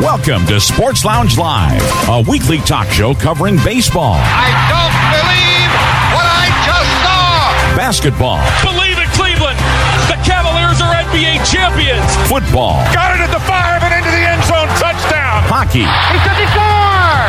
Welcome to Sports Lounge Live, a weekly talk show covering baseball. I don't believe what I just saw. Basketball. Believe NBA champions. Football. Got it at the five and into the end zone. Touchdown. Hockey. He's 54.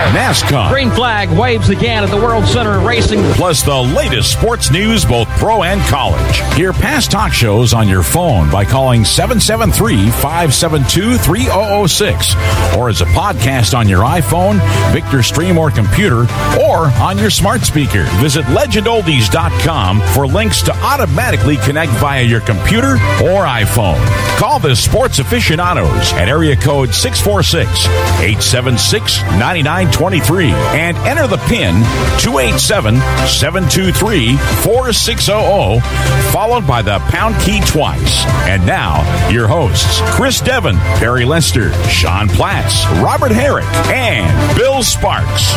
NASCAR. Green flag waves again at the World Center of Racing. Plus the latest sports news, both pro and college. Hear past talk shows on your phone by calling 773 572 3006 or as a podcast on your iPhone, Victor Stream, or computer, or on your smart speaker. Visit legendoldies.com for links to automatically connect via your computer or iPhone. Call the sports aficionados at area code 646 876 9923 and enter the PIN 287 723 4600, followed by the pound key twice. And now, your hosts Chris Devon, Perry Lester, Sean Platts, Robert Herrick, and Bill Sparks.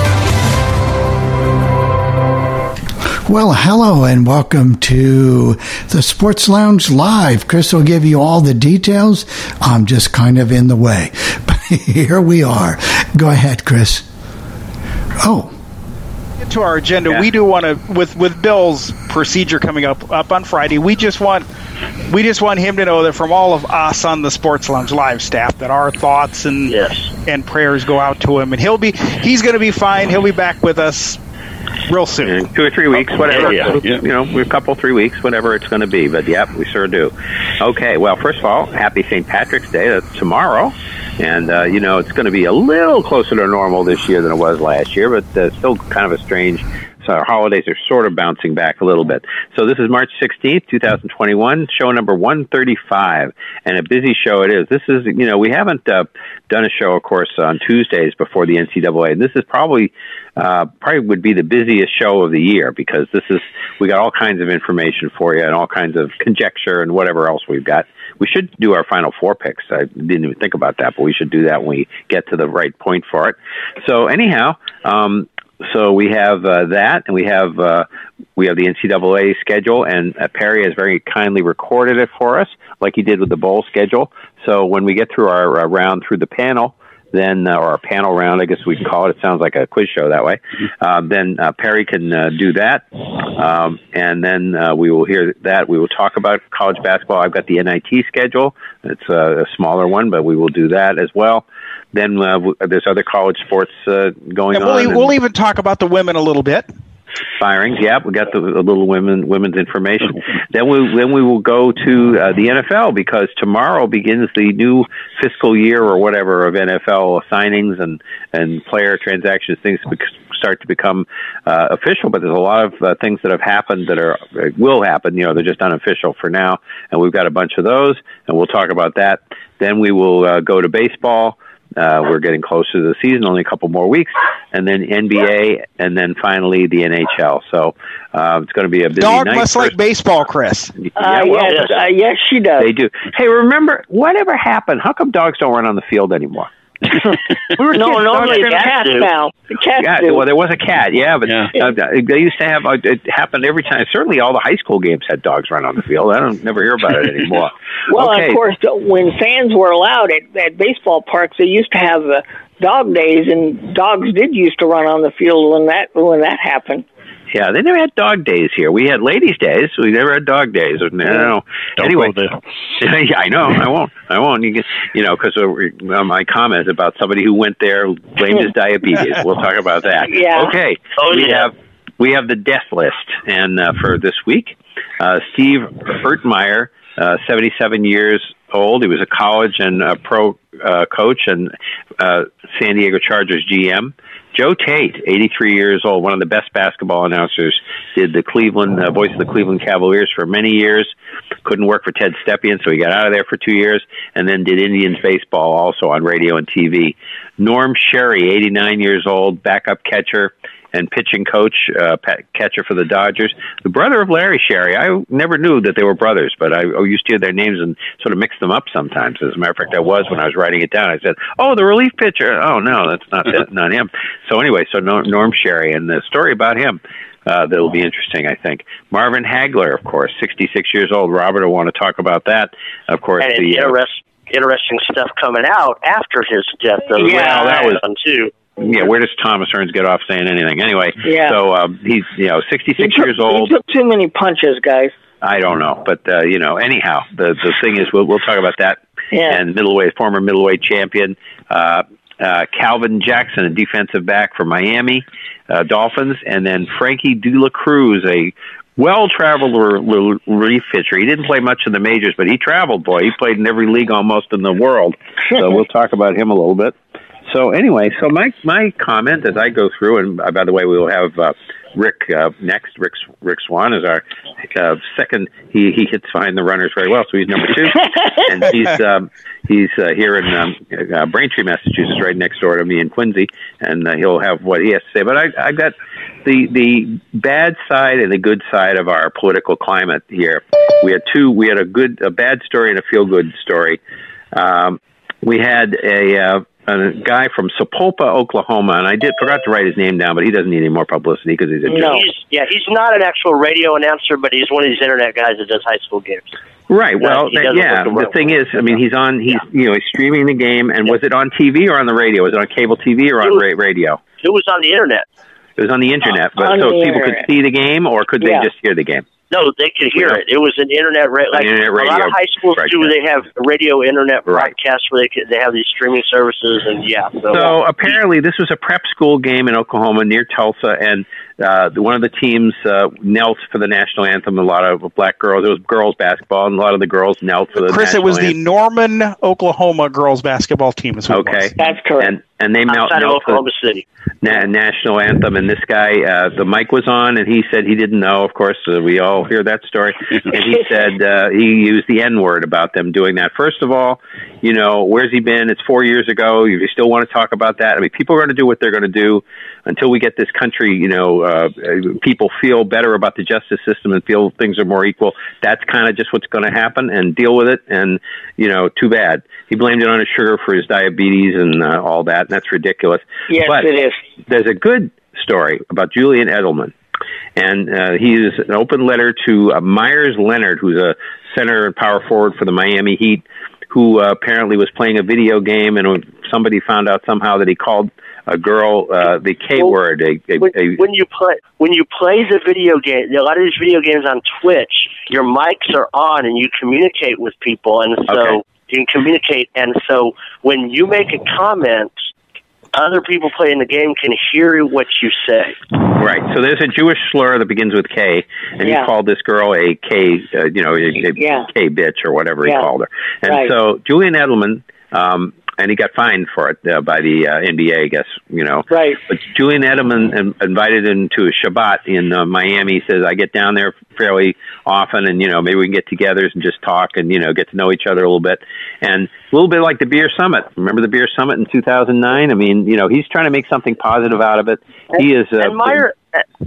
Well, hello and welcome to the Sports Lounge Live. Chris will give you all the details. I'm just kind of in the way. But here we are. Go ahead, Chris. Oh, to our agenda, yeah. we do want to with with Bill's procedure coming up up on Friday. We just want we just want him to know that from all of us on the Sports Lounge live staff, that our thoughts and yes. and prayers go out to him, and he'll be he's going to be fine. He'll be back with us real soon. Two or three weeks, whatever. Yeah, yeah. You know, a couple, three weeks, whatever it's going to be. But yep, we sure do. Okay, well, first of all, happy St. Patrick's Day. That's tomorrow. And, uh, you know, it's going to be a little closer to normal this year than it was last year, but uh, still kind of a strange our holidays are sort of bouncing back a little bit. So this is March 16th, 2021, show number 135, and a busy show it is. This is, you know, we haven't uh, done a show, of course, on Tuesdays before the NCAA. And this is probably uh, probably would be the busiest show of the year because this is we got all kinds of information for you and all kinds of conjecture and whatever else we've got. We should do our final four picks. I didn't even think about that, but we should do that when we get to the right point for it. So anyhow, um, so we have uh, that, and we have uh, we have the NCAA schedule, and uh, Perry has very kindly recorded it for us, like he did with the bowl schedule. So when we get through our uh, round through the panel, then uh, or our panel round, I guess we can call it. It sounds like a quiz show that way. Um, then uh, Perry can uh, do that, um, and then uh, we will hear that. We will talk about college basketball. I've got the NIT schedule. It's uh, a smaller one, but we will do that as well. Then uh, w- there's other college sports uh, going and we'll, on. e- we'll even talk about the women a little bit. firings. Yeah, we got the, the little women women's information. then we then we will go to uh, the NFL because tomorrow begins the new fiscal year or whatever of NFL signings and and player transactions. Things bec- start to become uh, official, but there's a lot of uh, things that have happened that are uh, will happen. You know, they're just unofficial for now, and we've got a bunch of those, and we'll talk about that. Then we will uh, go to baseball. Uh, we're getting closer to the season, only a couple more weeks, and then NBA, and then finally the NHL. So uh, it's going to be a busy Dog night. must like baseball, Chris. yeah, Uh, well, yes, uh, yes, she does. they do. Hey, remember whatever happened? How come dogs don't run on the field anymore? We were no, kids, normally dogs the are- cats now. The cats Yeah, do. well, there was a cat, yeah, but Yeah. Uh, they used to have. Uh, it happened every time. Certainly, all the high school games had dogs run on the field. I don't never hear about it anymore. well, okay. of course, when fans were allowed at, at baseball parks, they used to have uh, dog days, and dogs did used to run on the field when that when that happened. Yeah, they never had dog days here. We had ladies' days. We never had dog days. I don't know. Anyway, go there. yeah, I know. I won't. I won't. You, get, you know, because uh, my comment about somebody who went there blamed his diabetes. We'll talk about that. Yeah. Okay. Oh, we yeah. have we have the death list, and uh, for this week, uh, Steve Ortmayer, uh, 77 years old. He was a college and uh, pro uh, coach and uh, San Diego Chargers GM. Joe Tait, 83 years old, one of the best basketball announcers, did the Cleveland uh, voice of the Cleveland Cavaliers for many years. Couldn't work for Ted Stepien, so he got out of there for two years, and then did Indians baseball also on radio and TV. Norm Sherry, 89 years old, backup catcher and pitching coach, uh, catcher for the Dodgers. The brother of Larry Sherry. I never knew that they were brothers, but I, used to hear their names and sort of mix them up sometimes. As a matter of fact, I was when I was writing it down. I said, "Oh, the relief pitcher." Oh no, that's not that, not him. So anyway, so Norm, Sherry and the story about him. Uh, that'll be interesting, I think. Marvin Hagler, of course, 66 years old. Robert will want to talk about that. Of course, And the uh, interest, interesting stuff coming out after his death. Though. Yeah, Well, that was- fun too. Yeah, where does Thomas Hearns get off saying anything? Anyway, Yeah. so um, he's you know 66 He took, years old. He took too many punches, guys. I don't know, but uh, you know, anyhow, the the thing is, we'll we'll talk about that. Yeah. And middleweight, former middleweight champion uh, uh, Calvin Jackson, a defensive back for Miami uh, Dolphins, and then Frankie De La Cruz, a well-traveled re- relief pitcher. He didn't play much in the majors, but he traveled. Boy, he played in every league almost in the world. So we'll talk about him a little bit. So anyway, so my my comment as I go through, and by the way, we will have uh, Rick uh, next. Rick Rick Swan is our uh, second. He he hits behind the runners very well, so he's number two, and he's um, he's uh, here in um, uh, Braintree, Massachusetts, right next door to me in Quincy, and uh, he'll have what he has to say. But I I got the the bad side and the good side of our political climate here. We had two. We had a good a bad story and a feel good story. Um, we had a. Uh, a guy from Sapulpa, Oklahoma, and I did forgot to write his name down, but he doesn't need any more publicity because he's a jerk. He's, yeah, he's not an actual radio announcer, but he's one of these internet guys that does high school games. Right. Well, he that, yeah. look The thing is, I mean, he's on. He's you know he's streaming the game, and was it on TV or on the radio? Was it on cable TV or on ra- radio? It was on the internet. It was on the internet, but On so people internet. could see the game, or could Yeah. they just hear the game? No, they could hear Yeah. it. It was an internet, ra- like internet a lot radio of high schools do. They have radio internet Right. broadcasts where they could, they have these streaming services, and yeah. So, So apparently, this was a prep school game in Oklahoma near Tulsa, and uh, one of the teams uh, knelt for the national anthem. A lot of black girls. It was girls basketball, and a lot of the girls knelt for the. National. Chris, it national was the. Norman, Oklahoma girls basketball team. Is who it Okay, was. That's correct. and and they knelt, outside of knelt for Oklahoma City. na- national anthem, and this guy, uh, the mic was on, and he said he didn't know. Of course, uh, we all hear that story, and he said uh, he used the N word about them doing that. First of all, you know, where's he been? It's four years ago. You still want to talk about that? I mean, people are going to do what they're going to do until we get this country. You know, uh, people feel better about the justice system and feel things are more equal. That's kind of just what's going to happen, and deal with it. And you know, too bad. He blamed it on his sugar for his diabetes and uh, all that, and that's ridiculous. Yes, but it is. there's a good story about Julian Edelman, and uh, he is an open letter to uh, Meyers Leonard, who's a center and power forward for the Miami Heat, who uh, apparently was playing a video game, and somebody found out somehow that he called a girl uh, the K Well, word. A, a, When, a, when you play when you play the video game, a lot of these video games on Twitch, your mics are on and you communicate with people, and so Okay. you can communicate. And so when you make a comment, other people playing the game can hear what you say. Right. So there's a Jewish slur that begins with K, and Yeah. he called this girl a K, uh, you know, a, a Yeah. K bitch or whatever Yeah. he called her. And Right. so Julian Edelman, um, and he got fined for it uh, by the uh, NBA, I guess, you know. Right. But Julian Edelman in- invited him to a Shabbat in uh, Miami. He says, I get down there fairly often, and, you know, maybe we can get together and just talk and, you know, get to know each other a little bit. And a little bit like the Beer Summit. Remember the Beer Summit in 2009? I mean, you know, he's trying to make something positive out of it. He is uh, and Meyer,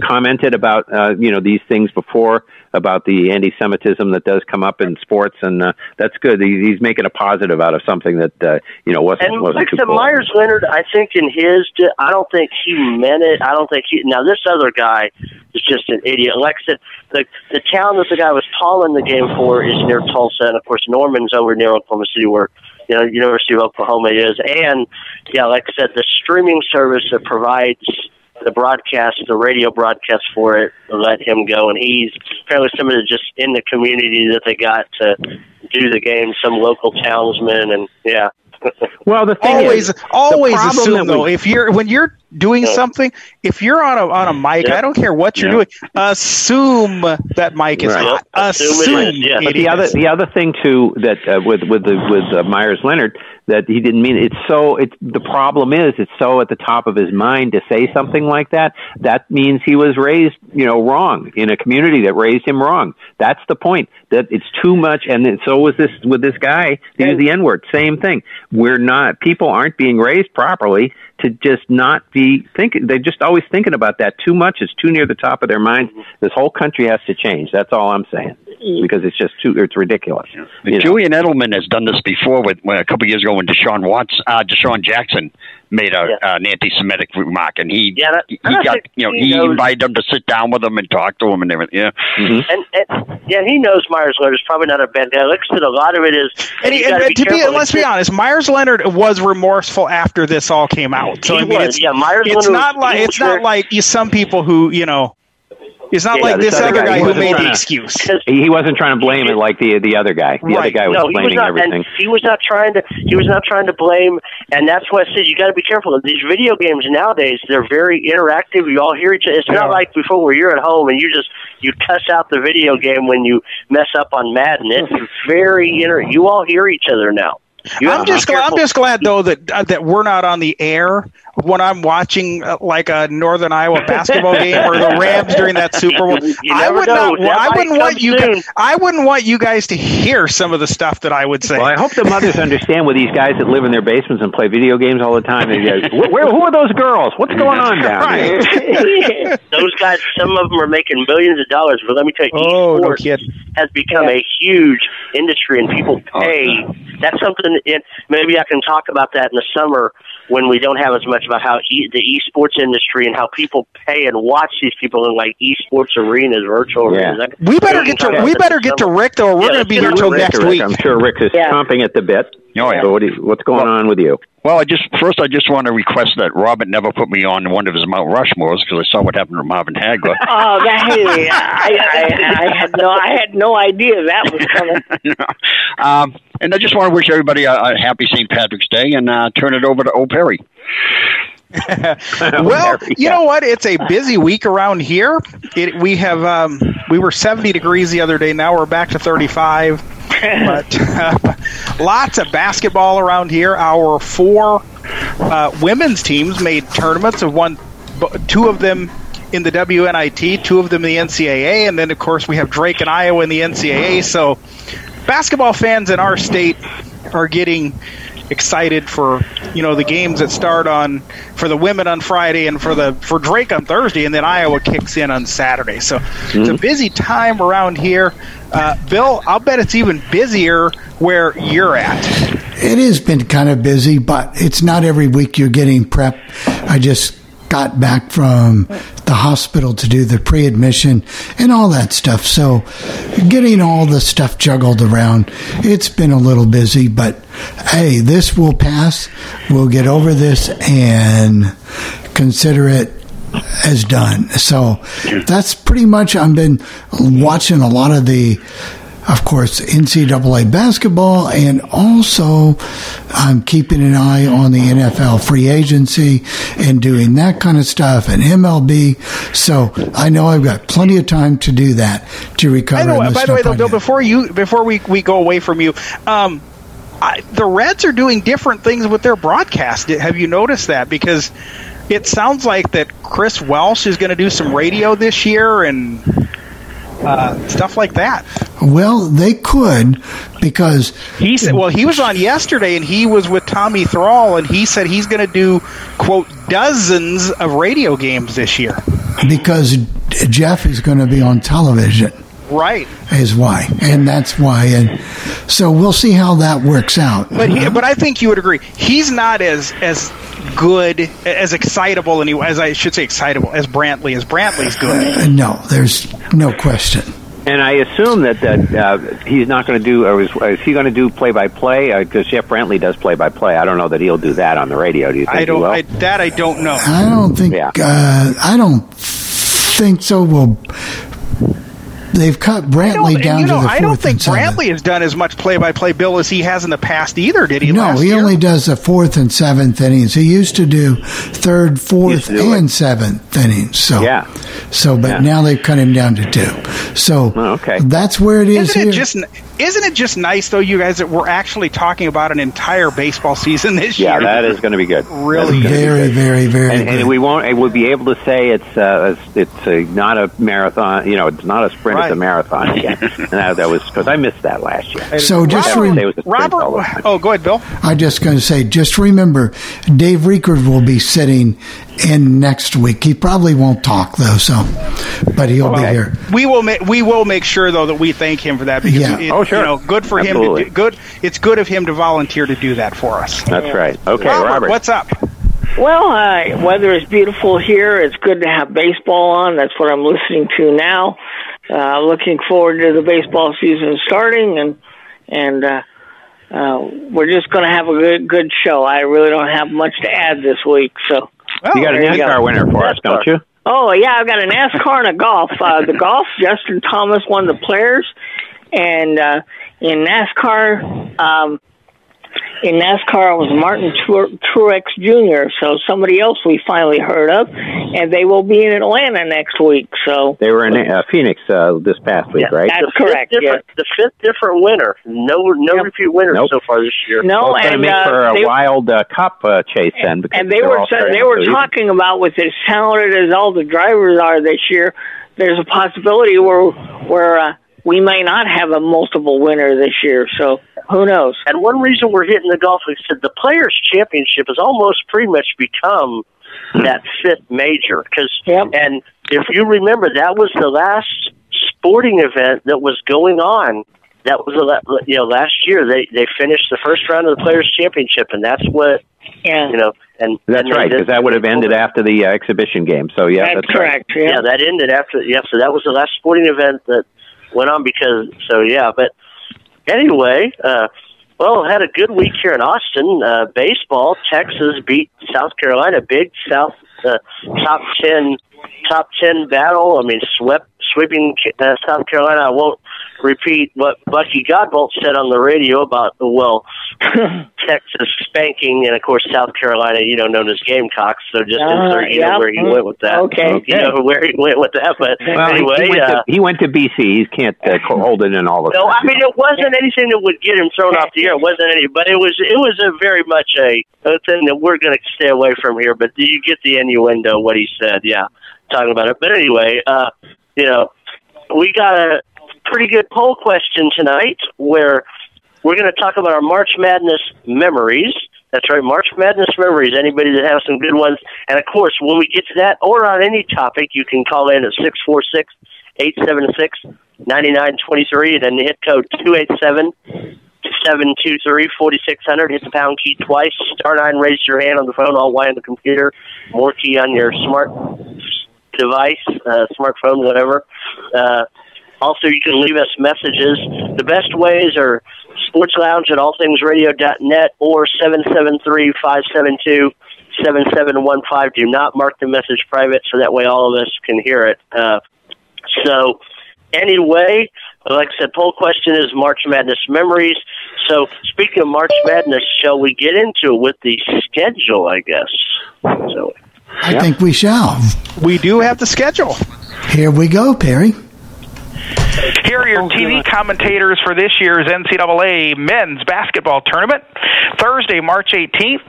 commented about, uh, you know, these things before about the anti-Semitism that does come up in sports, and uh, that's good. He, he's making a positive out of something that, uh, you know, wasn't, And wasn't like said, cool. Meyers Leonard, I think in his, I don't think he meant it. I don't think he. Now this other guy is just an idiot. Like I said, the the town that the guy was calling the game for is near Tulsa, and of course Norman's over near Oklahoma City, where you know University of Oklahoma is. And yeah, like I said, the streaming service that provides the broadcast, the radio broadcast for it, let him go, and he's apparently somebody just in the community that they got to do the game, some local townsman, and yeah. Well, the thing always is, always the assume though we- if you're when you're doing Yeah. something if you're on a on a mic Yeah. i don't care what you're Yeah. doing assume that mic is Right. hot Assume assume is, yeah. it But the other the other thing too that uh, with with the with uh, Meyers Leonard that he didn't mean it's so it's the problem is it's so at the top of his mind to say something like that that means he was raised you know wrong in a community that raised him wrong that's the point that it's too much and then so was this with this guy to use the n word same thing we're not people aren't being raised properly to just not be thinking they're just always thinking about that. Too much it's too near the top of their mind. this whole country has to change. That's all i'm saying. Because it's just too it's ridiculous. You know. Julian Edelman has done this before with when, a couple of years ago when Deshaun Watts, uh, DeSean Jackson made a, uh, an anti-Semitic remark, and he Yeah, that- he got you know he he knows- invited them to sit down with him and talk to him and everything. Yeah. And, and yeah, he knows Meyers Leonard is probably not a bad guy. Like I said, a lot of it is. And, he, you and, gotta be, careful. let's be honest, Meyers Leonard was remorseful after this all came out. So He I mean, was, it's, yeah, Myers it's Leonard not was- like it's was not very- like some people who you know. It's not Yeah, like this this other other guy, guy who made the excuse. He, he wasn't trying to blame it like the the other guy. The other guy was no, he was blaming not, everything. he was not trying to. He was not trying to blame, and that's why I said you got to be careful. These video games nowadays, they're very interactive. You all hear each other. It's Yeah. not like before where you're at home and you just you cuss out the video game when you mess up on Madden. It's very inter. You all hear each other now. You I'm just glad, I'm just glad though that uh, that we're not on the air when I'm watching uh, like a Northern Iowa basketball game or the Rams during that Super Bowl. I would know. not. That I wouldn't want you. soon. Guys, I wouldn't want you guys to hear some of the stuff that I would say. Well, I hope the mothers understand with these guys that live in their basements and play video games all the time. They go, where, where, who are those girls? What's going on down there? Those guys, some of them are making millions of dollars. But let me tell you, Oh, no esports has become a huge industry, and people pay. That's something. And maybe I can talk about that in the summer when we don't have as much about how e- the esports industry and how people pay and watch these people in like esports arenas, virtual Yeah. arenas. we better get to we better get the to. Rick though. We're Yeah, going to be get here on till next Rick, week. I'm sure Rick is Yeah. chomping at the bit. Oh, yeah. So what you, what's going on with you? Well, I just first I just want to request that Robert never put me on one of his Mount Rushmores because I saw what happened to Marvin Hagler. Oh, that I, I, I had no, I had no idea that was coming. um, and I just want to wish everybody a, a happy St. Patrick's Day and uh, turn it over to O. Perry. well, you know what? It's a busy week around here. It, we have um, we were 70 degrees the other day. Now we're back to 35. but uh, lots of basketball around here. Our four uh, women's teams made tournaments. Have won two of them in the WNIT, two of them in the NCAA, and then of course we have Drake and Iowa in the NCAA. So basketball fans in our state are getting excited for you know the games that start on for the women on Friday and for the for Drake on Thursday, and then Iowa kicks in on Saturday. So it's a busy time around here. Uh, Bill, I'll bet it's even busier where you're at. It has been kind of busy, but it's not every week you're getting prep. I just got back from the hospital to do the pre admission and all that stuff. So getting all the stuff juggled around, it's been a little busy, but hey, this will pass. We'll get over this and consider it as done. So that's pretty much, I've been watching a lot of the, of course, NCAA basketball, and also I'm keeping an eye on the NFL free agency and doing that kind of stuff and MLB. So I know I've got plenty of time to do that to recover. Know. By the way, though, Bill, before you before we, we go away from you, um, I, the Reds are doing different things with their broadcast. Have you noticed that? Because it sounds like that Chris Welsh is going to do some radio this year and uh, stuff like that. Well, they could because He said, well, he was on yesterday, and he was with Tommy Thrall, and he said he's going to do quote dozens of radio games this year. because Jeff is going to be on television. Right. Is why, and that's why, and so we'll see how that works out. But he, but I think you would agree he's not as as good as excitable and as I should say excitable as Brantley as Brantley's good. no, there's no question. And I assume that that uh, he's not going to do, or is, is he going to do play by play? Because Jeff Brantley does play by play. I don't know that he'll do that on the radio. Do you think I don't will? I, that I don't know. I don't think. Yeah. Uh, I don't think so. Well, they've cut Brantley don't, down you know, to the fourth I don't think and seventh. Brantley has done as much play-by-play Bill as he has in the past either. Did he? No, last he year? only does the fourth and seventh innings. He used to do third, fourth, to do and seventh innings. So Yeah. So, but Yeah. now they've cut him down to two. So Oh, okay. that's where it is Isn't here. it just isn't it just nice though, you guys, that we're actually talking about an entire baseball season this yeah, year? Yeah, that is going to be good. Really That is gonna be very, good. very, very And, good. and we won't. and We'll be able to say it's uh, it's, it's a, not a marathon. You know, it's not a sprint. It's a marathon again. and that, that was because I missed that last year. So just Robert, rem- They was a sprint all the Robert, oh, go ahead, Bill. I'm just going to say, just remember, Dave Riekert will be sitting in next week. He probably won't talk though, so, but he'll be here. We will make we will make sure though that we thank him for that because Yeah. it, Oh, sure. you know good for him to do, good it's good of him to volunteer to do that for us. That's right. Okay, Robert, Robert. what's up? Well, uh, weather is beautiful here. It's good to have baseball on. That's what I'm listening to now. Uh, looking forward to the baseball season starting, and and uh, uh, we're just going to have a good good show. I really don't have much to add this week, so you got a NASCAR winner for us, don't you? Oh yeah, I've got a NASCAR and a golf. Uh, the golf, Justin Thomas won the Players, and uh, in NASCAR, um, in NASCAR it was Martin Tru- Truex Jr. So somebody else we finally heard of, and they will be in Atlanta next week. So They were in uh, Phoenix uh, this past week, right? That's the correct, Different, The fifth different winner. No, no repeat winners Nope. so far this year. No, well, it's and, to make uh, for a they- wild uh, cup uh, chase then. Because and they were all they were to- talking about with as talented as all the drivers are this year, there's a possibility where where uh, we may not have a multiple winner this year. So who knows? And one reason we're hitting the golf, like I said, the Players' Championship has almost pretty much become that fifth major. Cause, And if you remember, that was the last sporting event that was going on. That was the la- you know last year they they finished the first round of the Players' Championship, and that's what yeah you know. And That's and right, because that would have ended after the uh, exhibition game. So yeah, that's, right. Yeah. that ended after. Yeah, so that was the last sporting event that went on because. So yeah, but anyway, uh, well, had a good week here in Austin. Uh, baseball, Texas beat South Carolina, big South uh, top ten top ten battle. I mean, swept sweeping uh, South Carolina. I won't repeat what Bucky Godbolt said on the radio about well Texas spanking, and of course South Carolina, you know, known as Gamecocks. So just Uh, insert, you yeah. know where he went with that. Okay. you know where he went with that. But Well, he- anyway, he, went uh, to, he went to BC. He can't uh, hold it in all the no, time. I mean it wasn't anything that would get him thrown off the air. It wasn't any, but it was it was a very much a, a thing that we're going to stay away from here. But do you get the innuendo what he said? Yeah, talking about it. But anyway, uh, you know, we got a pretty good poll question tonight where we're going to talk about our March Madness memories. That's right, March Madness memories. Anybody that has some good ones, and of course, when we get to that or on any topic, you can call in at six four six eight seven six ninety nine twenty three, and then hit code two eight seven seven two three forty six hundred. Hit the pound key twice. Star nine. Raise your hand on the phone. All Y on the computer. More key on your smart device, uh, smartphone, whatever. Uh, also, you can leave us messages. The best ways are Sports Lounge at allthingsradio.net or 773-572-7715. Do not mark the message private so that way all of us can hear it. Uh, so, anyway, like I said, poll question is March Madness memories. So, speaking of March Madness, shall we get into it with the schedule, I guess? So, I think we shall. We do have the schedule. Here we go, Perry. Here are your TV commentators for this year's NCAA men's basketball tournament. Thursday, March 18th,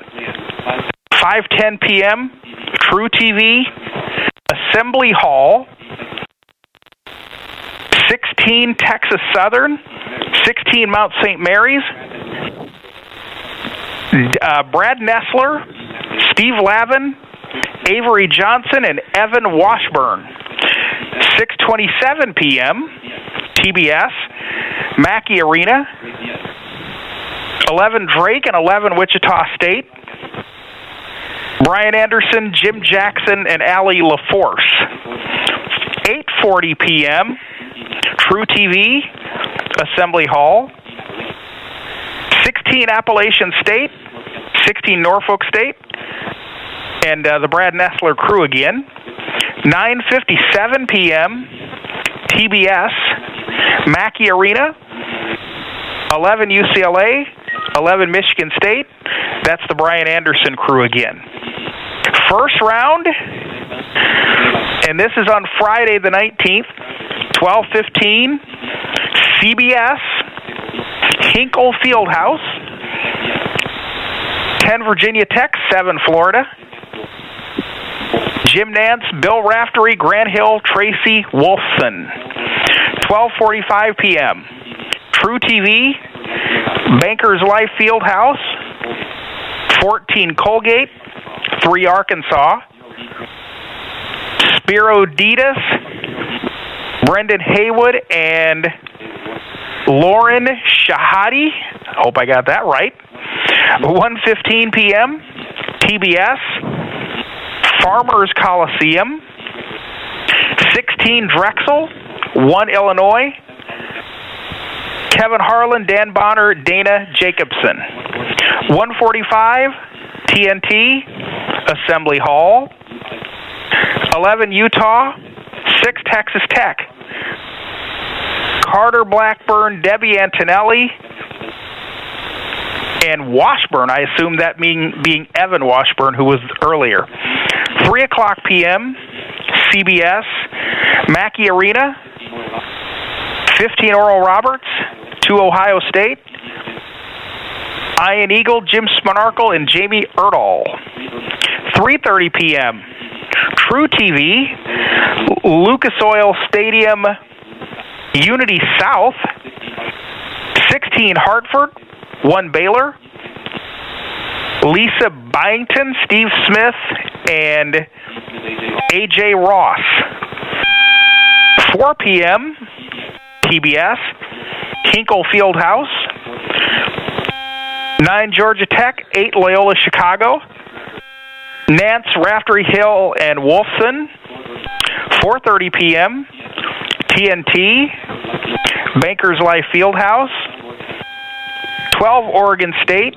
5:10 p.m. True TV, Assembly Hall, 16 Texas Southern, 16 Mount St. Mary's, uh, Brad Nessler, Steve Lavin, Avery Johnson, and Evan Washburn. 6:27 p.m. TBS, Mackey Arena, 11 Drake and 11 Wichita State. Brian Anderson, Jim Jackson, and Allie LaForce. 8:40 p.m. True TV, Assembly Hall. 16 Appalachian State, 16 Norfolk State, and uh, the Brad Nessler crew again. 9:57 p.m. TBS, Mackey Arena. 11 UCLA, 11 Michigan State. That's the Brian Anderson crew again. First round, and this is on Friday the 19th, 12:15. CBS, Hinkle Fieldhouse. 10 Virginia Tech, 7 Florida. Jim Nantz, Bill Raftery, Grant Hill, Tracy Wolfson. 12:45 p.m. True TV, Bankers Life Fieldhouse. 14 Colgate, 3 Arkansas. Spero Dedes, Brendan Haywood, and Lauren Shehadi. Hope I got that right. 1:15 p.m. TBS. Farmers Coliseum. 16 Drexel, 1 Illinois. Kevin Harlan, Dan Bonner, Dana Jacobson. 145 TNT, Assembly Hall. 11 Utah, 6 Texas Tech. Carter Blackburn, Debbie Antonelli, and Washburn. I assume that being being Evan Washburn, who was earlier. Three o'clock p.m. CBS, Mackey Arena. Fifteen Oral Roberts, two Ohio State. Ian Eagle, Jim Spanarkel, and Jamie Erdahl. 3:30 p.m. True TV, Lucas Oil Stadium, Unity South. 16 Hartford, 1 Baylor. Lisa Byington, Steve Smith, and AJ Ross. 4 p.m. TBS, Hinkle Field House. 9 Georgia Tech, 8 Loyola Chicago. Nantz, Raftery Hill, and Wolfson. 4:30 p.m. TNT, Bankers Life Fieldhouse. 12 Oregon State,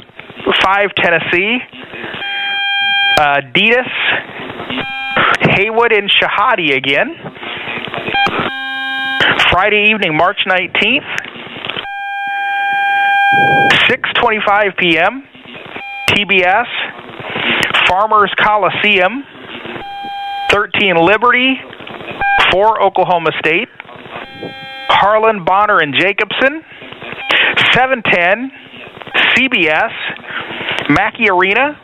5 Tennessee. Uh, Haywood, and Shehadi again. Friday evening, March 19th. 6:25 p.m. TBS, Farmers Coliseum, 13 Liberty, 4 Oklahoma State, Harlan, Bonner, and Jacobson, 710 CBS, Mackey Arena,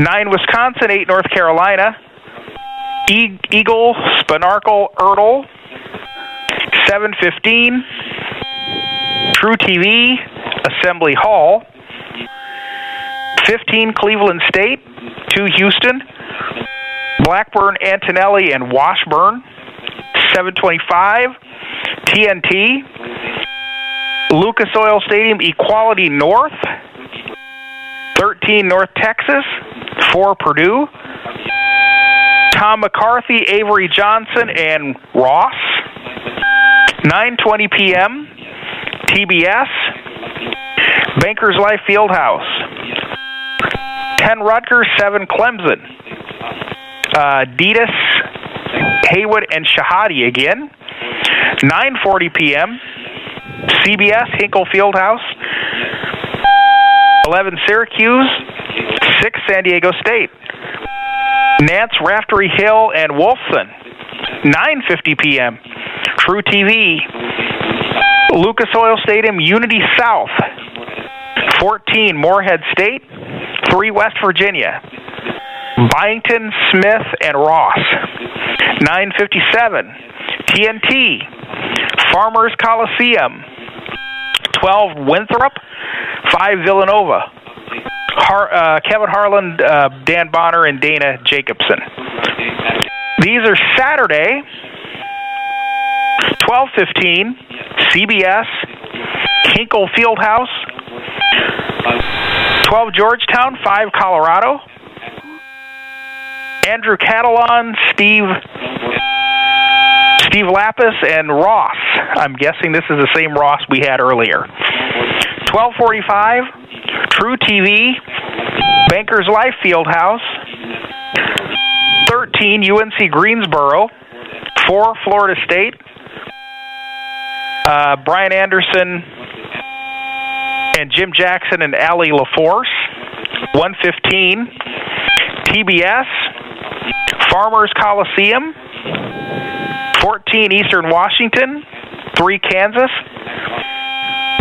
9 Wisconsin, 8 North Carolina, e- Eagle, Spanarkel, Erdahl, 715 True TV, Assembly Hall, 15 Cleveland State, 2 Houston, Blackburn, Antonelli, and Washburn, 725 TNT, Lucas Oil Stadium, Equality North, 13 North Texas, 4 Purdue, Tom McCarthy, Avery Johnson, and Ross, 9:20 p.m. TBS, Bankers Life Fieldhouse, 10 Rutgers, 7 Clemson, uh, Dedes, Haywood, and Shehadi again, 9:40 p.m. CBS Hinkle Fieldhouse, 11 Syracuse, 6 San Diego State, Nantz, Raftery Hill, and Wolfson, 9:50 p.m. True TV, Lucas Oil Stadium, Unity South, 14 Morehead State, 3 West Virginia, Byington, Smith, and Ross, 957 TNT, Farmers Coliseum, 12 Winthrop, 5 Villanova, Har- uh, Kevin Harlan, uh, Dan Bonner, and Dana Jacobson. These are Saturday, 1215, CBS, Hinkle Fieldhouse, 12 Georgetown, 5 Colorado, Andrew Catalon, Steve Steve Lappas, and Ross. I'm guessing this is the same Ross we had earlier. 1245, True TV, Bankers Life Fieldhouse, 13 UNC Greensboro, 4 Florida State, uh, Brian Anderson and Jim Jackson and Allie LaForce, 115 TBS, Farmers Coliseum, 14 Eastern Washington, 3 Kansas,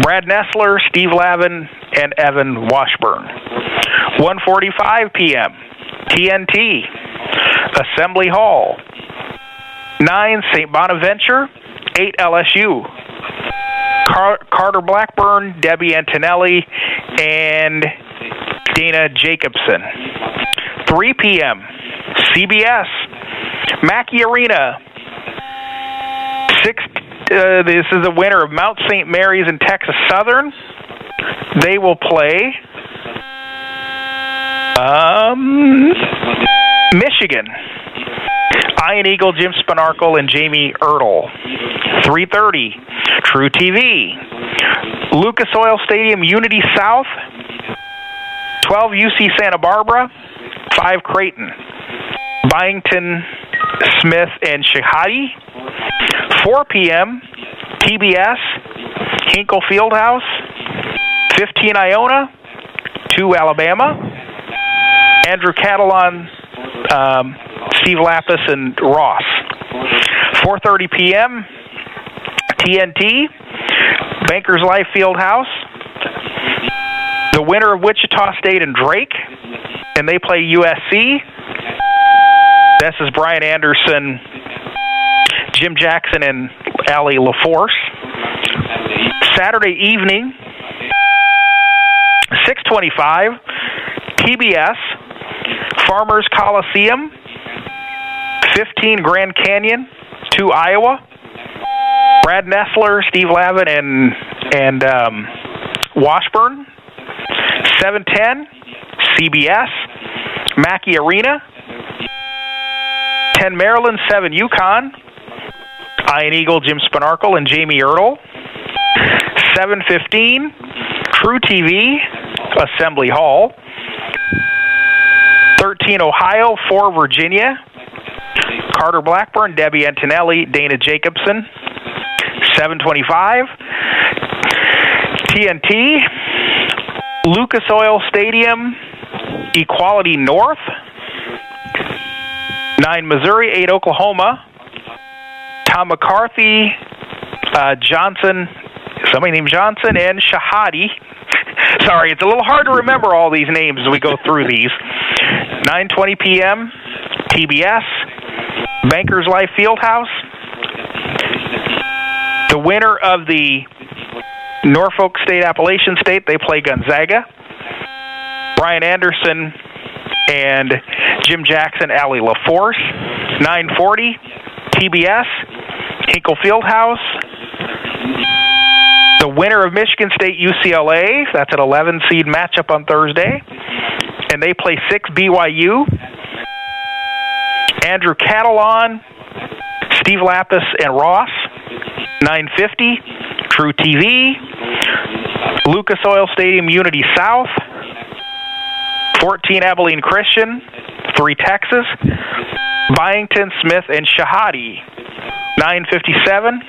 Brad Nessler, Steve Lavin, and Evan Washburn. 1:45 p.m. TNT, Assembly Hall. 9 St. Bonaventure, 8 LSU. Car- Carter Blackburn, Debbie Antonelli, and Dana Jacobson. 3 p.m. CBS, Mackey Arena. Six. Uh, this is a winner of Mount St. Mary's and Texas Southern. They will play. Um, Michigan. Ian Eagle, Jim Spanarkel, and Jamie Erdahl. 3:30. True TV. Lucas Oil Stadium, Unity South. 12 UC Santa Barbara. 5 Creighton. Byington, Smith, and Shehadi. 4 p.m. TBS, Hinkle Fieldhouse. 15 Iona. 2 Alabama. Andrew Catalon, um, Steve Lappas, and Ross. 4:30 p.m. TNT, Bankers Life Fieldhouse. The winner of Wichita State and Drake, and they play USC. This is Brian Anderson, Jim Jackson, and Allie LaForce. Saturday evening, 625, TBS, Farmers Coliseum, 15 Grand Canyon, to Iowa. Brad Nessler, Steve Lavin, and and um, Washburn. 710, CBS, Mackey Arena. 10 Maryland, 7 UConn. Ian Eagle, Jim Spanarkel, and Jamie Erdahl. 715, True TV, Assembly Hall. 13 Ohio, 4 Virginia. Carter Blackburn, Debbie Antonelli, Dana Jacobson. 725. TNT, Lucas Oil Stadium, Equality North. 9 Missouri, 8 Oklahoma. Tom McCarthy, uh, Johnson, somebody named Johnson, and Shehadi. Sorry, it's a little hard to remember all these names as we go through these. 9:20 p.m. TBS, Bankers Life Fieldhouse. The winner of the Norfolk State Appalachian State, they play Gonzaga. Brian Anderson and Jim Jackson, Allie LaForce. 940, TBS, Hinkle Fieldhouse. The winner of Michigan State UCLA, that's an 11 seed matchup on Thursday. And they play 6 BYU. Andrew Catalon, Steve Lappas, and Ross. 950, True TV. Lucas Oil Stadium, Unity South. 14 Abilene Christian, 3 Texas. Byington, Smith, and Shehadi. 957,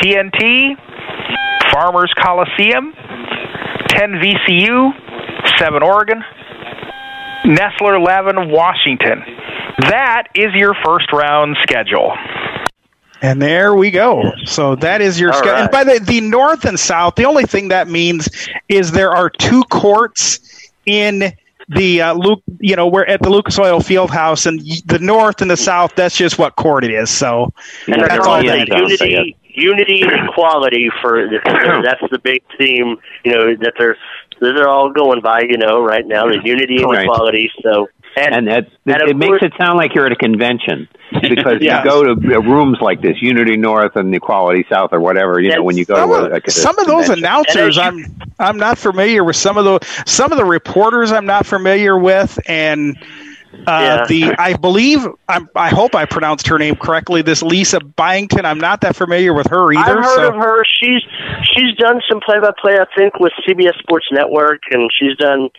TNT. Farmers Coliseum, 10 VCU, 7 Oregon, Nessler, Lavin, Washington. That is your first round schedule. And there we go. So that is your schedule. And by the the north and south, the only thing that means is there are two courts in the uh, Luke, you know, we're at the Lucas Oil Fieldhouse, and the north and the south. That's just what court it is. So And that's all that unity, unity and equality for that's the big theme. You know that they're that they're all going by. You know, right now the unity and Correct. equality. So and, and that and of it makes it sound like you're at a convention because Yes. you go to rooms like this, Unity North and Equality South or whatever. You know, when you go some to of, a, like a some of those convention. announcers, I'm I'm not familiar with. Some of the some of the reporters, I'm not familiar with, and uh, Yeah. the I believe I'm, I hope I pronounced her name correctly. This Lisa Byington, I'm not that familiar with her either. I've heard so. of her. She's she's done some play by play, I think, with CBS Sports Network, and she's done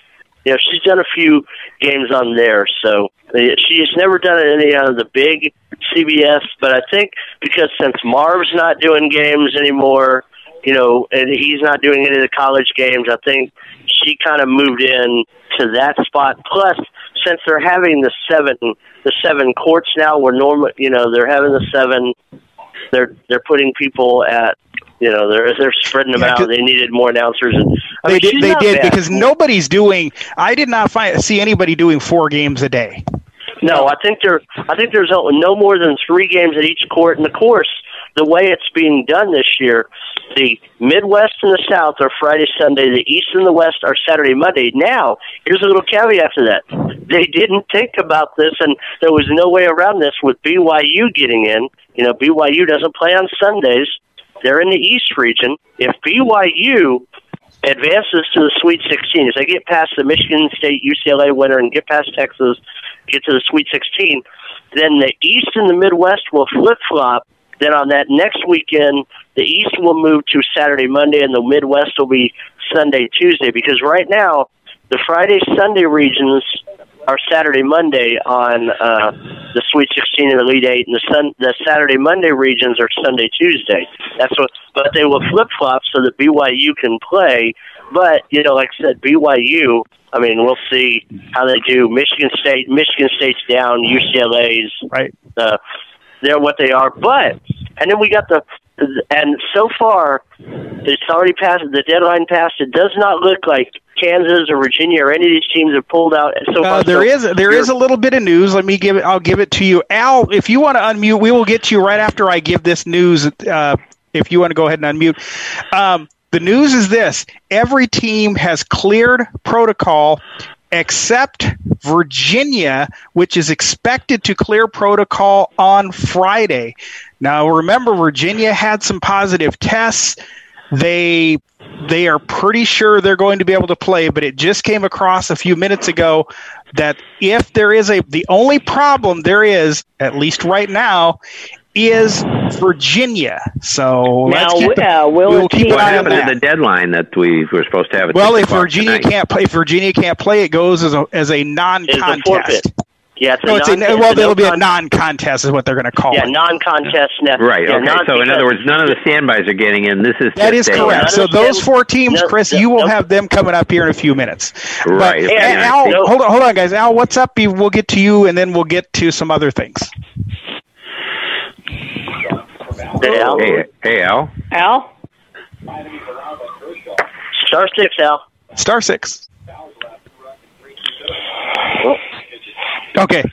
you know she's done a few games on there. So uh, she's never done any of the big CBS, but I think because since Marv's not doing games anymore, you know, and he's not doing any of the college games, I think she kind of moved in to that spot. Plus, since they're having the seven the seven courts now, where normal, you know, they're having the seven they're they're putting people at you know they're they're spreading them Yeah, out. They needed more announcers. And, I They mean, did. They did bad. because nobody's doing. I did not find see anybody doing four games a day. No, I think there. I think there's no more than three games at each court. And of course, the way it's being done this year, the Midwest and the South are Friday, Sunday. The East and the West are Saturday, Monday. Now, here's a little caveat to that: they didn't think about this, and there was no way around this with BYU getting in. You know, BYU doesn't play on Sundays. They're in the East region. If BYU advances to the Sweet 16. If they get past the Michigan State UCLA winner and get past Texas, get to the Sweet 16, then the East and the Midwest will flip flop. Then on that next weekend, the East will move to Saturday, Monday, and the Midwest will be Sunday, Tuesday. Because right now, the Friday, Sunday regions are Saturday, Monday on uh, the Sweet 16 and the Elite Eight, and the sun the Saturday, Monday regions are Sunday, Tuesday. That's what, but they will flip flop so that BYU can play. But you know, like I said, BYU. I mean, we'll see how they do. Michigan State, Michigan State's down. UCLA's right. Uh, they're what they are. But and then we got the and so far it's already passed. The deadline passed. It does not look like Kansas or Virginia or any of these teams have pulled out. So far, Uh, there so is there is a little bit of news. Let me give it. I'll give it to you, Al. If you want to unmute, we will get to you right after I give this news. Uh, if you want to go ahead and unmute, um, the news is this: every team has cleared protocol except Virginia, which is expected to clear protocol on Friday. Now, remember, Virginia had some positive tests. They they are pretty sure they're going to be able to play, but it just came across a few minutes ago that if there is a the only problem there is, at least right now, is Virginia. So Now, let's keep, uh, will we'll keep an What eye on happened that. to the deadline that we were supposed to have? At Well, if Virginia tonight? can't play, if Virginia can't play, it goes as a as a non-contest. Forfeit. Yeah, it's a No, it's a, non- well, it's a it'll be a non- non-contest, is what they're going to call it. Yeah, it. non-contest. Now. Right. Yeah, okay. non- so in other words, none of the standbys are getting in. This is That is just correct. So those four teams, Chris, you will have them coming up here in a few minutes. Right. But, Okay. and Al, hold on, hold on, guys. Al, what's up? We'll get to you, and then we'll get to some other things. Hey, Al. Hey, hey, Al. Al? Star six, Al. Star six. Okay.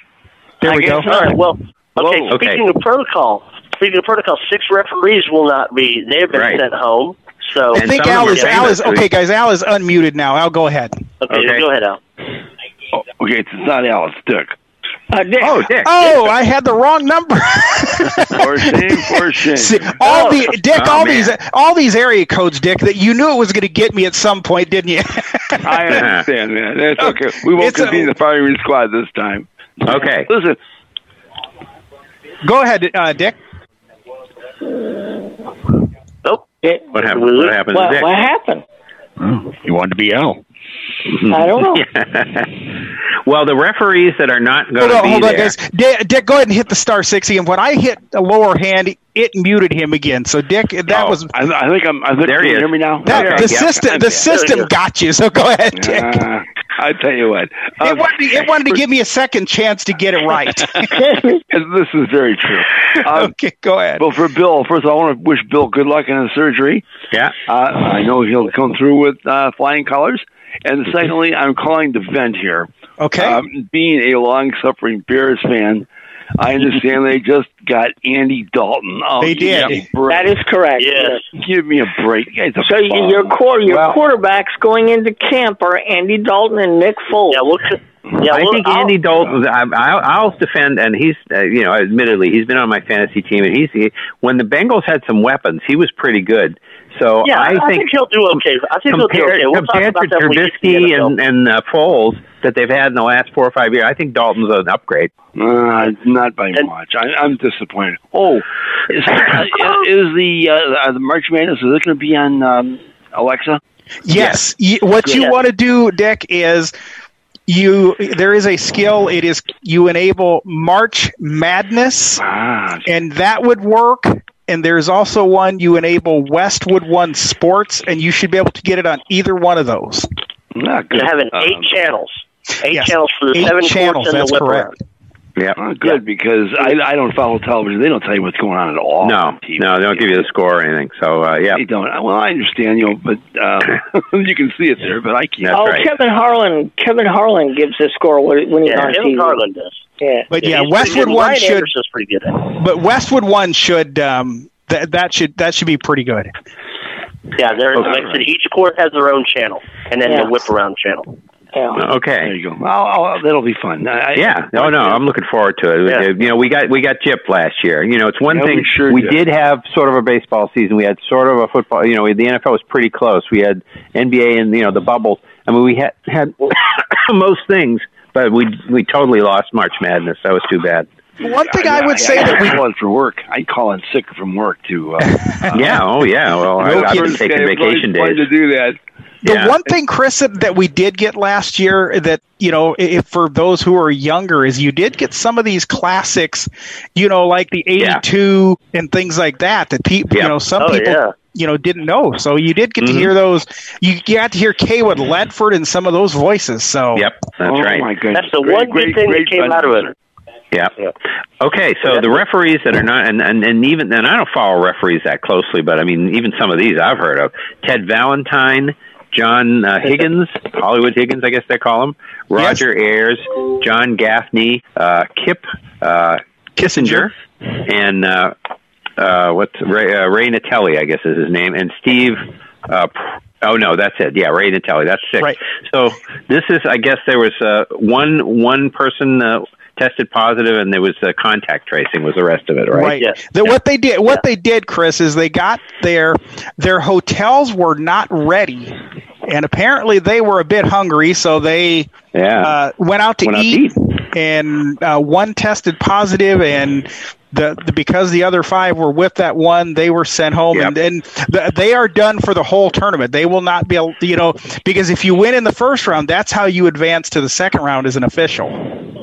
There I we go. guess not. Well, okay. Whoa. Speaking of protocol, speaking of protocol, six referees will not be. They have been Right. sent home. So I think Al is Al is okay, guys. Al is unmuted now. Al, go ahead. Okay, go ahead, Al. Oh, okay, it's not Al, it's Dick. Uh, Dick. Oh, Dick. Oh, I had the wrong number. For shame, for shame. See, all the Dick, Oh, all man. these, all these area codes, Dick. That you knew it was going to get me at some point, didn't you? I understand, man. That's okay. We won't It's a- convene the firing squad this time. Okay. Listen, Go ahead, uh, Dick. Nope. What happened? What happened What, to Dick? what happened? You wanted to be Al. I don't know. well, the referees that are not going Hold to on, be hold on, there. guys. Dick, Dick, go ahead and hit the star six And When I hit the lower hand, it muted him again. So, Dick, that was I, I think I'm. I think There can he you hear me now? that, Okay, the yeah. system. The system got you. So, go ahead, Dick. Uh, I tell you what. it, Um, wanted, it wanted to give me a second chance to get it right. this is very true. Um, okay, go ahead. Well, for Bill, first I want to wish Bill good luck in his surgery. Yeah. Uh, I know he'll come through with uh, flying colors. And secondly, I'm calling to vent here. Okay. Um, being a long-suffering Bears fan, I understand they just got Andy Dalton. Oh, They did. me a break. That is correct. Yes. Give me a break. You guys are So you- your core, your Well- quarterbacks going into camp are Andy Dalton and Nick Foles. Yeah, we'll. Yeah, I we'll, think Andy Dalton. I, I'll, I'll defend, and he's, uh, you know, admittedly, he's been on my fantasy team, and he's he, when the Bengals had some weapons, he was pretty good. So Yeah, I, I think he'll do okay. I think he'll do compared, okay. We'll talk compared about to that when we get to the Trubisky NFL. and, and uh, Foles that they've had in the last four or five years, I think Dalton's an upgrade. Uh, not by much. I, I'm disappointed. Oh, is, uh, is the uh, the March Madness is it going to be on um, Alexa? Yes. Y- What you Yeah. want to do, Dick, is you there is a skill. It is you enable March Madness, Ah, and that would work. And there's also one you enable Westwood One Sports, and you should be able to get it on either one of those. not good. They're having Um, eight channels. Eight Yes. channels for the Eight seven channels, and that's the whip correct. Yeah. uh, good because I I don't follow television. They don't tell you what's going on at all. No, on TV. no, they don't give you the score or anything. So uh, yeah, They don't. Well, I understand, you know, but uh, you can see it there, but I can't. That's oh, right. Kevin Harlan. Kevin Harlan gives the score when when he's Yeah, on Kevin TV. Harlan does. Yeah. But yeah, he's pretty Westwood good. One Ryan should. Anderson's pretty good. But Westwood One should. Um, that that should that should be pretty good. Yeah, they're Okay. like I said, each court has their own channel, and then Yeah. the whip around channel. Okay. There you go. Well, oh, that'll be fun. I, yeah. Oh no, I'm looking forward to it. Yeah. You know, we got we got Jip last year. You know, it's one Yeah, thing we sure we did. did have sort of a baseball season. We had sort of a football. You know, the NFL was pretty close. We had NBA and you know the bubbles. I mean, we had had most things, but we we totally lost March Madness. That was too bad. One thing I would say that we call in for work. I call in sick from work to. Uh, yeah. Oh yeah. Well, No I've been kidding. taking It's vacation always fun days. to do that. The Yeah. one thing, Chris, that that we did get last year that, you know, if for those who are younger, is you did get some of these classics, you know, like the 82 and things like that, that people, you know, some Oh, people, yeah. You know, didn't know. So you did get Mhm. to hear those. You, you got to hear Cawood Ledford and some of those voices. So, Yep, that's oh right. my goodness. That's the Great, one great, good thing great that came out of it. Yeah. Okay, so the referees that are not, and, and, and even, and I don't follow referees that closely, but I mean, even some of these I've heard of. Ted Valentine, John uh, Higgins, Hollywood Higgins, I guess they call him, Roger Ayers, John Gaffney, uh, Kip uh, Kissinger, and uh, uh, what's Ray, uh, Ray Natili, I guess is his name, and Steve. Uh, oh no, that's it. Yeah, Ray Natili. That's six. Right. So this is, I guess, there was uh, one one person uh, tested positive, and there was uh, contact tracing was the rest of it, right? Right. The, What they did, what they did, Chris, is they got their their hotels were not ready, and apparently they were a bit hungry, so they Yeah. uh, went out to Went out to eat, and uh, one tested positive, and the, the because the other five were with that one, they were sent home, and then the, they are done for the whole tournament. They will not be able, you know, because if you win in the first round, that's how you advance to the second round as an official.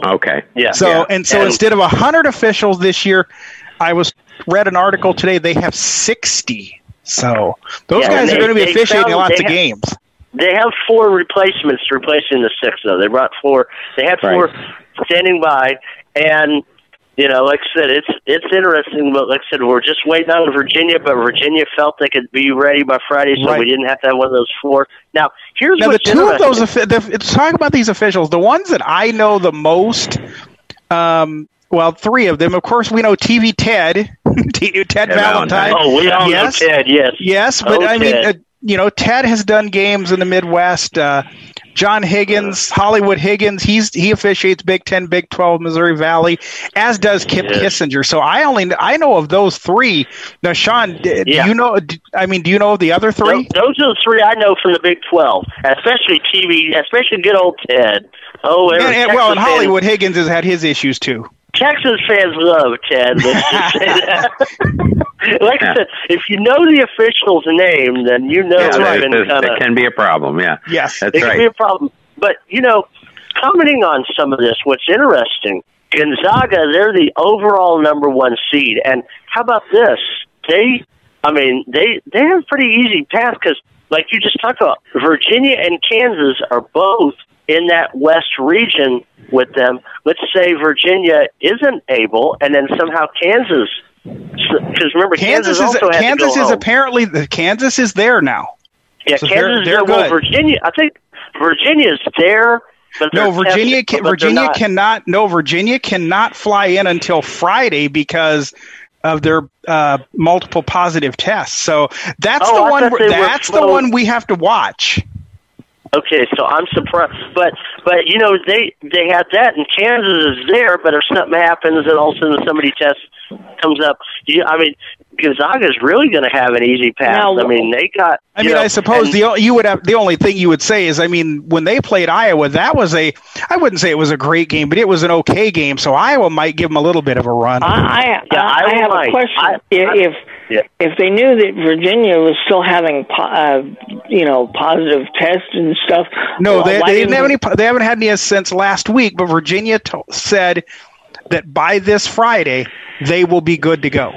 Okay. Yeah. So and so And- instead of hundred officials this year, I was read an article today. They have sixty. So those Yeah, guys and are going to be they officiating found- lots they of ha- games. They have four replacements replacing the six, though. They brought four. They had four standing by, and you know, like I said, it's it's interesting. But like I said, we're just waiting on Virginia, but Virginia felt they could be ready by Friday, so Right. we didn't have to have one of those four. Now, here's Now the two of those, the, talk about these officials. The ones that I know the most, um, well, three of them. Of course, we know TV Ted, T- Ted Valentine. Oh, we all yes. know Ted. Yes, Yes, but Oh, I mean, uh, you know, Ted has done games in the Midwest. Uh, John Higgins, Hollywood Higgins, he's he officiates Big Ten, Big Twelve, Missouri Valley, as does Kip. Kissinger. So I only I know of those three. Now, Sean, do Yeah. you know? I mean, do you know of the other three? Those, are the three I know from the Big Twelve, especially TV, especially good old Ted. Oh, And, and, well, and Hollywood Higgins has had his issues too. Texas fans love Ted. Let's just say that. like I said, if you know the official's name, then you know Yeah, it's there's- been there's- kind that can be a problem. Yeah. Yes, That's it can be a problem. But you know, commenting on some of this, what's interesting, Gonzaga, they're the overall number one seed, and how about this? They, I mean, they they have a pretty easy path because, like you just talked about, Virginia and Kansas are both in that West region with them. Let's say Virginia isn't able, and then somehow Kansas. Because remember, Kansas, Kansas is Kansas is home. apparently the Kansas is there now. Yeah, So Kansas they're- is they're there. Well. Virginia, I think Virginia is there. But No, Virginia can, Virginia cannot. No, Virginia cannot fly in until Friday because of their uh, multiple positive tests. So that's Oh, the one. That's the one we have to watch. Okay, so I'm surprised, but but you know they they had that, and Kansas is there. But if something happens, and all of a sudden somebody test comes up, you, I mean, Gonzaga's really going to have an easy path. Now, I mean, they got. I mean, know, I suppose and- the o- you would have the only thing you would say is, I mean, when they played Iowa, that was a I wouldn't say it was a great game, but it was an okay game. So Iowa might give them a little bit of a run. I, I, Yeah, I, I have might. a question. I- if Yeah. if they knew that Virginia was still having, po- uh, you know, positive tests and stuff, No, well, they, they didn't have any. They haven't had any since last week. But Virginia to, said that by this Friday they will be good to go.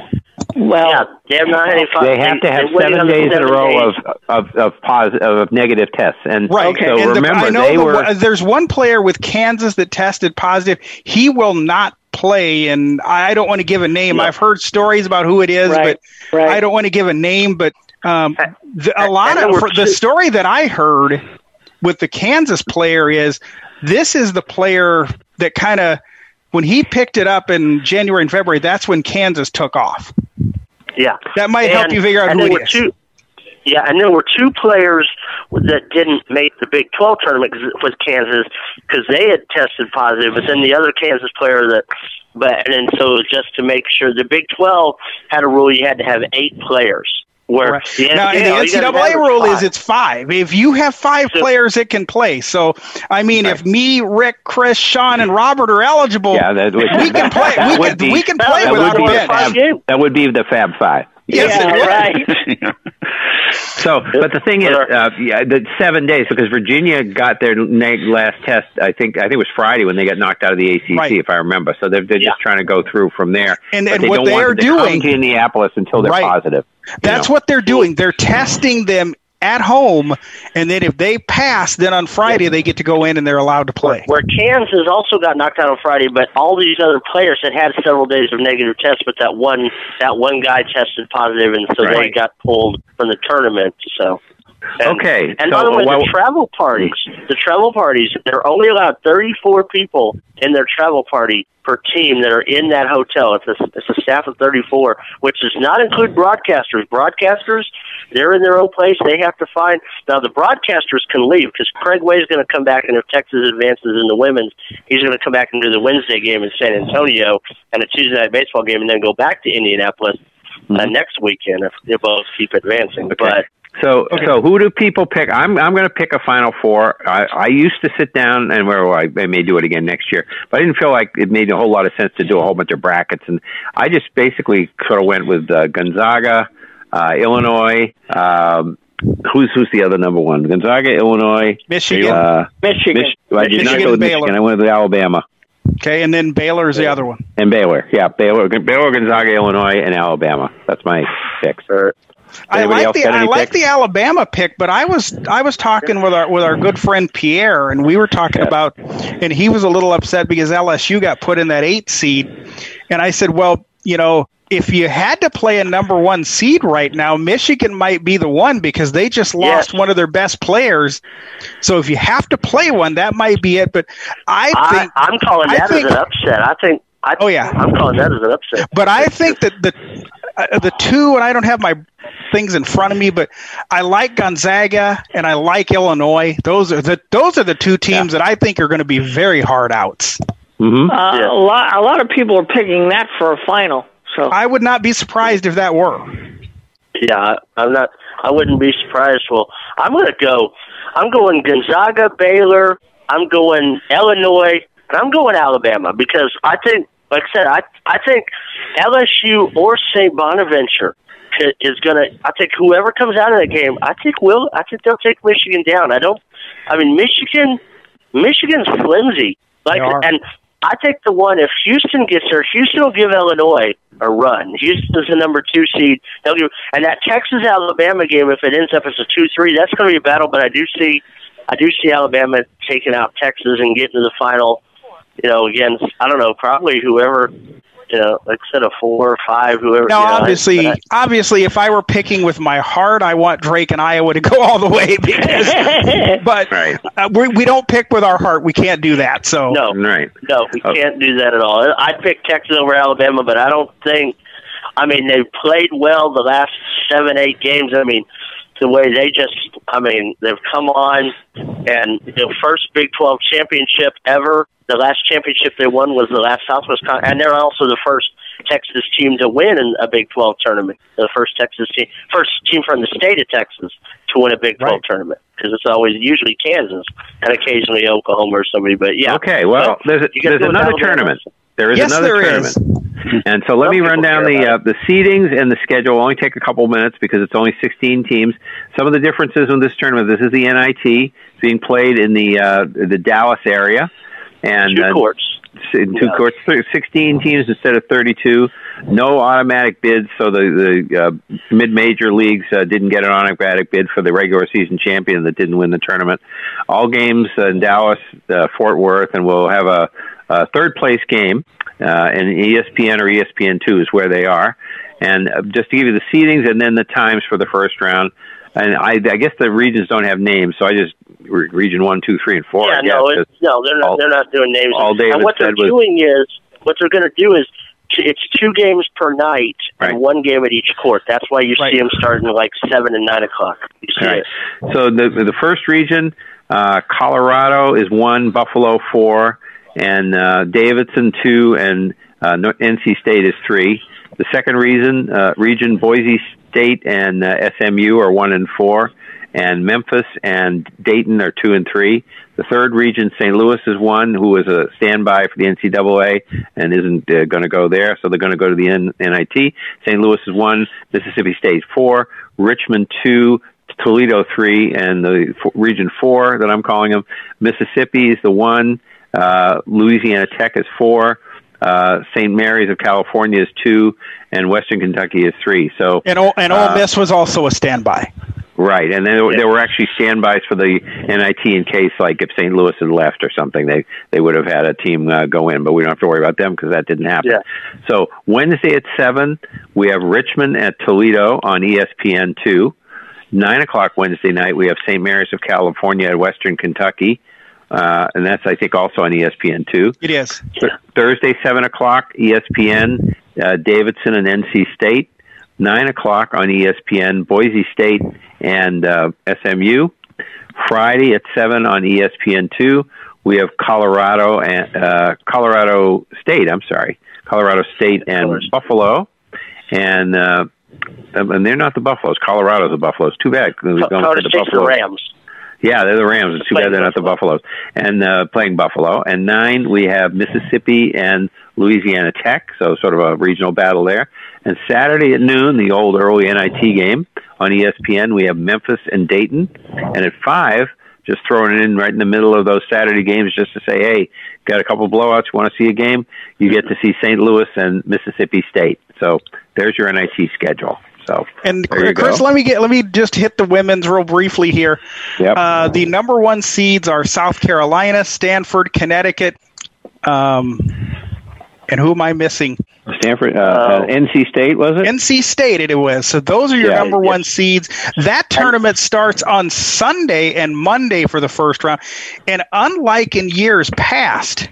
Well, yeah, they have not had any. They have to have they waited seven on the days in a row days. of of of positive of negative tests, and Right. so and the- I know they the were. there's one player with Kansas that tested positive. He will not play, and I don't want to give a name. No. I've heard stories about who it is, Right, but right. I don't want to give a name. But um, the, a lot of for, the story that I heard with the Kansas player is this is the player that kind of when he picked it up in January and February. That's when Kansas took off. Yeah, That might help you figure out who there it were is. Two, Yeah, and there were two players that didn't make the Big 12 tournament with Kansas because they had tested positive, but then the other Kansas player that, but and so just to make sure, the Big 12 had a rule you had to have eight players. Where Right. the now, and NCAA, the you NCAA rule five. is it's five. If you have five players, it can play. So, I mean, if me, Rick, Chris, Sean, and Robert are eligible, Yeah, that would, we can play. that We would can, be- we can play that without would a be the bench. Fab, that would be the Fab Five. Yes, Yeah, right. So, but the thing is, uh, yeah, the seven days because Virginia got their neg- last test. I think I think it was Friday when they got knocked out of the ACC, Right. if I remember. So they're, they're just trying to go through from there. And- and they what don't they are doing- to Indianapolis until they're Right. positive. That's know. what they're doing. They're testing them at home, and then if they pass, then on Friday they get to go in and they're allowed to play. where Kansas also got knocked out on Friday, but all these other players had had several days of negative tests, but that one that one guy tested positive, and so they got pulled from the tournament. So. And, Okay, And so, by the way, well- the travel parties, the travel parties, they're only allowed 34 people in their travel party per team that are in that hotel. It's a, it's a staff of 34, which does not include broadcasters. Broadcasters, they're in their own place. They have to find. Now, the broadcasters can leave because Craig Way is going to come back, and if Texas advances in the women's, he's going to come back and do the Wednesday game in San Antonio and a Tuesday night baseball game, and then go back to Indianapolis uh, next weekend if they both keep advancing. But So, so who do people pick? I'm I'm going to pick a Final Four. I, I used to sit down and where I, I may do it again next year, but I didn't feel like it made a whole lot of sense to do a whole bunch of brackets, and I just basically sort of went with uh, Gonzaga, uh, Illinois. Um, who's who's the other number one? Gonzaga, Illinois, Michigan. Uh, Michigan. Mich- I did not Michigan, go with Baylor. Michigan. I went with Alabama Okay, and then Baylor's the other one. and Baylor. Yeah, Baylor, Baylor, Gonzaga, Illinois, and Alabama. That's my picks. I like the I like picks? the Alabama pick, but I was I was talking with our with our good friend Pierre, and we were talking about, and he was a little upset because LSU got put in that eight seed, and I said, well, you know, if you had to play a number one seed right now, Michigan might be the one because they just lost one of their best players. So if you have to play one, that might be it. But I I, think I'm calling that think- as an upset. I think. I, Oh, yeah. I'm calling that as an upset. But I think that the uh, the two, and I don't have my things in front of me, but I like Gonzaga and I like Illinois. Those are the those are the two teams that I think are going to be very hard outs. Mm-hmm. Uh, A lot, a lot of people are picking that for a final. So I would not be surprised if that were. Yeah, I- I'm not. I wouldn't be surprised. Well, I'm going to go. I'm going Gonzaga, Baylor. I'm going Illinois, and I'm going Alabama because I think, like I said, I I think LSU or St. Bonaventure is going to. I think whoever comes out of that game, I think will. I think they'll take Michigan down. I don't. I mean, Michigan. Michigan's flimsy. Like, and I think the one if Houston gets there, Houston will give Illinois a run. Houston's the number two seed. They'll give, and that Texas Alabama game, if it ends up as a two three, that's going to be a battle. But I do see, I do see Alabama taking out Texas and getting to the final. You know, against I don't know, probably whoever. You know, like I said, a four or five, whoever. Now, you know, obviously, I- obviously, if I were picking with my heart, I want Drake and Iowa to go all the way. Because, but uh, we we don't pick with our heart. We can't do that. So No, right. No, we can't do that at all. I'd pick Texas over Alabama, but I don't think. I mean, they've played well the last seven, eight games. I mean, the way they just. I mean, they've come on, and the first Big Twelve championship ever. The last championship they won was the last Southwest, Con- and they're also the first Texas team to win in a Big Twelve tournament. The first Texas team, first team from the state of Texas to win a Big Twelve tournament because it's always usually Kansas and occasionally Oklahoma or somebody. But yeah, Okay, well, But there's a, there's another Alabama. tournament. There is Yes, another there tournament. is. And so let me run down the uh, the seedings and the schedule. It'll only take a couple minutes because it's only 16 teams. Some of the differences in this tournament. This is the NIT. It's being played in the uh, the Dallas area, and two uh, courts. in two Yeah. courts, thir- 16 teams instead of 32. No automatic bids, so the the uh, mid major leagues uh, didn't get an automatic bid for the regular season champion that didn't win the tournament. All games uh, in Dallas, uh, Fort Worth, and we'll have a, a third place game. Uh, and ESPN or ESPN two is where they are. And uh, just to give you the seedings and then the times for the first round. And I, I guess the regions don't have names, so I just re- region one, two, three, and four. yeah, I guess, no, 'cause- it's, no, they're not. all- they're not doing names. all David and what they're was- doing is what they're going to do is it's two games per night Right. and one game at each court. That's why you Right. see them starting at like seven and nine o'clock. You see Right. it. So the the first region, uh, Colorado is one, Buffalo four, and uh, Davidson two, and uh, NC State is three. The second region, uh, region Boise State and uh, SMU are one and four, and Memphis and Dayton are two and three. The third region, St. Louis is one, who is a standby for the NCAA and isn't uh, going to go there, so they're going to go to the N- NIT. St. Louis is one, Mississippi State four, Richmond two, Toledo three, and the f- region four that I'm calling them. Mississippi is the one. Uh, Louisiana Tech is four. Uh, St. Mary's of California is two, and Western Kentucky is three. So And Ole, and Ole uh, Miss was also a standby. Right, and there, there were actually standbys for the NIT in case, like, if St. Louis had left or something, they they would have had a team uh, go in, but we don't have to worry about them because that didn't happen. So Wednesday at seven, we have Richmond at Toledo on ESPN two. Nine o'clock Wednesday night, we have St. Mary's of California at Western Kentucky, uh, and that's I think also on E ESPN two. It is. Th- Thursday, 7 o'clock, ESPN, uh, Davidson and NC State. 9 o'clock on ESPN, Boise State and uh, SMU. Friday at 7 on E ESPN2, we have Colorado and uh, Colorado State, I'm sorry, Colorado State and Buffalo. And uh, and they're not the Buffaloes. Colorado's the Buffaloes. Too bad. we don't Colorado say the State's the Rams. Yeah, they're the Rams. It's too bad they're not the Buffaloes. And uh, playing Buffalo. And nine, we have Mississippi and Louisiana Tech, so sort of a regional battle there. And Saturday at noon, the old early NIT game on ESPN, we have Memphis and Dayton. And at five, just throwing it in right in the middle of those Saturday games, just to say, hey, got a couple blowouts, you want to see a game? You get to see St. Louis and Mississippi State. So there's your NIT schedule. So And there you Chris, go. let me get let me just hit the women's real briefly here. Yep. Uh, the number one seeds are South Carolina, Stanford, Connecticut. Um, and who am I missing? Stanford, uh, uh, NC State was it? NC State it was. So those are your Yeah, number one seeds. That tournament starts on Sunday and Monday for the first round. And unlike in years past,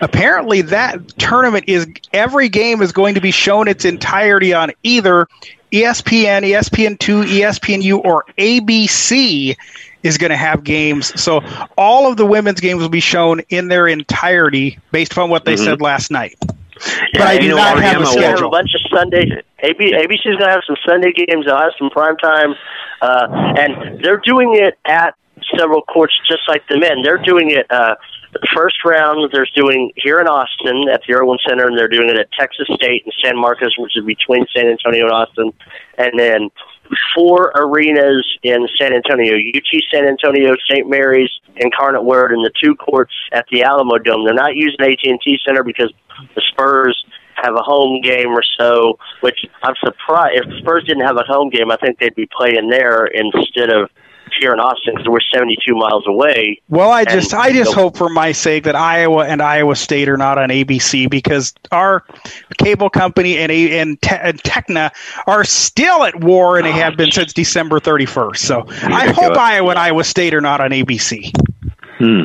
apparently that tournament is every game is going to be shown its entirety on either ESPN, ESPN2, ESPNU, or ABC is going to have games. So all of the women's games will be shown in their entirety based upon what they Mhm. said last night. Yeah, but I do know, not have a They have a bunch of Sunday. AB, ABC's going to have some Sunday games. They'll have some prime time, uh, and they're doing it at several courts, just like the men. They're doing it. Uh, the first round, they're doing here in Austin at the Erwin Center, and they're doing it at Texas State and San Marcos, which is between San Antonio and Austin, and then four arenas in San Antonio: UT San Antonio, St. Mary's, Incarnate Word, and the two courts at the Alamo Dome. They're not using AT and T Center because the Spurs have a home game or so. Which I'm surprised if Spurs didn't have a home game, I think they'd be playing there instead of here in Austin because we're 72 miles away. Well, I just And I just the- hope for my sake that Iowa and Iowa State are not on ABC because our cable company and and, Te- and Tegna are still at war and they have been since December 31st. So I hope Iowa and Iowa State are not on ABC. Hmm.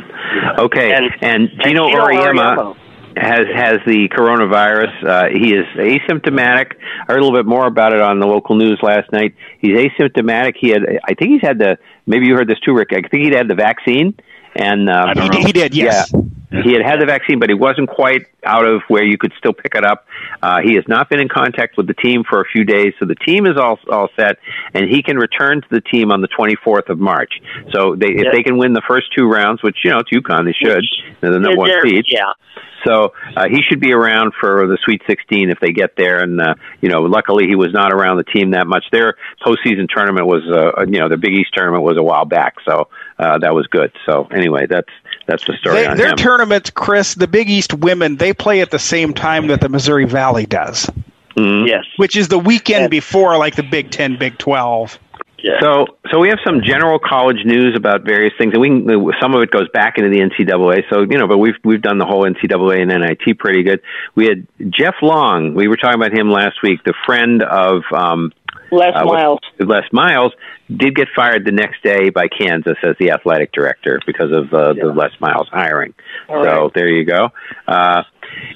Okay. And, Gino Gino Auriemma Auriemma. Has has the coronavirus. Uh, he is asymptomatic. I heard a little bit more about it on the local news last night. He's asymptomatic. He had, I think he's had the. Maybe you heard this too, Rick. I think he'd had the vaccine, and uh, He did- he did, yes. Yeah. He had had the vaccine, but he wasn't quite out of where you could still pick it up. Uh, he has not been in contact with the team for a few days, so the team is all all set, and he can return to the team on the 24th of March. So they, if Yeah. they can win the first two rounds, which you know it's UConn, they should. They're the number one They're- seed. Yeah. So uh, he should be around for the Sweet 16 if they get there. And uh, you know, luckily he was not around the team that much. Their postseason tournament was, uh, you know, the Big East tournament was a while back, so uh, that was good. So anyway, that's that's the story They, on their him. tournaments, Chris, the Big East women, they play at the same time that the Missouri Valley does, Mhm. Yes. which is the weekend before like the Big Ten, Big Twelve. So, so we have some general college news about various things, and we can, some of it goes back into the NCAA. So, you know, but we've we've done the whole NCAA and NIT pretty good. We had Jeff Long. We were talking about him last week, the friend of um, Les uh, Miles. Les Miles did get fired the next day by Kansas as the athletic director because of uh, the Les Miles hiring. All so right. there you go. Uh,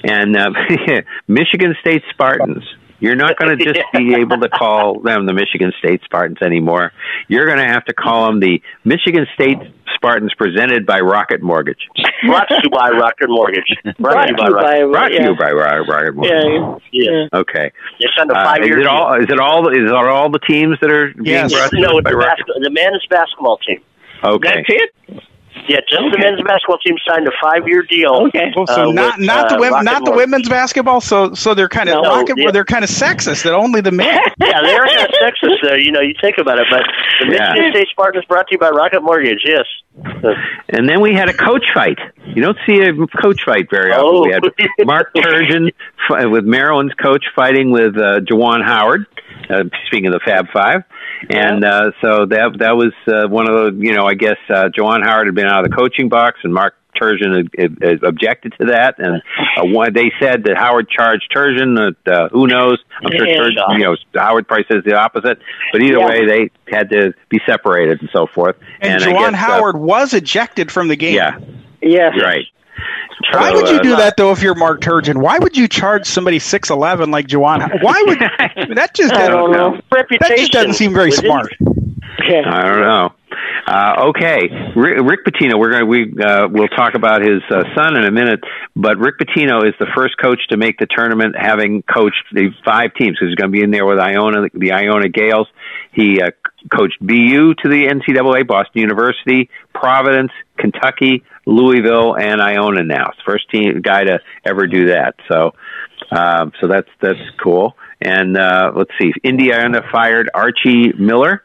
and uh, Michigan State Spartans. You're not going to just be able to call them the Michigan State Spartans anymore. You're going to have to call them the Michigan State Spartans presented by Rocket Mortgage. Brought to you by Rocket Mortgage. Brought to you by Rocket. Brought to you by Rocket Mortgage. Yeah. yeah. Okay. They signed a Uh, five-year is it all? Is it all? Is it all the teams that are being Yes. brought to No, us it's by the, Rocket? basket, the men's basketball team. Okay. That's it? Yeah, just the men's basketball team signed a five-year deal. Okay. Well, so uh, not with, not the uh, women, not the women's basketball. So so they're kind of No, rocket, yeah. they're kind of sexist that only the men. yeah, they are kind of sexist there. You know, you think about it, but the Yeah. Michigan State Spartans brought to you by Rocket Mortgage. Yes. And then we had a coach fight. You don't see a coach fight very often. Oh. We had Mark Turgeon fi- with Maryland's coach fighting with uh, Juwan Howard. Uh, speaking of the Fab Five, and uh, so that that was uh, one of the you know I guess uh, Juwan Howard had been out of the coaching box, and Mark Turgeon had, had objected to that, and uh, one, they said that Howard charged Turgeon. That uh, who knows? I'm sure Turgeon, you know Howard probably says the opposite, but either Yeah. way, they had to be separated and so forth. And, I Juwan guess, uh, Howard was ejected from the game. yeah, Yes. right. Why So, would you uh, do that though if you're Mark Turgeon? Why would you charge somebody six eleven like Juwan? Why would that just I don't doesn't, know. that just doesn't seem very smart. Okay. I don't know. Uh, okay, Rick, Rick Pitino. We're going we uh, we'll talk about his uh, son in a minute, but Rick Pitino is the first coach to make the tournament, having coached the five teams. He's going to be in there with Iona, the Iona Gales. He uh, coached BU to the NCAA, Boston University, Providence, Kentucky, Louisville, and Iona. Now, first team guy to ever do that. So, um, so that's that's cool. And uh, let's see, Indiana fired Archie Miller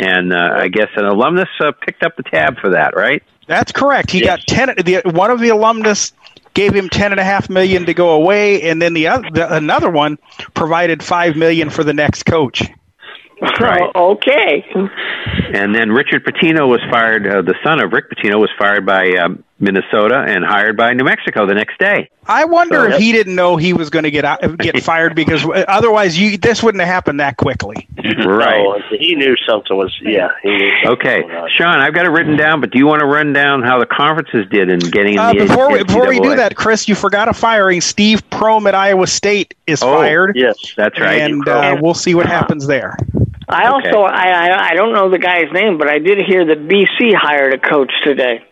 and uh, I guess an alumnus uh, picked up the tab for that, right? That's correct. He got ten. The one of the alumnus gave him ten and a half million to go away, and then the other the, another one provided five million for the next coach. Right. Oh, okay. And then Richard Pitino was fired. Uh, the son of Rick Pitino was fired by um, Minnesota and hired by New Mexico the next day. I wonder So- if he didn't know he was going to get out, get fired because otherwise you this wouldn't have happened that quickly. Right. No, he knew something was. Yeah. He knew something Okay, was. Sean, I've got it written down, but do you want to run down how the conferences did in getting in Uh, the before we, before we do that, Chris, you forgot a firing. Steve Prohm at Iowa State is Oh, fired, Yes. That's right. and uh, we'll see what happens there. I Okay. also I, I I don't know the guy's name, but I did hear that BC hired a coach today.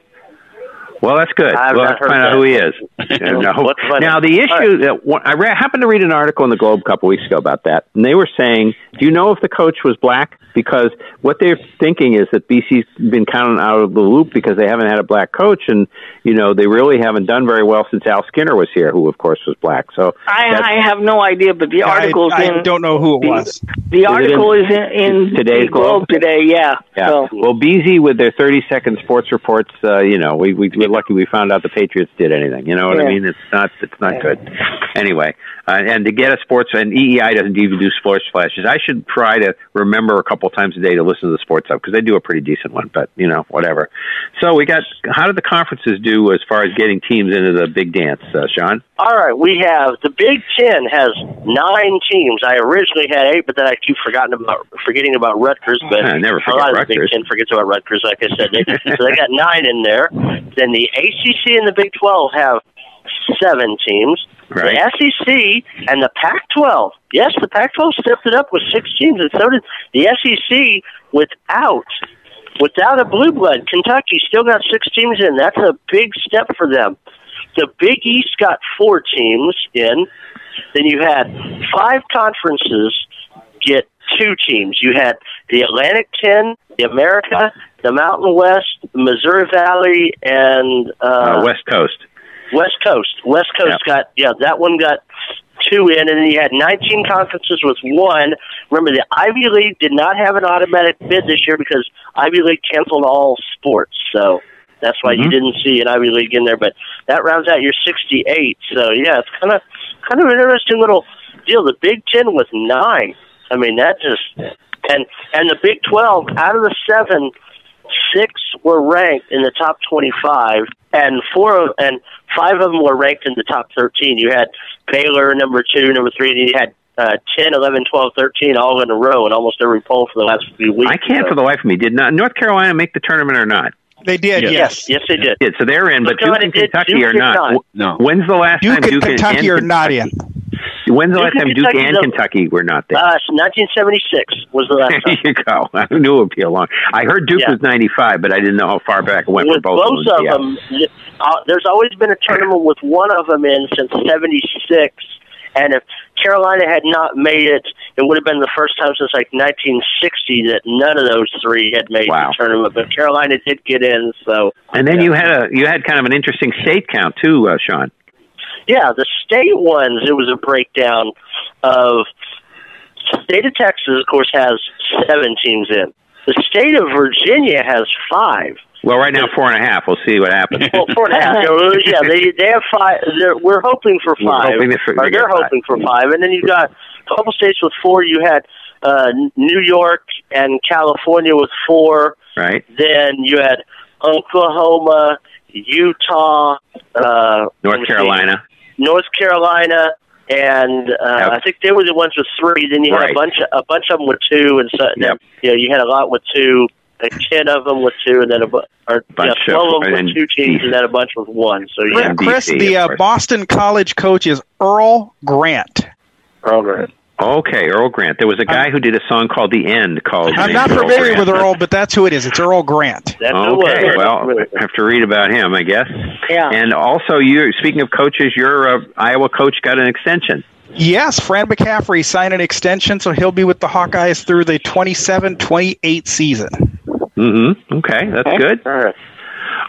Well, that's good. I've We'll not have to find out who he that. is. And, Let's find now, the All issue that one- I re- happened to read an article in the Globe a couple weeks ago about that, and they were saying, "Do you know if the coach was black?" Because what they're thinking is that BC's been kind of out of the loop because they haven't had a black coach, and you know they really haven't done very well since Al Skinner was here, who of course was black. So I I have no idea, but the article's I, I in don't know who it was. the it article in is in, in today's Globe Globe? today. Yeah. Yeah. So, Well, BZ with their 30 second sports reports, uh, you know, we, we we're lucky we found out the Patriots did anything. You know what I mean? It's not it's not good. Anyway, uh, and to get a sports and EEI doesn't even do sports flashes. I should try to remember a couple times a day to listen to the sports up because they do a pretty decent one. But you know, whatever. So we got how did the conferences do as far as getting teams into the big dance, uh, Sean? All right, we have the Big Ten has nine teams. I originally had eight, but then I keep forgotten about forgetting about Rutgers. But I never a forget lot of the Big Ten forgets about Rutgers. Like I said, they, so they got nine in there. Then the ACC and the Big Twelve have seven teams. Right. The SEC and the Pac-12. Yes, the Pac-12 stepped it up with six teams, and so did the SEC without without a blue blood. Kentucky still got six teams in. That's a big step for them. The Big East got four teams in. Then you had five conferences get two teams. You had the Atlantic 10, the America, the Mountain West, the Missouri Valley, and Uh, West Coast. West Coast. West Coast got yeah, that one got two in, and then you had 19 conferences with one. Remember, the Ivy League did not have an automatic bid this year because Ivy League canceled all sports, so that's why you Mhm. didn't see an Ivy League in there. But that rounds out your 68. So yeah, it's kind of kind of an interesting little deal. The Big Ten with nine. I mean, that just and and the Big 12 out of the seven six were ranked in the top 25 and four of, and five of them were ranked in the top 13 you had baylor number two number three and you had uh, 10 11 12 13 all in a row in almost every poll for the last few weeks I can't So- for the life of me. Did not North Carolina make the tournament or not? They did, yes. Yes, they did. Yeah, so they're in, but North Carolina Duke and did, Kentucky Duke are not. not. No. When's the last Duke time and Duke Kentucky are not in. When's the Duke last time Duke Kentucky and don't- Kentucky were not there? Uh, 1976 was the last time. there you go. I knew it would be a long. I heard Duke Yeah. was ninety five, but I didn't know how far back it went for with both, both of them. Yeah. them, uh, there's always been a tournament with one of them in since '76, and if Carolina had not made it, it would have been the first time since like 1960 that none of those three had made Wow. the tournament. But Carolina did get in, so And then you had a you had kind of an interesting state count too, uh, Sean. Yeah, the state ones. It was a breakdown of state of Texas, of course, has seven teams in. The state of Virginia has five. Well, right now four and a half. We'll see what happens. Well, four and a half. So, yeah, they they have five. They're, we're hoping for We're five. hoping for- or they're get five. hoping for five, and then you've got a couple states with four. You had uh, New York and California with four. right? Then you had Oklahoma, Utah, uh, North me see, Carolina. North Carolina, and uh, Yep. I think they were the ones with three. Then you had Right. a bunch, of, a bunch of them with two, and so then, Yep. you know you had a lot with two, like ten of them with two, and then a bu- or Bunch yeah, twelve of- of them with two teams, and then a bunch with one. So yeah, Chris, BC, the uh. Boston College coach is Earl Grant. Earl Grant. Okay, Earl Grant. There was a guy who did a song called "The End" called. I'm not Earl familiar Grant. with Earl, but that's who it is. It's Earl Grant. That's Okay, was. well, I have to read about him, I guess. Yeah. And also, you speaking of coaches, your uh, Iowa coach got an extension. Yes, Fran McCaffery signed an extension, so he'll be with the Hawkeyes through the 27-28 season. Mm-hmm. Okay, that's good. All right.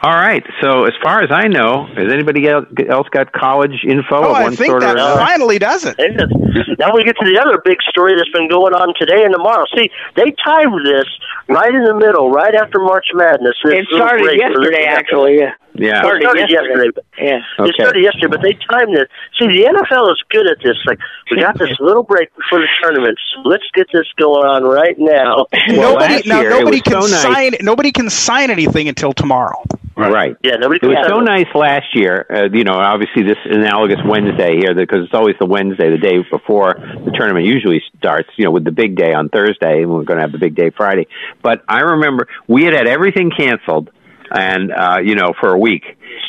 All right. So, as far as I know, has anybody else got college info Oh, of I think sort that or another? finally does it. It is. Now we get to the other big story that's been going on today and tomorrow. See, they timed this right in the middle, right after March Madness. This It started break for this- yesterday, actually. Yeah. Yeah. It Started started yesterday. yesterday. but- Yeah. Okay. It started yesterday, but they timed it. See, the NFL is good at this. Like, we got this little break before the tournament. So let's get this going on right now. Well, nobody now year, nobody can so nice. sign nobody can sign anything until tomorrow. Right. Yeah, nobody can. It was so sign nice last year, uh, you know, obviously this analogous Wednesday here, because it's always the Wednesday, the day before the tournament usually starts, you know, with the big day on Thursday, and we're going to have the big day Friday. But I remember we had had everything canceled, and, uh, you know, for a week.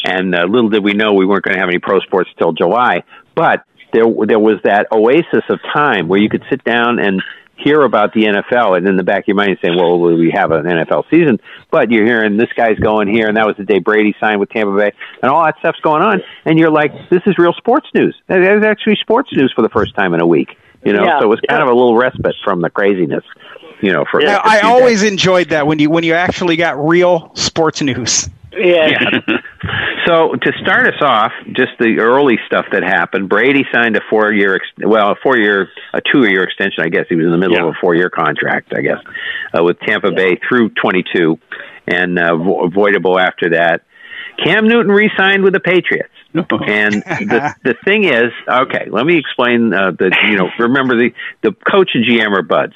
And uh, little did we know we weren't going to have any pro sports till July. But there, there was that oasis of time where you could sit down and hear about the NFL, and in the back of your mind, you're saying, "Well, will we have an NFL season?" But you're hearing this guy's going here, and that was the day Brady signed with Tampa Bay, and all that stuff's going on, and you're like, "This is real sports news." That is actually sports news for the first time in a week, you know. Yeah. So it was kind of a little respite from the craziness, you know. For Now, a I always days. enjoyed that when you when you actually got real sports news. Yeah. Yeah. so to start us off, just the early stuff that happened. Brady signed a four-year, ex- well, a four-year, a two-year extension. I guess he was in the middle Yeah. of a four-year contract. I guess uh, with Tampa Bay through 22, and uh, vo- avoidable after that. Cam Newton re-signed with the Patriots. And the the thing is, okay, let me explain uh, the you know remember the the coach and GM are buds,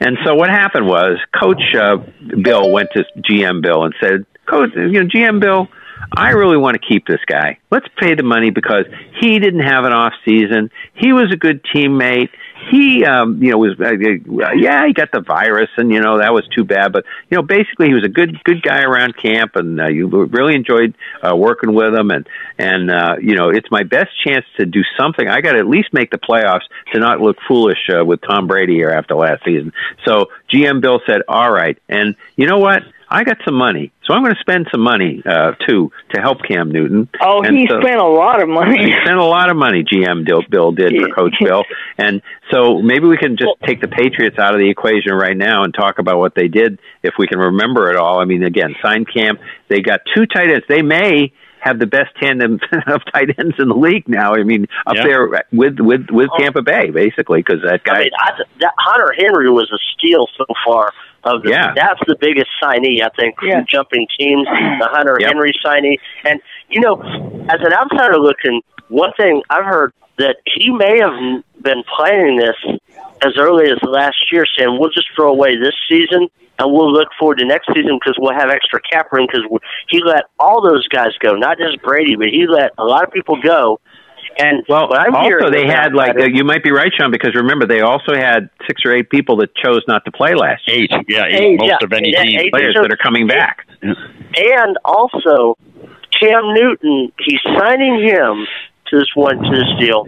and so what happened was Coach uh, Bill went to GM Bill and said, Coach, you know GM Bill, I really want to keep this guy. Let's pay the money because he didn't have an off season. He was a good teammate. He, um, you know, was uh, yeah, he got the virus, and you know that was too bad. But you know, basically, he was a good good guy around camp, and uh, you really enjoyed uh, working with him. And and uh, you know, it's my best chance to do something. I got to at least make the playoffs to not look foolish uh, with Tom Brady here after last season. So GM Bill said, "All right," and you know what? I got some money, so I'm going to spend some money uh, too to help Cam Newton. Oh, And he so- spent a lot of money. he spent a lot of money. GM Bill, Bill did for Coach Bill, and so maybe we can just take the Patriots out of the equation right now and talk about what they did, if we can remember it all. I mean, again, signed Cam. They got two tight ends. They may have the best tandem of tight ends in the league now. I mean, up Yeah. there with with with oh. Tampa Bay, basically, because that guy. I mean, I, that Hunter Henry was a steal so far. Of the, Yeah. that's the biggest signee I think. Yeah. Jumping teams, the Hunter Yep. Henry signee, and you know, as an outsider looking, one thing I've heard that he may have been planning this as early as last year, saying we'll just throw away this season and we'll look forward to next season because we'll have extra cap room because he let all those guys go, not just Brady, but he let a lot of people go. And Well, I'm also they had like that uh, you might be right, Sean, because remember they also had six or eight people that chose not to play last year. Eight, yeah, eight, Eight, most yeah. of any Yeah, team. eight. Players so- that are coming back. And also, Cam Newton, he's signing him to this one to this deal,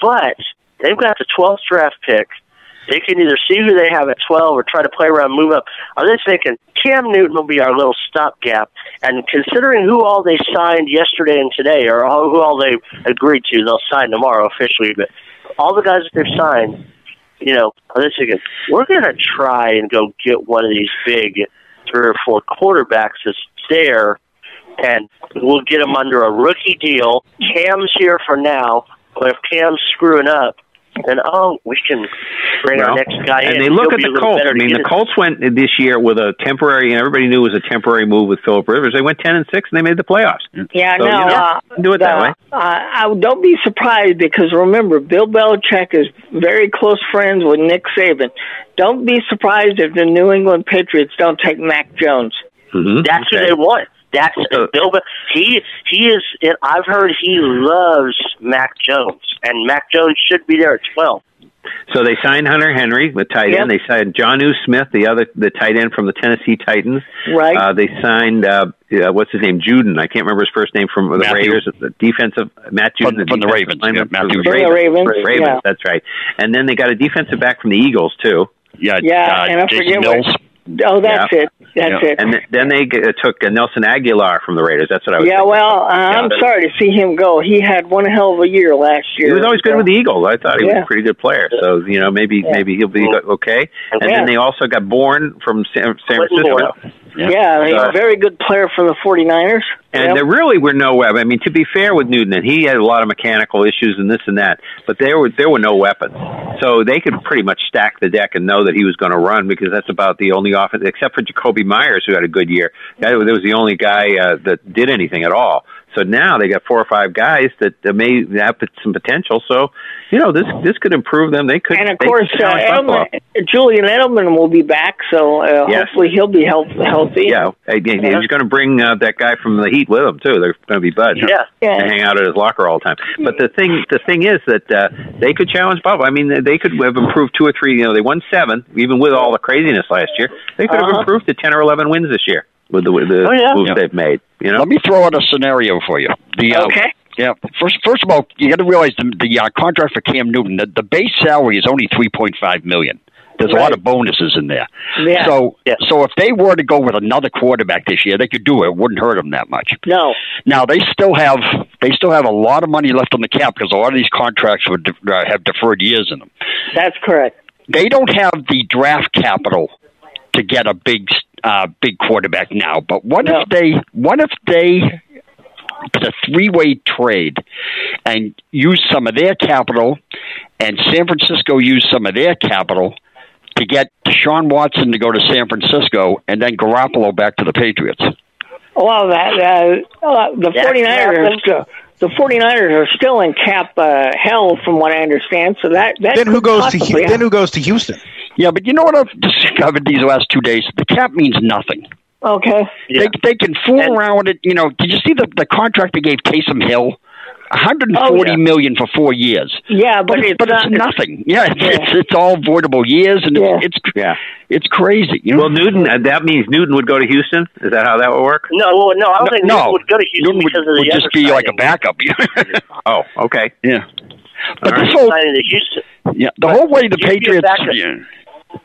but they've got the 12th draft pick. They can either see who they have at 12 or try to play around, move up. Are they thinking Cam Newton will be our little stopgap? And considering who all they signed yesterday and today, or all, who all they agreed to, they'll sign tomorrow officially. But all the guys that they've signed, you know, are they thinking we're going to try and go get one of these big three or four quarterbacks that's there, and we'll get them under a rookie deal. Cam's here for now, but if Cam's screwing up, then oh, we can bring Well, our next guy in. and they look He'll at the Colts. I mean, the. Colts went this year with a temporary, and everybody knew it was a temporary move with Philip Rivers. They went ten and six, and they made the playoffs. Yeah, So, no, you know, uh, do it that uh, way. Uh, I don't be surprised because remember, Bill Belichick is very close friends with Nick Saban. Don't be surprised if the New England Patriots don't take Mac Jones. Mm-hmm. That's who they want. That's Bill. Be- He he is. I've heard he loves Mac Jones, and Mac Jones should be there at twelve. So they signed Hunter Henry, the tight Yep. end. They signed Jonnu Smith, the other the tight end from the Tennessee Titans. Right. Uh, they signed uh, uh, what's his name, Judon. I can't remember his first name from the Matthew. Raiders. The defensive Matt Judon, From- from the defensive Ravens, lineman yeah, from Matthew the Judon. Ravens. Ravens, Ravens, yeah. That's right. And then they got a defensive back from the Eagles too. Yeah, Yeah, and I forget what. Oh, that's Yeah. it. That's it. And then they g- uh, took uh, Nelson Agholor from the Raiders. That's what I was. Yeah, well, uh, I'm Yeah. sorry to see him go. He had one hell of a year last year. He was always good with the Eagles. I thought he was a pretty good player. So you know, maybe Yeah. maybe he'll be okay. And Yeah. then they also got Bourne from San, San Clinton Francisco. Yeah, he's So- a very good player for the 49ers. And Yep. there really were no weapons. I mean, to be fair with Newton, and he had a lot of mechanical issues and this and that, but there were there were no weapons, so they could pretty much stack the deck and know that he was going to run because that's about the only offense, except for Jakobi Meyers, who had a good year. That was, that was the only guy uh, that did anything at all. So now they got four or five guys that may have some potential. So you know, this this could improve them. They could, And of course, uh. Edelman, Julian Edelman will be back, so uh, Yes. hopefully he'll be health, healthy. Yeah, he's going to bring uh, that guy from the Heat with him too. They're going to be buds. Yeah. Yeah. and hang out at his locker all the time. But the thing, the thing is that uh, they could challenge Buffalo. I mean, they could have improved two or three. You know, they won seven, even with all the craziness last year. They could have Uh-huh. improved to ten or eleven wins this year with the, with the Oh, yeah. moves Yeah. they've made. You know, Let me throw out a scenario for you. The, uh, Okay. Yeah. First, first of all, you got to realize the, the uh, contract for Cam Newton. The, the base salary is only three point five million. There's a lot of bonuses in there. Yeah. So, yeah. so if they were to go with another quarterback this year, they could do it. It wouldn't hurt them that much. No. Now they still have they still have a lot of money left on the cap because a lot of these contracts would de- uh, have deferred years in them. That's correct. They don't have the draft capital to get a big uh, big quarterback now. But what No. if they what if they did a three way trade and use some of their capital, and San Francisco use some of their capital to get Deshaun Watson to go to San Francisco and then Garoppolo back to the Patriots. Well, that uh, uh, the That 49ers are the 49ers are still in cap uh, hell, from what I understand. So that, that Then who goes to possibly then who goes to Houston? Yeah, but you know what I've discovered these last two days? The cap means nothing. Okay. They they can fool around with it. You know, did you see the the contract they gave Taysom Hill? One hundred and forty Oh, yeah. million for four years. Yeah, but, But, it's, but it's uh, nothing. Yeah, it's, Yeah. it's it's all voidable years, and Yeah. it's it's yeah. it's crazy. You know? Well, Newton. Uh, that means Newton would go to Houston. Is that how that would work? No, well, no, I don't think no, Newton would go to Houston Newton would, because of the would just other be like a signing. backup. Oh, okay. yeah. But All this right. whole Houston. yeah, the whole way the he'd be a Patriots yeah,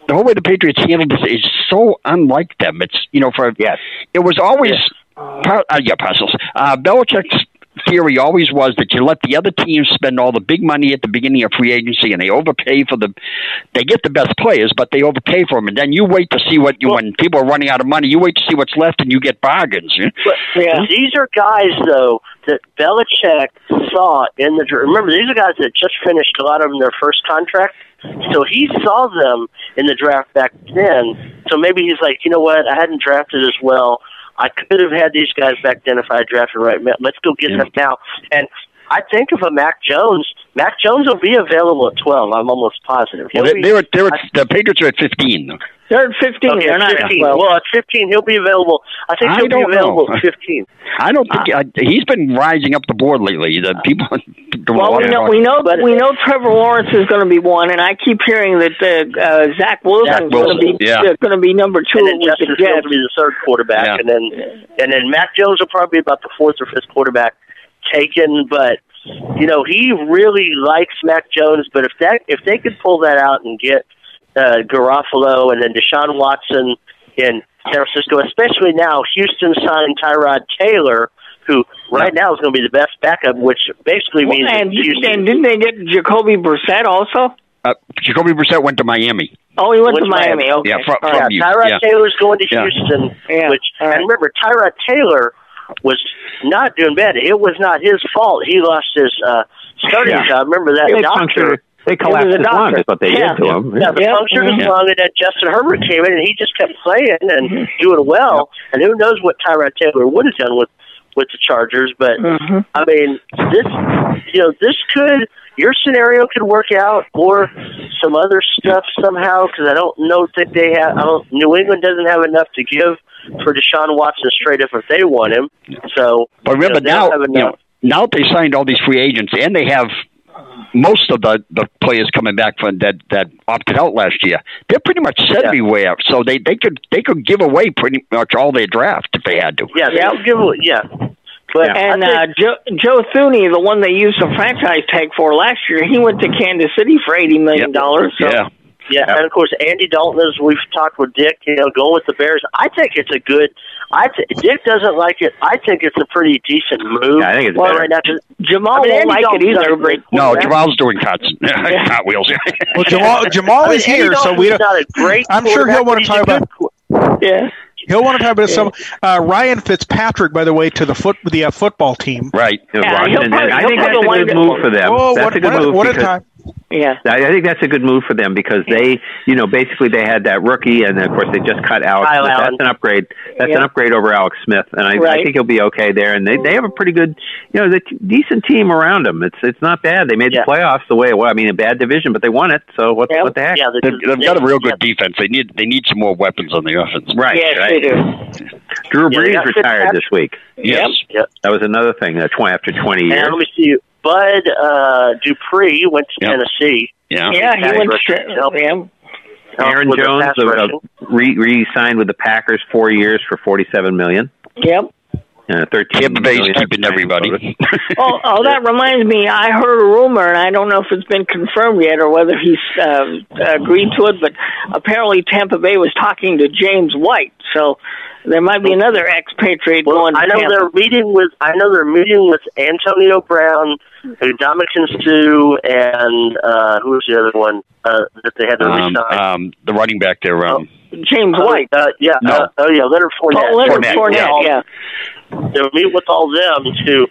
the whole way the Patriots handled this is so unlike them. It's you know for Yes. it was always par- uh, yeah Parcells. Uh, Belichick's theory always was that you let the other teams spend all the big money at the beginning of free agency, and they overpay for the. They get the best players, but they overpay for them, and then you wait to see what you when people are running out of money. You wait to see what's left, and you get bargains. you know? But Yeah. these are guys, though, that Belichick saw in the. Remember, these are guys that just finished a lot of them their first contract. So he saw them in the draft back then. So maybe he's like, you know what? I hadn't drafted as well. I could have had these guys back then if I had drafted right. Let's go get them now. And I think of a Mac Jones. Mac Jones will be available at twelve. I'm almost positive. Well, they, be- they were they were the Patriots are at fifteen. Though. They're at 15. Okay, They're not 15. 12. Well, at 15, he'll be available. I think he'll be available know. at 15. I don't think uh, he's been rising up the board lately. The people. doing a Well, we know we know but we know Trevor Lawrence is going to be one, and I keep hearing that uh, uh, Zach Wilson's going to be yeah. uh, going to be number two And then with Justin the Fields will be the third quarterback, Yeah. and then and then Mac Jones will probably be about the fourth or fifth quarterback taken. But you know, he really likes Mac Jones. But if that if they could pull that out and get uh, Garoppolo and then Deshaun Watson in San Francisco, especially now, Houston signed Tyrod Taylor, who right now is going to be the best backup, which basically means and, Houston and didn't they get Jacoby Brissett also? Uh, Jacoby Brissett went to Miami. Oh, he went Went to to Miami. Miami. Okay. Yeah, from, from right. you. Tyrod yeah. Taylor's going to Yeah. Houston, Yeah. which All right. and remember Tyrod Taylor was not doing bad. It was not his fault. He lost his uh, starting Yeah. job. Remember that They doctor. They collapsed his lung. Is what they Yeah. did to him. Yeah, the Yeah. punctured his Mhm. lung, and then Justin Herbert came in, and he just kept playing and Mm-hmm. doing well. And who knows what Tyrod Taylor would have done with with the Chargers? But Mm-hmm. I mean, this you know this could your scenario could work out, or some other stuff somehow. Because I don't know that they have. I don't. New England doesn't have enough to give for Deshaun Watson straight up if they want him. So, But remember you know, now, you know, now they signed all these free agents, and they have most of the, the players coming back from that that opted out last year. They're pretty much set Yeah. everywhere, so they they could they could give away pretty much all their draft if they had to. yeah, they Yeah. give. a- Yeah, but And uh, Joe, Joe Thuney, the one they used the franchise tag for last year, he went to Kansas City for eighty million dollars. So. Yeah, Yeah, and of course Andy Dalton, as we've talked with Dick, you know, go with the Bears. I think it's a good. I th- Dick doesn't like it. I think it's a pretty decent move. Yeah, I think it's well, better. right now. 'cause- Jamal I mean, won't like it either. but- great no. Jamal's doing carts, cartwheels. Well, Jamal Jamal I mean, is Andy here, so we don't. not a great. I'm sure he'll want to talk about. good Yeah. He'll want to talk about some uh, Ryan Fitzpatrick, by the way, to the foot the uh, football team. right. Yeah, Yeah, Washington. he'll probably- I think that's a good move for them. Oh, that's one, a good one, move one at a time. Yeah. I I think that's a good move for them because they, you know, basically they had that rookie, and of course they just cut Alex. Kyle Smith. Allen. That's an upgrade. That's Yeah. an upgrade over Alex Smith, and I, I think he'll be okay there. And they they have a pretty good, you know, the t- decent team around them. It's it's not bad. They made Yeah. the playoffs the way it was. I mean, a bad division, but they won it. So what Yeah. what the heck? Yeah, They've, they've got a real good yeah. defense. They need they need some more weapons on the offense. Right. Yes, right. they do. Drew Brees got retired this week. Yes. Yep. That was another thing. Uh, tw- after twenty years. And let me see. Bud uh, Dupree went to Yep. Tennessee. Yeah. Yeah, he went rush straight. help. Yeah. Aaron Jones pass uh, rushing. re re signed with the Packers four years for forty seven million. Yep. Uh, Thirteen. Tampa Bay's million keeping everybody. Oh, oh, that reminds me. I heard a rumor, and I don't know if it's been confirmed yet or whether he's uh, agreed to it. But apparently, Tampa Bay was talking to James White, so there might be another expatriate Well, going. To I know Tampa. they're meeting with. I know they're meeting with Antonio Brown, Ndamukong Suh, and uh, who was the other one uh, that they had to um, resign? um, the running back there. Um, James Oh, White. Uh, yeah. No. Uh, oh, yeah. Leonard Fournette. Oh, Leonard Fournette, Fournette. yeah. Yeah. They'll meet with all them to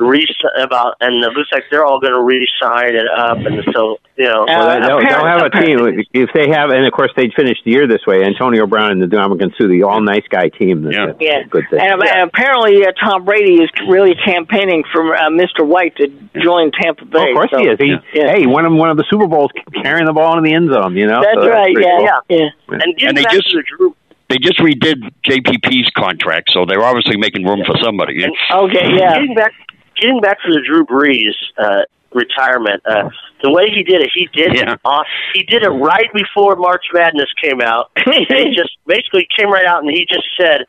re about, and it looks like they're all going to re-sign it up, and so you know. Uh, Well, they'll, they'll have a team if they have, and of course they'd finish the year this way. Antonio Brown and the Ndamukong Suh, the all nice guy team. That's, Yeah. that's Yeah. a good thing. And, and apparently, uh, Tom Brady is really campaigning for uh, Mr. White to join Tampa Bay. Oh, of course so- he is. He, Yeah. Hey, he won him one of the Super Bowls carrying the ball in the end zone. You know, That's So right. pretty Yeah, cool. yeah. And And they just- to the Drew, they just redid JPP's contract, so they're obviously making room for somebody. Okay. Yeah. Getting back, getting back to the Drew Brees uh, retirement, uh, the way he did it, he did Yeah. it off. He did it right before March Madness came out. he just basically came right out and he just said,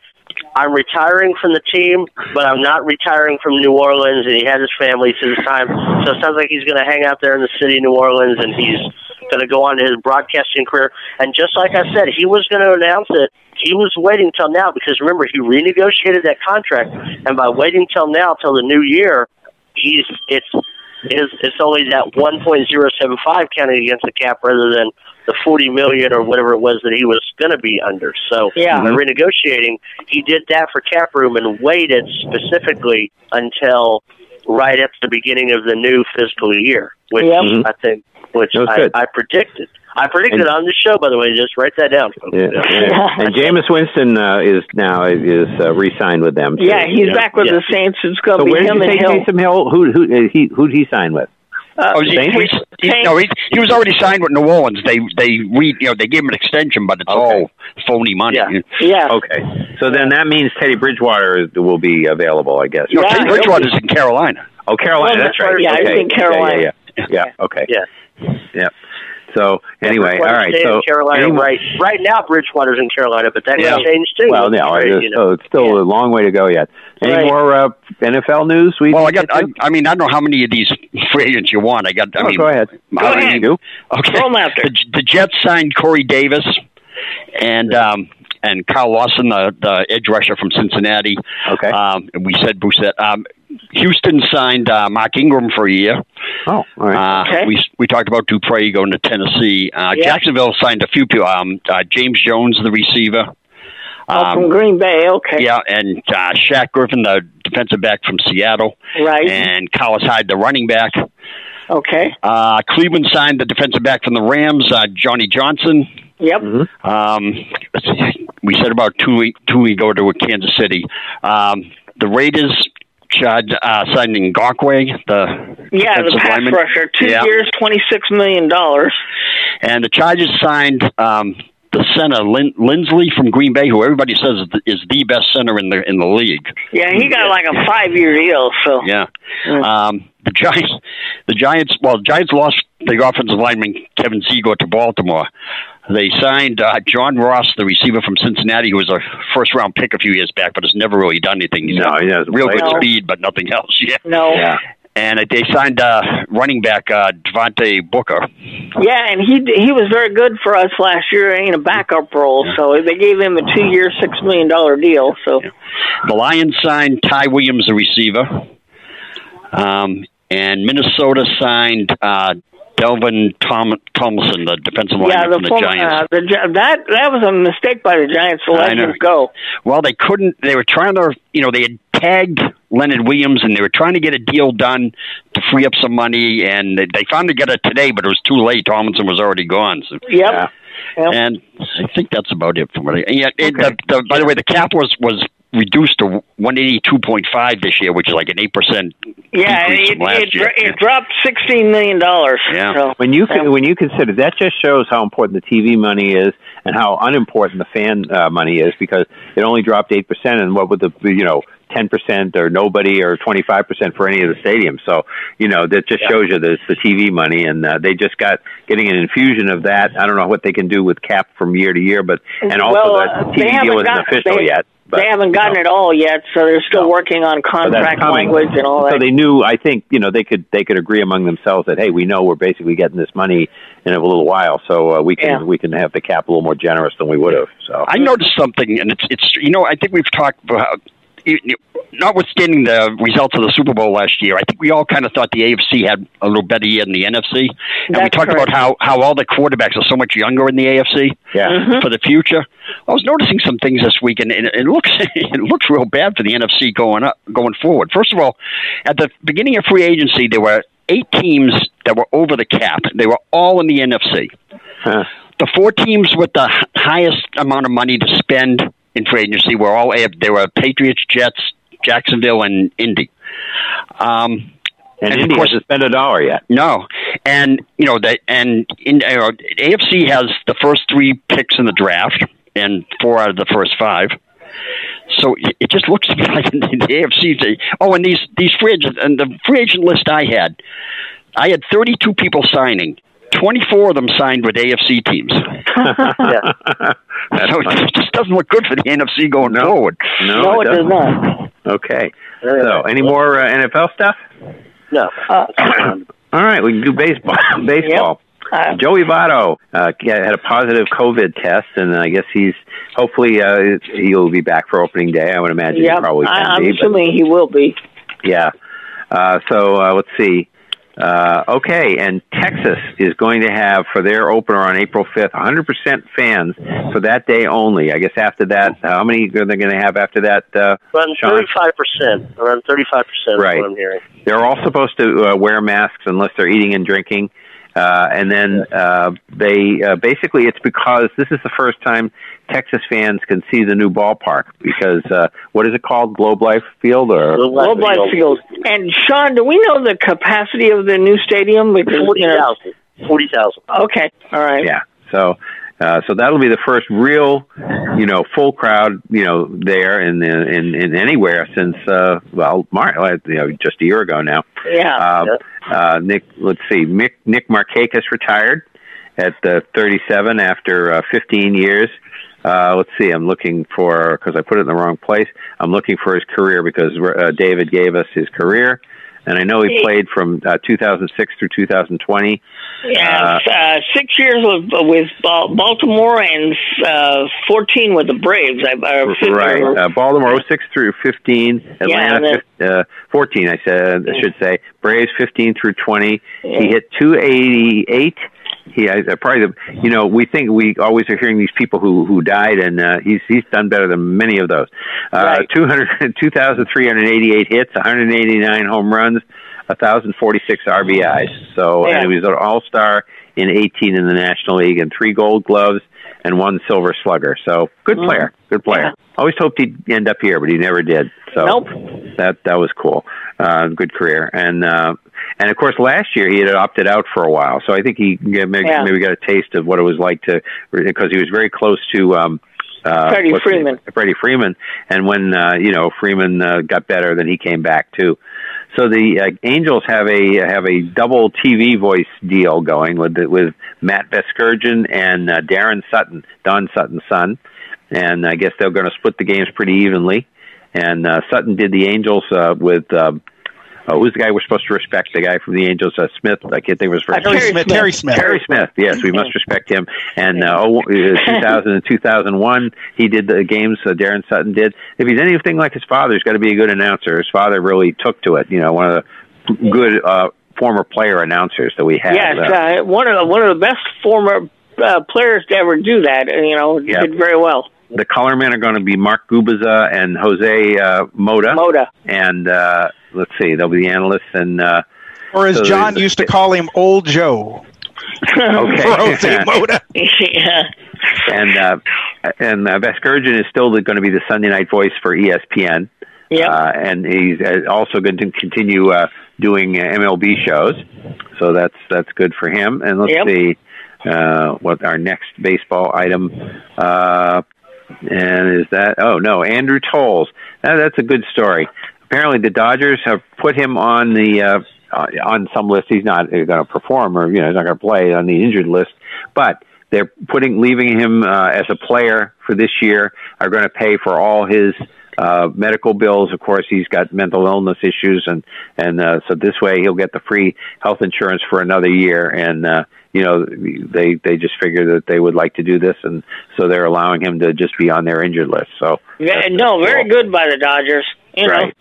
"I'm retiring from the team, but I'm not retiring from New Orleans." And he had his family to the time, so it sounds like he's going to hang out there in the city of New Orleans, and he's going to go on to his broadcasting career. And just like I said, he was going to announce it. He was waiting till now because remember he renegotiated that contract, and by waiting till now, till the new year, he's it's it's, it's only that one point zero seven five counting against the cap rather than the forty million or whatever it was that he was going to be under. So Yeah. by renegotiating, he did that for cap room and waited specifically until right at the beginning of the new fiscal year, which Yep. I think, which I. I predicted. I predicted And- on the show, by the way. Just write that down. folks. Yeah, yeah. and Jameis Winston uh, is now is uh, re-signed with them. too. Yeah, he's Yeah. back with Yeah. the Saints. It's going to where be him and Hill. Taysom Hill? Who who uh, he who'd he sign with? Uh, oh, he, Saints? he, he, no, he, he was already signed with New Orleans. They they re, you know they gave him an extension, but it's Okay. all phony money. Yeah. Yeah. Okay. So then that means Teddy Bridgewater will be available, I guess. No, Teddy Bridgewater's in Carolina. Oh, Carolina. Well, that's right. yeah, he's okay. in Carolina. Yeah, yeah, yeah. yeah. Okay. Yeah. Yeah. So anyway, all Bridgewater right. So Carolina any more- right right now. Bridgewater's in Carolina, but that Yeah. can change too. Well, no, Right, it's, you know. so it's still a long way to go yet. Any Right. more uh, NFL news? We Well, I got. I, I mean, I don't know how many of these free agents you want. I got. I Oh, mean, go ahead. Go How ahead. you do? Okay. Throw 'em out there. The, the Jets signed Corey Davis, and um, and Carl Lawson, the the edge rusher from Cincinnati. Okay. Um, and we said Brissett. Um, Houston signed uh, Mark Ingram for a year. Oh, all right. Uh, We we talked about Dupree going to Tennessee. Uh, Yeah. Jacksonville signed a few people. Um, uh, James Jones, the receiver. Oh, from Um, Green Bay. Okay. yeah, and uh, Shaq Griffin, the defensive back from Seattle, Right. and Carlos Hyde, the running back. Okay. Uh, Cleveland signed the defensive back from the Rams, uh, Johnny Johnson. Yep. Um, let's see, we said about two week, two week ago to Kansas City. Um, the Raiders tried uh, signing Ngakoue, the Yeah, the pass lineman. rusher. Two Yeah. years, twenty six million dollars. and the Chargers signed um, the center Lin- Linsley from Green Bay, who everybody says is the, best center in the in the league. Yeah, he got like a five year deal. So Yeah. Um, the Giants, the Giants. Well, the Giants lost the offensive lineman Kevin Zeitler to Baltimore. They signed uh, John Ross, the receiver from Cincinnati, who was a first round pick a few years back, but has never really done anything. He's No, got he doesn't real good well. speed, but nothing else. Yeah. no. Yeah. And uh, they signed uh, running back uh, Devontae Booker. Yeah, and he he was very good for us last year in a backup role. So they gave him a two year, six million dollar deal. So The Lions signed Ty Williams, the receiver. Um, and Minnesota signed uh, Dalvin Tom- Tomlinson, the defensive yeah, lineman the, from the form- Giants. uh, the that that was a mistake by the Giants to let him go. Well, they couldn't. They were trying to, you know, they had tagged Leonard Williams, and they were trying to get a deal done to free up some money, and they, they finally got it today, but it was too late. Tomlinson was already gone. So. Yep. Yep. And I think that's about it from what I. Yeah. It, the, the, by the way, the cap was was reduced to one eighty two point five this year, which is like an eight percent Yeah, decrease it, from last it, year. it dropped sixteen million dollars. Yeah. So, When you con- when you consider that, just shows how important the TV money is and how unimportant the fan uh, money is because it only dropped eight percent, and what would the you know ten percent or nobody or twenty five percent for any of the stadiums? So you know that just shows you the the TV money, and uh, they just got getting an infusion of that. I don't know what they can do with cap from year to year, but and also well, that uh, TV they deal haven't isn't official they- yet. But, they haven't gotten you it all yet, so they're still working on contract language and all that. So they knew. I think you know they could they could agree among themselves that hey, we know we're basically getting this money in a little while, so uh, we can Yeah. we can have the cap a little more generous than we would have. So I noticed something, and it's it's you know I think we've talked about. You- you- Notwithstanding the results of the Super Bowl last year, I think we all kind of thought the AFC had a little better year than the NFC, and we talked correct. about how how all the quarterbacks are so much younger in the AFC yeah. Mhm. for the future. I was noticing some things this week, and it, it looks it looks real bad for the NFC going up going forward. First of all, at the beginning of free agency, there were eight teams that were over the cap. They were all in the NFC. Huh. The four teams with the highest amount of money to spend in free agency were all they were Patriots, Jets, Jacksonville, and Indy. Um, and, of India course- hasn't spent a dollar yet. no, and you know that, and in uh, AFC has the first three picks in the draft, and four out of the first five. So it it just looks to me like the AFC. 's- Oh, and these these free agents and the free agent list I had, I had 32 people signing. 24 of them signed with AFC teams. Yeah. So funny. it just doesn't look good for the NFC going No. forward. No, no, it does doesn't. not. Okay. So, any more uh, NFL stuff? No. Uh, All right, we can do baseball. baseball. uh, Joey Votto uh, had a positive COVID test, and I guess he's hopefully uh, he'll be back for opening day. I would imagine yeah, he probably can I, I'm be. but- assuming he will be. Yeah. Uh, so uh, let's see. Uh, okay, and Texas is going to have for their opener on April 5th 100% fans for that day only. I guess after that, uh, how many are they going to have after that? Uh, Around Sean? thirty-five percent. Around thirty-five percent. Right. What I'm hearing. they're all supposed to uh, wear masks unless they're eating and drinking. Uh, and then uh, they uh, basically it's because this is the first time Texas fans can see the new ballpark because uh, what is it called, Globe Life Field or Globe Life Field? And Sean, do we know the capacity of the new stadium? Because Forty you know, thousand. Forty thousand. Okay, all right. Yeah. So, uh, so that'll be the first real, you know, full crowd, you know, there in in in anywhere since uh, well, Mar- uh, you know, just a year ago now. Yeah. Uh, uh, Nick, let's see, Nick Nick Markakis retired at uh, 37 after uh, 15 years. Uh, let's see, I'm looking for because I put it in the wrong place. I'm looking for his career because uh, David gave us his career, and I know he played from uh, 2006 through 2020. Yeah, uh, six years with, with Ba- Baltimore and uh, 14 with the Braves. I, 15 Right. Uh, Baltimore 06 through 15. Atlanta and then- fif- uh, 14, I said, I should say. Braves 15 through 20. He hit 288. He probably the, you know, we think we always are hearing these people who, who died and, uh, he's, he's done better than many of those. Uh, 200, 2,388 hits, 189 home runs, 1,046 RBIs. So, Yeah. and he was an all-star in 18 in the National League and three gold gloves and one silver slugger. So good Mm. player, good player. Always hoped he'd end up here, but he never did. So Nope. that that was cool. Uh, good career, and uh, and of course last year he had opted out for a while. So I think he maybe, Yeah. maybe got a taste of what it was like to because he was very close to. Um, uh, Freddie? Freeman. Freddie Freeman, and when uh, you know Freeman uh, got better, then he came back too. So the uh, Angels have a have a double TV voice deal going with with Matt Vasgersian and uh, Daron Sutton, Don Sutton's son, and I guess they're going to split the games pretty evenly. And uh, Sutton did the Angels uh, with. Um, uh, who's the guy we're supposed to respect? The guy from the Angels, uh, Smith. I can't think of his first Terry name. Smith. Terry Smith. Terry Smith. Yes, we must respect him. And uh, oh, uh, 2000 and 2001, he did the games. Uh, Daron Sutton did. If he's anything like his father, he's got to be a good announcer. His father really took to it. You know, one of the good uh, former player announcers that we had. Yes, Uh, uh, one of the, one of the best former uh, players to ever do that. and, You know, Yeah. did very well. the colormen are going to be Mark Gubicza and Jose uh, Mota. Mota. And uh, let's see, they'll be the analysts and. Uh, Or as so John used to call him, Old Joe. Okay. Jose Mota. yeah. and uh, and uh, Vasgersian is still going to be the Sunday night voice for ESPN. Yeah. Uh, and he's uh, also going to continue uh, doing uh, MLB shows, so that's that's good for him. And let's Yep. see uh, what our next baseball item. Uh, and is that? Oh no, Andrew Toles. Now, that's a good story. Apparently, the Dodgers have put him on the uh, uh, on some list. He's not going to perform, or you know, he's not going to play on the injured list. But they're putting leaving him uh, as a player for this year. Are going to pay for all his uh, medical bills. Of course, he's got mental illness issues, and and uh, so this way he'll get the free health insurance for another year. And uh, you know, they they just figure that they would like to do this, and so they're allowing him to just be on their injured list. So Yeah, no, very good by the Dodgers. You know.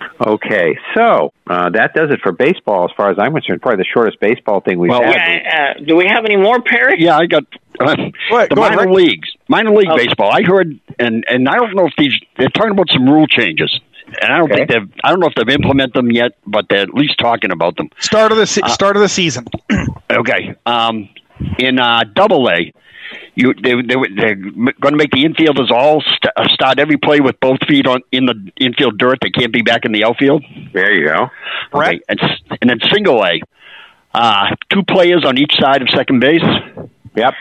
Right. Okay, so uh, that does it for baseball, as far as I'm concerned. Probably the shortest baseball thing we've Well, had. Yeah, uh, do we have any more, Perry? Yeah, I got uh, the go minor Rick. leagues, minor league Okay. baseball. I heard, and and I don't know if these they're talking about some rule changes, and I don't think they've I don't know if they've implemented them yet, but they're at least talking about them. Start of the se- Uh, start of the season. Okay, um, in uh, Double A, you they they they're going to make the infielders all st- uh, start every play with both feet on in the infield dirt. They can't be back in the outfield. There you go. Okay, and s- and then single A, uh, two players on each side of second base. Yep.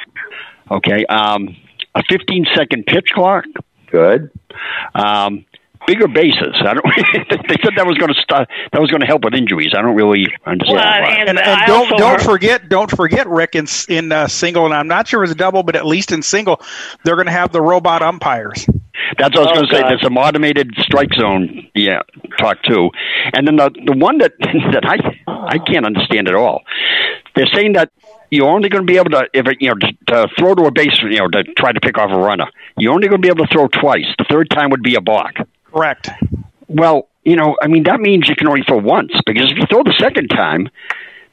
Okay. Um, a 15 second pitch clock. Good. Um, bigger bases. I don't. they said that was going to start. That was going to help with injuries. I don't really understand why. and, and don't don't forget don't forget Rick in in uh, single and I'm not sure it's a double but at least in single they're going to have the robot umpires. That's what I was Oh, going to say. God. There's some automated strike zone. Yeah, talk too. And then the the one that that I I can't understand at all. They're saying that you're only going to be able to if it, you know to, to throw to a base you know to try to pick off a runner. You're only going to be able to throw twice. The third time would be a balk. Correct. Well, you know, I mean that means you can only throw once because if you throw the second time.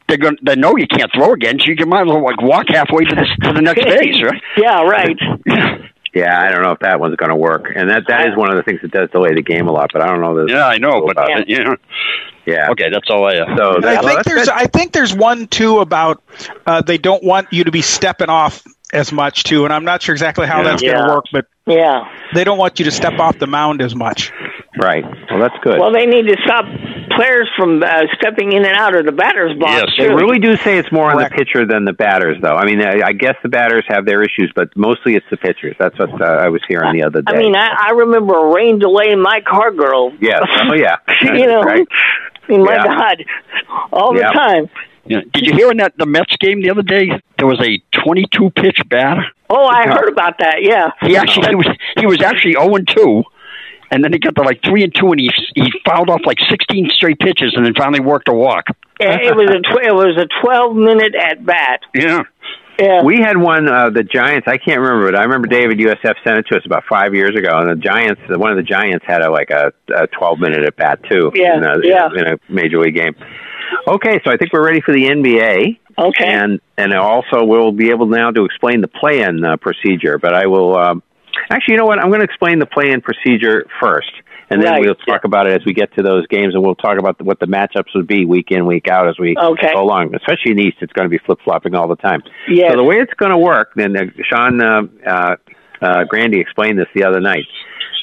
They're gonna They know you can't throw again, so you can might as well like walk halfway to the to the next base, right? Yeah, right. Yeah, I don't know if that one's going to work, and that that is one of the things that does delay the game a lot. But I don't know that. Yeah, I know, but uh, you know. Yeah. Okay, that's all I have. So And I think there's I think there's one too about uh, they don't want you to be stepping off as much too, and I'm not sure exactly how Yeah. that's going Yeah. to work, but Yeah. they don't want you to step off the mound as much. Right. Well, that's good. Well, they need to stop players from uh, stepping in and out of the batter's box. They too. really do say it's more on the pitcher than the batters, though. I mean, I, I guess the batters have their issues, but mostly it's the pitchers. That's what uh, I was hearing the other day. I mean, I, I remember a rain delay in my car, girl. yes. Oh, yeah. you know, Right. I mean, my Yeah. God, all Yeah. the time. Yeah. Did you hear in that the Mets game the other day? There was a 22 pitch batter. Oh, I heard about that. Yeah. He actually he was he was actually 0 and 2, and then he got to like 3 and 2, and he he fouled off like 16 straight pitches, and then finally worked a walk. It it was a tw- it was a twelve minute at bat. Yeah. Yeah. We had one, uh, the Giants. I can't remember, but I remember David USF sent it to us about five years ago, and the Giants, one of the Giants had a like a, a 12 minute at bat too. Yeah, in a, yeah. in a major league game. Okay, so I think we're ready for the NBA. Okay. And and also we'll be able now to explain the play-in uh, procedure. But I will um, actually, you know what? I'm going to explain the play-in procedure first, and then Right, we'll talk about it as we get to those games, and we'll talk about the, what the matchups would be week in, week out as we Okay. go along. Especially in the East, it's going to be flip-flopping all the time. Yes. So the way it's going to work, then uh, Sean uh, uh, uh, Grande explained this the other night.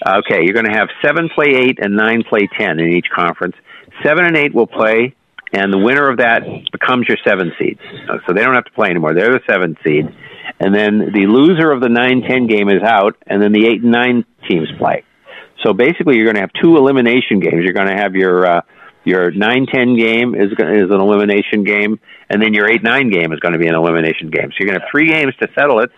Okay, you're going to have seven play eight and nine play ten in each conference. Seven and eight will play, and the winner of that becomes your seven seed. Uh, So they don't have to play anymore. They're the seven seed, and then the loser of the nine ten game is out, and then the eight and nine teams play. So basically, you're going to have two elimination games. You're going to have your uh, your nine ten game is is an elimination game, and then your eight nine game is going to be an elimination game. So you're going to have three games to settle it.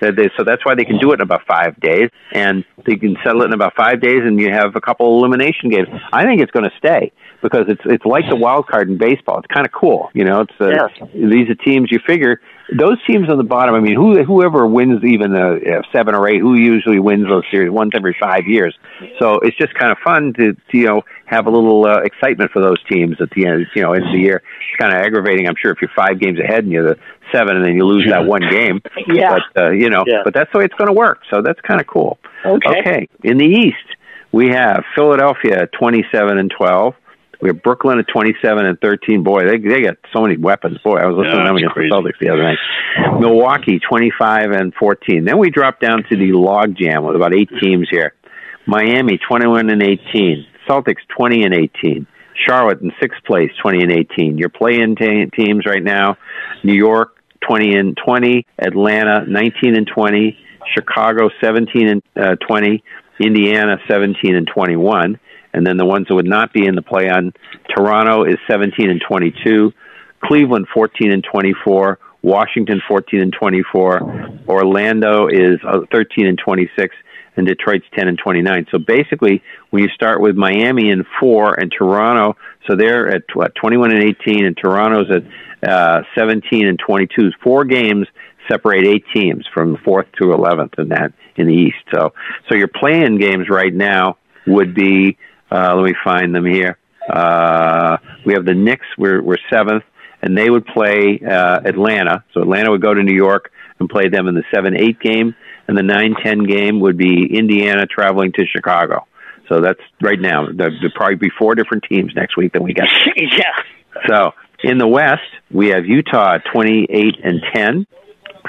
That they, so that's why they can do it in about five days, and they can settle it in about five days, and you have a couple elimination games. I think it's going to stay because it's it's like the wild card in baseball. It's kind of cool, you know. It's uh, these are teams you figure those teams on the bottom. I mean, who whoever wins even a, a seven or eight, who usually wins those series once every five years. So it's just kind of fun to, to you know have a little uh, excitement for those teams at the end. You know, end of the year. It's kind of aggravating. I'm sure if you're five games ahead and you're the seven, and then you lose that one game. Yeah. But uh, you know, Yeah. but that's the way it's going to work. So that's kind of cool. Okay. Okay. In the East, we have Philadelphia at 27 and 12. We have Brooklyn at 27 and 13. Boy, they they got so many weapons. Boy, I was listening to them against crazy. the Celtics the other night. Milwaukee 25 and 14. Then we drop down to the log jam with about eight teams here. Miami 21 and 18. Celtics 20 and 18. Charlotte in sixth place 20 and 18. Your play-in ta teams right now: New York 20 and 20, Atlanta 19 and 20, Chicago 17 and uh, 20, Indiana 17 and 21, and then the ones that would not be in the play on Toronto is 17 and 22, Cleveland 14 and 24, Washington 14 and 24, Orlando is uh, 13 and 26, and Detroit's 10 and 29. So basically, when you start with Miami in four and Toronto, so they're at what, 21 and 18, and Toronto's at uh, 17 and 22. Four games separate eight teams from fourth to 11th in that in the East. So, so your playing games right now would be. Uh, let me find them here. Uh, we have the Knicks. We're we're seventh, and they would play uh, Atlanta. So Atlanta would go to New York and play them in the seven eight game, and the nine ten game would be Indiana traveling to Chicago. So that's right now. There- There'll probably be four different teams next week that we got. yeah. So in the West, we have Utah 28 and 10,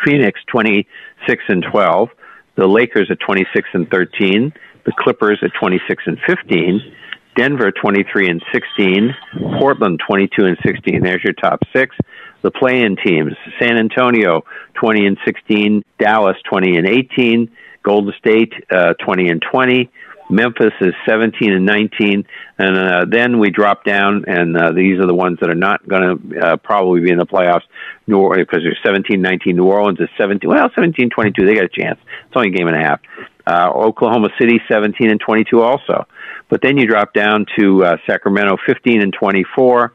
Phoenix 26 and 12, the Lakers at 26 and 13, the Clippers at 26 and 15, Denver 23 and 16, Portland 22 and 16. There's your top six. The play-in teams: San Antonio 20 and 16, Dallas 20 and 18, Golden State uh, 20 and 20. Memphis is 17 and 19, and uh, then we drop down, and uh, these are the ones that are not going to uh, probably be in the playoffs. Orleans, because they're 17, 19. New Orleans is 17. Well, 17, 22. They got a chance. It's only a game and a half. Uh, Oklahoma City 17 and 22 also. But then you drop down to uh, Sacramento 15 and 24,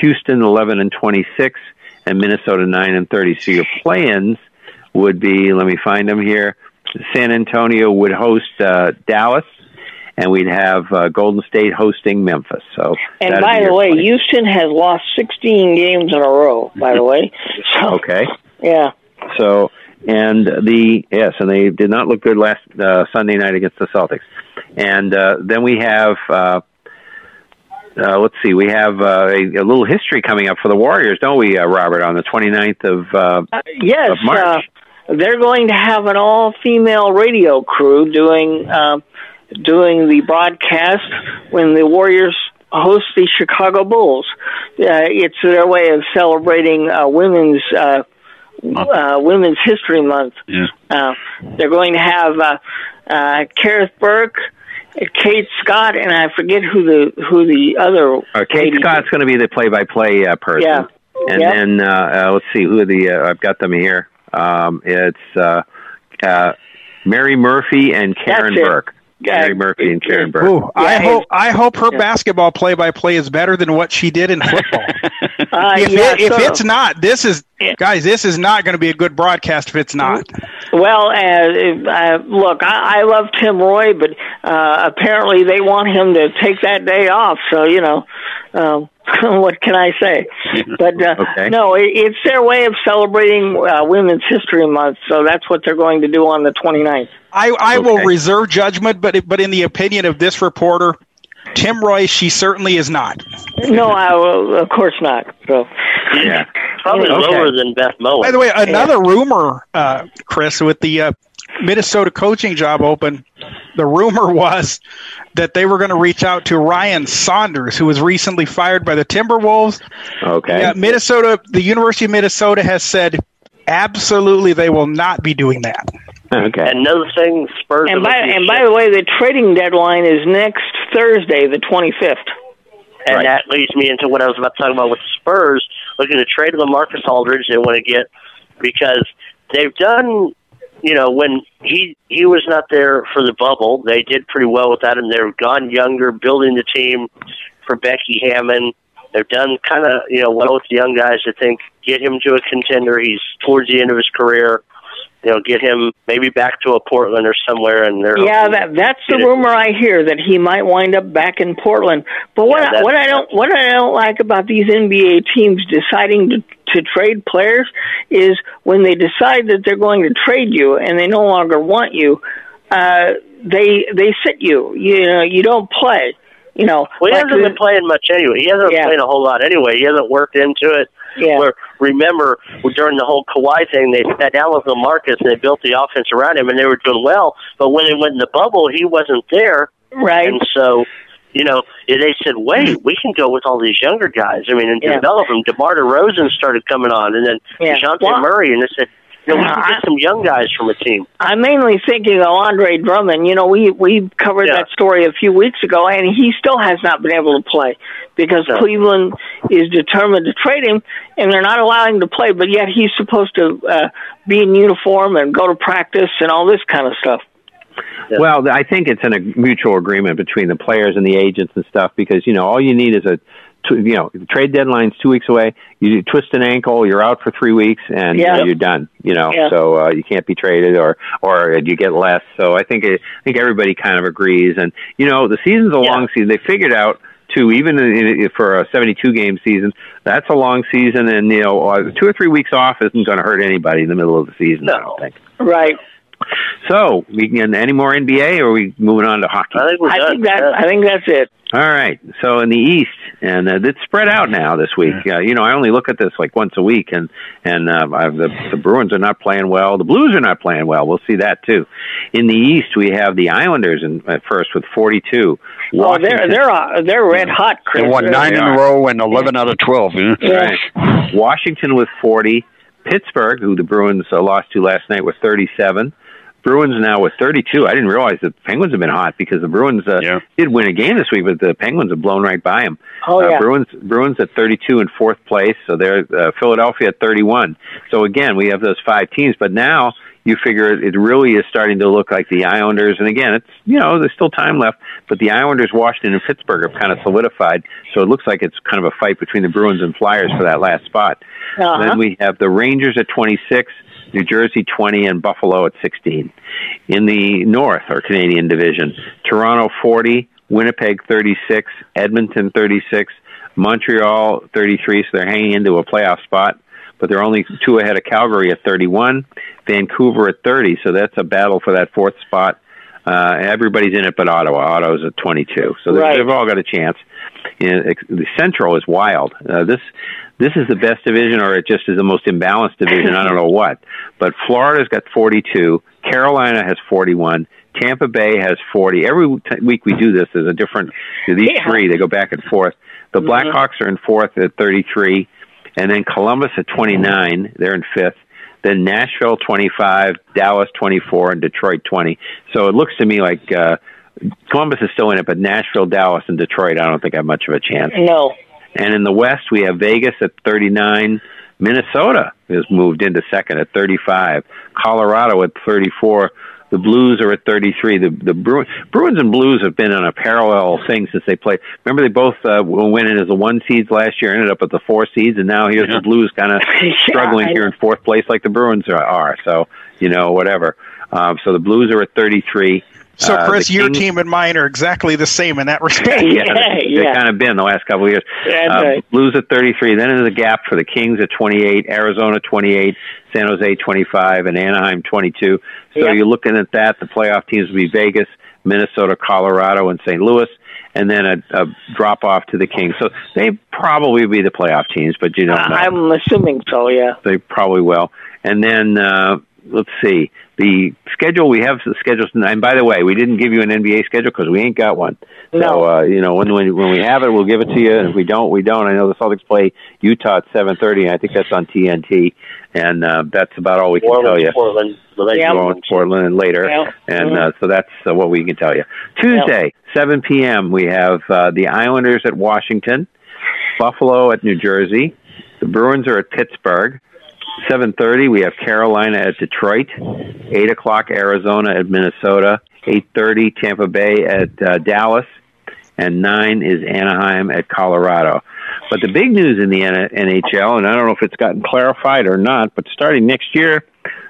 Houston 11 and 26, and Minnesota 9 and 30. So your play-ins would be. Let me find them here. San Antonio would host uh, Dallas, and we'd have uh, Golden State hosting Memphis. So And by the way, play. Houston has lost 16 games in a row. By the way, so okay. yeah, So and the yes, and they did not look good last uh, Sunday night against the Celtics. And uh, then we have. Uh, uh, let's see, we have uh, a, a little history coming up for the Warriors, don't we, uh, Robert, on the 29th of, uh, Uh, yes, of March? uh, they're going to have an all-female radio crew doing um, doing the broadcast when the Warriors host the Chicago Bulls. Uh, it's their way of celebrating uh, women's uh, uh, Women's History Month. Yeah. Uh, they're going to have uh, uh, Kareth Burke, Kate Scott, and I forget who the who the other. Uh, Kate Scott's going to be the play-by-play uh, person. Yeah. And Yep. then, uh, uh, let's see, who are the, uh, I've got them here. Um, it's uh, uh, Mary Murphy and Karen. Burke. Mary Murphy and Karen Burke. Ooh, I hope I hope her basketball play by play is better than what she did in football. Uh, if yeah, it, if so- it's not, this is guys. This is not going to be a good broadcast if it's not. Well, uh, uh, look, I, I love Tim Roye, but uh, apparently they want him to take that day off. So you know, um, what can I say? But uh, Okay. no, it, it's their way of celebrating uh, Women's History Month. So that's what they're going to do on the 29th. I, I will reserve judgment, but but in the opinion of this reporter, Tim Roye, she certainly is not. No, I will, of course not. So yeah, Probably Okay. lower than Beth Mowins. By the way, another rumor, uh, Chris, with the uh, Minnesota coaching job open, the rumor was that they were going to reach out to Ryan Saunders, who was recently fired by the Timberwolves. Okay. Yeah, Minnesota, the University of Minnesota has said absolutely they will not be doing that. Okay. And another thing, Spurs. and by and by the way, the trading deadline is next Thursday, the 25th. And that leads me into what I was about to talk about with the Spurs looking to trade Lamarcus Aldridge. They want to get because they've done, you know, when he he was not there for the bubble, they did pretty well without him. They've gone younger, building the team for Becky Hammon. They've done kind of you know well with the young guys. I think get him to a contender. He's towards the end of his career. You know, get him maybe back to a Portland or somewhere, and they're Yeah, that that's the Get it. rumor I hear that he might wind up back in Portland. But what Yeah, I, what I don't what I don't like about these NBA teams deciding to to trade players is when they decide that they're going to trade you and they no longer want you, uh, they they sit you. You know, you don't play. You know, Well, he like hasn't the- been playing much anyway. He hasn't Yeah. played a whole lot anyway. He hasn't worked into it. Yeah. Where remember during the whole Kawhi thing, they sat down with Lamarcus and they built the offense around him, and they were doing well. But when it went in the bubble, he wasn't there, right? and so. You know, they said, "Wait, we can go with all these younger guys. I mean, and Yeah. develop them." Demar Derozan started coming on, and then Yeah. Dejounte Well- Murray, and they said, "You know, we can get some young guys from a team." I'm mainly thinking of Andre Drummond. You know, we we covered Yeah. that story a few weeks ago, and he still has not been able to play because No. Cleveland is determined to trade him, and they're not allowing him to play. But yet he's supposed to uh, be in uniform and go to practice and all this kind of stuff. Well, I think it's in a mutual agreement between the players and the agents and stuff because you know all you need is a you know the trade deadline's two weeks away. You twist an ankle, you're out for three weeks, and Yeah. uh, you're done. You know, Yeah. so uh, you can't be traded or or you get less. So I think it, I think everybody kind of agrees. And you know, the season's a long season. They figured out even in, in, for a 72 game season, that's a long season, and you know, uh, two or three weeks off isn't going to hurt anybody in the middle of the season. I don't think. Right. So, we can any more NBA, or are we moving on to hockey? I think we're I think that I think that's it. All right. So in the East, and uh, it's spread out now this week. Uh, you know, I only look at this like once a week, and and uh, I've, the the Bruins are not playing well. The Blues are not playing well. We'll see that too. In the East, we have the Islanders in, at first with 42. Oh, they're they're uh, they're red hot. Chris. They won nine in a row and eleven out of twelve. Yeah. Right. Washington with 40. Pittsburgh, who the Bruins uh, lost to last night, with 37. Bruins now with 32. I didn't realize the Penguins have been hot because the Bruins uh, yeah. did win a game this week, but the Penguins have blown right by them. Oh, uh, yeah. Bruins Bruins at 32 in fourth place, so they're uh, Philadelphia at 31. So again, we have those five teams, but now you figure it really is starting to look like the Islanders. And again, it's you know there's still time left, but the Islanders, Washington, and Pittsburgh have kind of solidified. So it looks like it's kind of a fight between the Bruins and Flyers for that last spot. Uh-huh. Then we have the Rangers at 26, New Jersey 20, and Buffalo at 16. In the North, or Canadian Division, Toronto 40, Winnipeg 36, Edmonton 36, Montreal 33, so they're hanging into a playoff spot. but they're only two ahead of Calgary at 31, Vancouver at 30. So that's a battle for that fourth spot. Uh, everybody's in it, but Ottawa. Ottawa's at 22, so Right. they've all got a chance. And ex- the Central is wild. Uh, this this is the best division, or it just is the most imbalanced division. I don't know what, but Florida's got 42. Carolina has 41. Tampa Bay has 40. Every t- week we do this, there's a different. These Yeah. three, they go back and forth. The Mhm. Blackhawks are in fourth at 33, and then Columbus at 29. They're in fifth. Then Nashville 25, Dallas 24, and Detroit 20. So it looks to me like uh, Columbus is still in it, but Nashville, Dallas, and Detroit, I don't think have much of a chance. No. And in the West, we have Vegas at 39. Minnesota has moved into second at 35. Colorado at 34. The Blues are at 33. The the Bruins, Bruins and Blues have been on a parallel thing since they played. Remember, they both uh, went in as the one seeds last year, ended up at the four seeds, and now here's the Blues kind of struggling I here in fourth place, like the Bruins are. are. So you know, whatever. Um, so the Blues are at 33. So, Uh, Chris, the your Kings- team and mine are exactly the same in that respect. yeah, they've kind of been the last couple of years. That's Uh, right. Blues at 33. Then there's a gap for the Kings at 28, Arizona 28, San Jose 25, and Anaheim 22. So Yeah. you're looking at that. The playoff teams will be Vegas, Minnesota, Colorado, and St. Louis, and then a, a drop off to the Kings. So they probably be the playoff teams, but you don't know I'm assuming so. Yeah. they probably will. And then uh, let's see the schedule. We have the schedules, and by the way, we didn't give you an NBA schedule because we ain't got one. So No. uh, you know when, when when we have it, we'll give it to you. And if we don't, we don't. I know the Celtics play Utah at seven thirty, and I think that's on TNT. And uh, that's about all we can tell you. Portland. Yeah. Going Portland and later, Yeah. and Mhm. uh, so that's uh, what we can tell you. Tuesday, seven p.m. We have uh, the Islanders at Washington, Buffalo at New Jersey. The Bruins are at Pittsburgh. Seven thirty, we have Carolina at Detroit. Eight o'clock, Arizona at Minnesota. Eight thirty, Tampa Bay at uh, Dallas, and nine is Anaheim at Colorado. But the big news in the N- NHL, and I don't know if it's gotten clarified or not, but starting next year,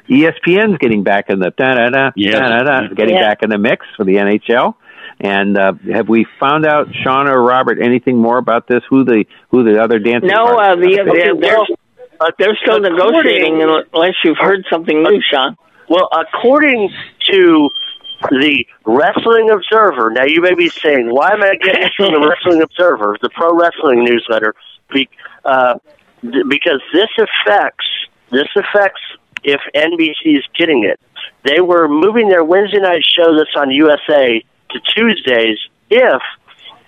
ESPN's getting back in the da da da Yes. da da da, getting Yeah. back in the mix for the NHL. And uh, have we found out, Sean or Robert, anything more about this? Who the who the other dancing? No, uh, partners the, are they're, they're, Uh, they're still negotiating unless you've heard something new, Sean. Well, according to the Wrestling Observer, now you may be saying, why am I getting this from the Wrestling Observer, the pro wrestling newsletter? Be, uh, th- because this affects this affects if NBC is getting it. They were moving their Wednesday night show that's on USA to Tuesdays if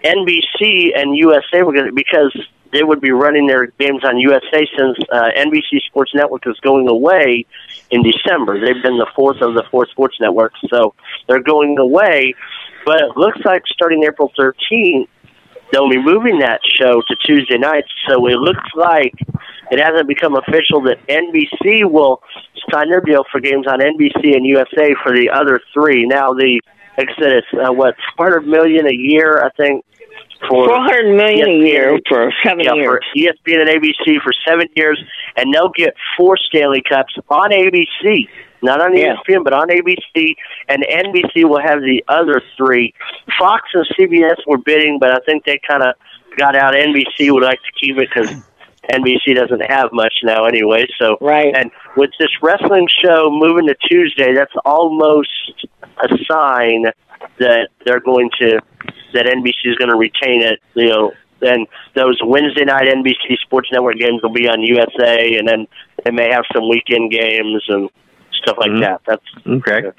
NBC and USA were going to because they would be running their games on USA since uh, NBC Sports Network is going away in December. They've been the fourth of the four sports networks, so they're going away. But it looks like starting April 13th, they'll be moving that show to Tuesday nights. So it looks like it hasn't become official that NBC will sign their deal for games on NBC and USA for the other three. Now the like I said, it's uh, what 400 million a year, I think. For Four hundred million a year for seven yeah, years. for ESPN and ABC for seven years, and they'll get four Stanley Cups on ABC, not on Yeah. ESPN, but on ABC, and NBC will have the other three. Fox and CBS were bidding, but I think they kind of got out. NBC would like to keep it because NBC doesn't have much now anyway. So Right. and with this wrestling show moving to Tuesday, that's almost a sign that they're going to that NBC is going to retain it. You know, then those Wednesday night NBC Sports Network games will be on USA, and then they may have some weekend games and stuff like Mhm. that. That's Okay.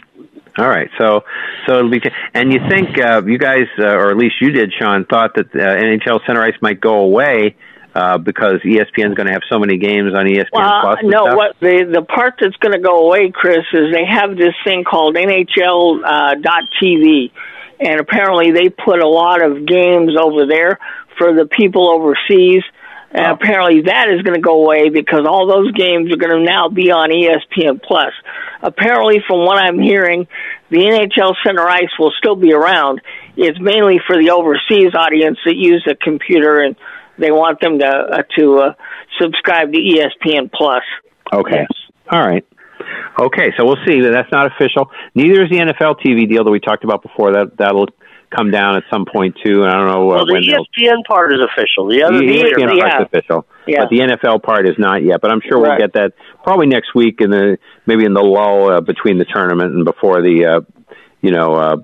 All right. So, so it'll be. And you think uh, you guys, uh, or at least you did, Sean, thought that uh, NHL Center Ice might go away uh, because ESPN is going to have so many games on ESPN Well, Plus. no. stuff? What the the part that's going to go away, Chris, is they have this thing called NHL uh, dot TV, and apparently they put a lot of games over there for the people overseas. And apparently that is going to go away because all those games are going to now be on ESPN Plus. Apparently, from what I'm hearing, the NHL Center Ice will still be around. It's mainly for the overseas audience that use a computer and they want them to uh, to uh, subscribe to ESPN Plus. Okay. All right. Okay, so we'll see. That's not official. Neither is the NFL TV deal that we talked about before. That that'll come down at some point too. And I don't know uh, Well, the when ESPN part is official. The other the ESPN not. part's official, Yeah. but the NFL part is not yet. But I'm sure we'll get that probably next week in the maybe in the lull uh, between the tournament and before the uh, you know uh,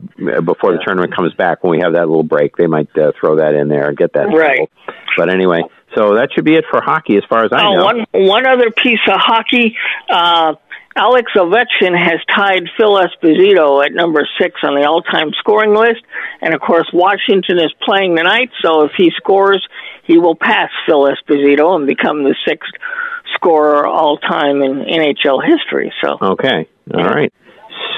before the tournament comes back when we have that little break. They might uh, throw that in there and get that. Right. But anyway, so that should be it for hockey as far as I Oh, know. one one other piece of hockey. Uh, Alex Ovechkin has tied Phil Esposito at number six on the all-time scoring list, and of course Washington is playing tonight. So if he scores, he will pass Phil Esposito and become the sixth scorer all-time in NHL history. So Okay, all right.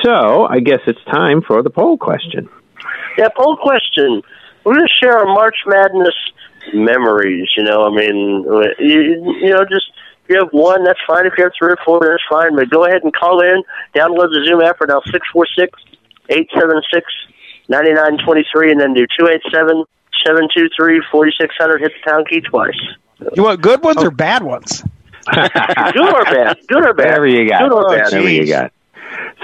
So I guess it's time for the poll question. Yeah, poll question. We're going to share our March Madness memories. You know, I mean, you, you know, just if you have one, that's fine. If you have three or four, that's fine. But go ahead and call in. Download the Zoom app for now six four six eight seven six ninety nine twenty three, and then do two eight seven seven two three forty six hundred. Hit the pound key twice. You want good ones or oh. bad ones? Good or bad? Good or bad? Whatever you got. Good or oh, bad? Whatever you got.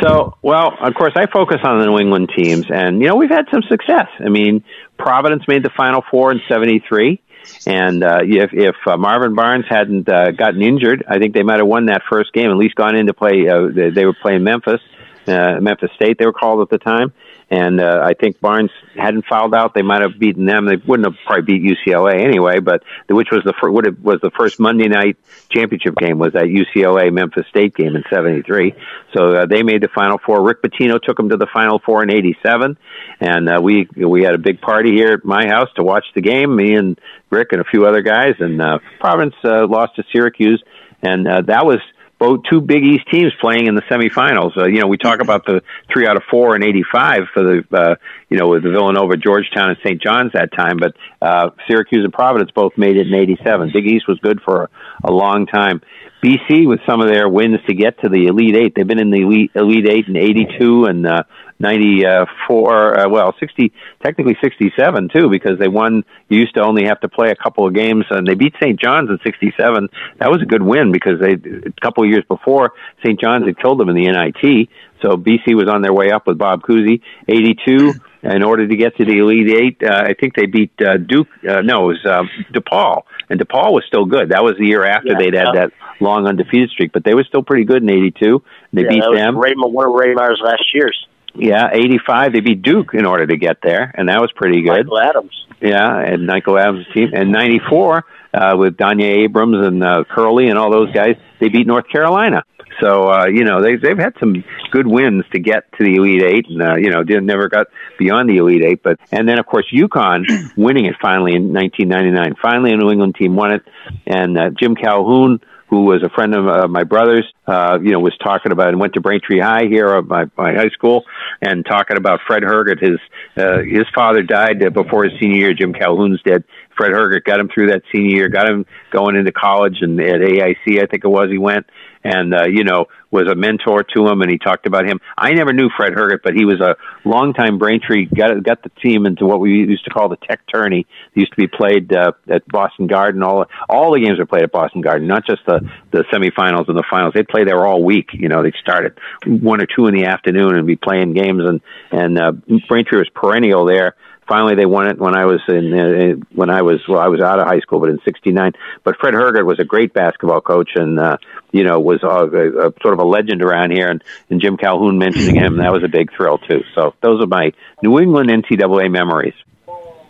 So, well, of course, I focus on the New England teams, and you know we've had some success. I mean, Providence made the Final Four in '73, and uh, if if uh, Marvin Barnes hadn't uh, gotten injured, I think they might have won that first game. At least gone in to play. Uh, they, they were playing Memphis, uh, Memphis State. They were called at the time, and uh, I think Barnes hadn't fouled out. They might have beaten them. They wouldn't have probably beat UCLA anyway, but the, which was the fir- would have, was the first Monday night championship game was that UCLA Memphis State game in '73. So uh, they made the Final Four. Rick Pitino took them to the Final Four in '87, and uh, we we had a big party here at my house to watch the game. Me and Rick and a few other guys, and uh, Providence uh, lost to Syracuse, and uh, that was both two Big East teams playing in the semifinals. Uh, you know, we talk about the three out of four in '85 for the uh, you know with the Villanova, Georgetown, and St. John's that time, but uh, Syracuse and Providence both made it in '87. Big East was good for a, a long time. BC with some of their wins to get to the Elite Eight. They've been in the Elite, Elite Eight in '82 and uh, '94. Uh, well, 60, technically '67 too, because they won. You used to only have to play a couple of games, and they beat St. John's in '67. That was a good win because they a couple of years before St. John's had killed them in the NIT. So BC was on their way up with Bob Cousy. '82. In order to get to the Elite Eight, uh, I think they beat uh, Duke. Uh, no, it was uh, DePaul, and DePaul was still good. That was the year after Yeah, they'd had that long undefeated streak, but they were still pretty good in '82. They yeah, beat that was them. Ray, one of Ray Meyer's last years. Yeah, 85. They beat Duke in order to get there, and that was pretty good. Michael Adams. Yeah, and Michael Adams' team. And 94, uh, with Danya Abrams and uh, Curley and all those guys, they beat North Carolina. So, uh, you know, they, they've had some good wins to get to the Elite Eight, and, uh, you know, didn't never got beyond the Elite Eight. But, and then, of course, UConn winning it finally in 1999. Finally, a New England team won it, and uh, Jim Calhoun, who was a friend of uh, my brother's, uh, you know, was talking about and went to Braintree High here at my, my high school and talking about Fred Herget. His uh, his father died uh, before his senior year. Jim Calhoun's dead. Fred Herget got him through that senior year, got him going into college, and at AIC, I think it was, he went and uh, you know was a mentor to him, and he talked about him. I never knew Fred Herget, but he was a longtime Braintree. Got got the team into what we used to call the Tech Tourney. It used to be played uh, at Boston Garden. All all the games were played at Boston Garden, not just the the semifinals and the finals. They'd play there all week. You know, they'd start at one or two in the afternoon and be playing games, and and uh, Braintree was perennial there finally they won it when I was in uh, when I was well I was out of high school but in '69. But Fred Herget was a great basketball coach and uh, you know was a, a, a sort of a legend around here. And, and Jim Calhoun mentioning him that was a big thrill too. So those are my New England NCAA memories.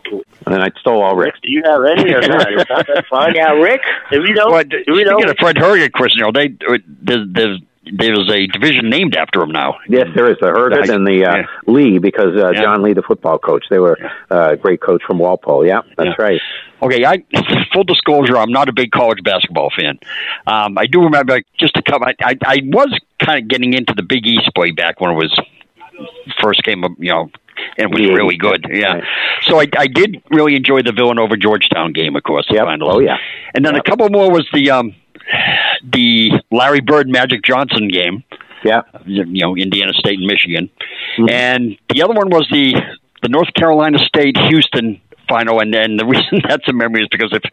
And then I stole all Rick. Do you have any or not? Not, that's fine. Yeah, Rick. If you don't, Well, do we know? speaking of Fred Herget, Chris, you know, they there's, there's there's a division named after him now. Yes, there is the Herget and the uh, Yeah. Lee because uh, Yeah. John Lee, the football coach, they were uh, a great coach from Walpole. Yeah, that's Yeah. right. Okay, I full disclosure, I'm not a big college basketball fan. Um, I do remember like, just to come. I, I I was kind of getting into the Big East play back when it was first came up, you know, and it was Yeah. really good. Yeah. So I I did really enjoy the Villanova Georgetown game, of course, the Yep. finals. Oh, yeah. And then a couple more was the um the Larry Bird Magic Johnson game. Yeah. You know, Indiana State and Michigan. Mhm. And the other one was the the North Carolina State Houston final and then the reason that's a memory is because if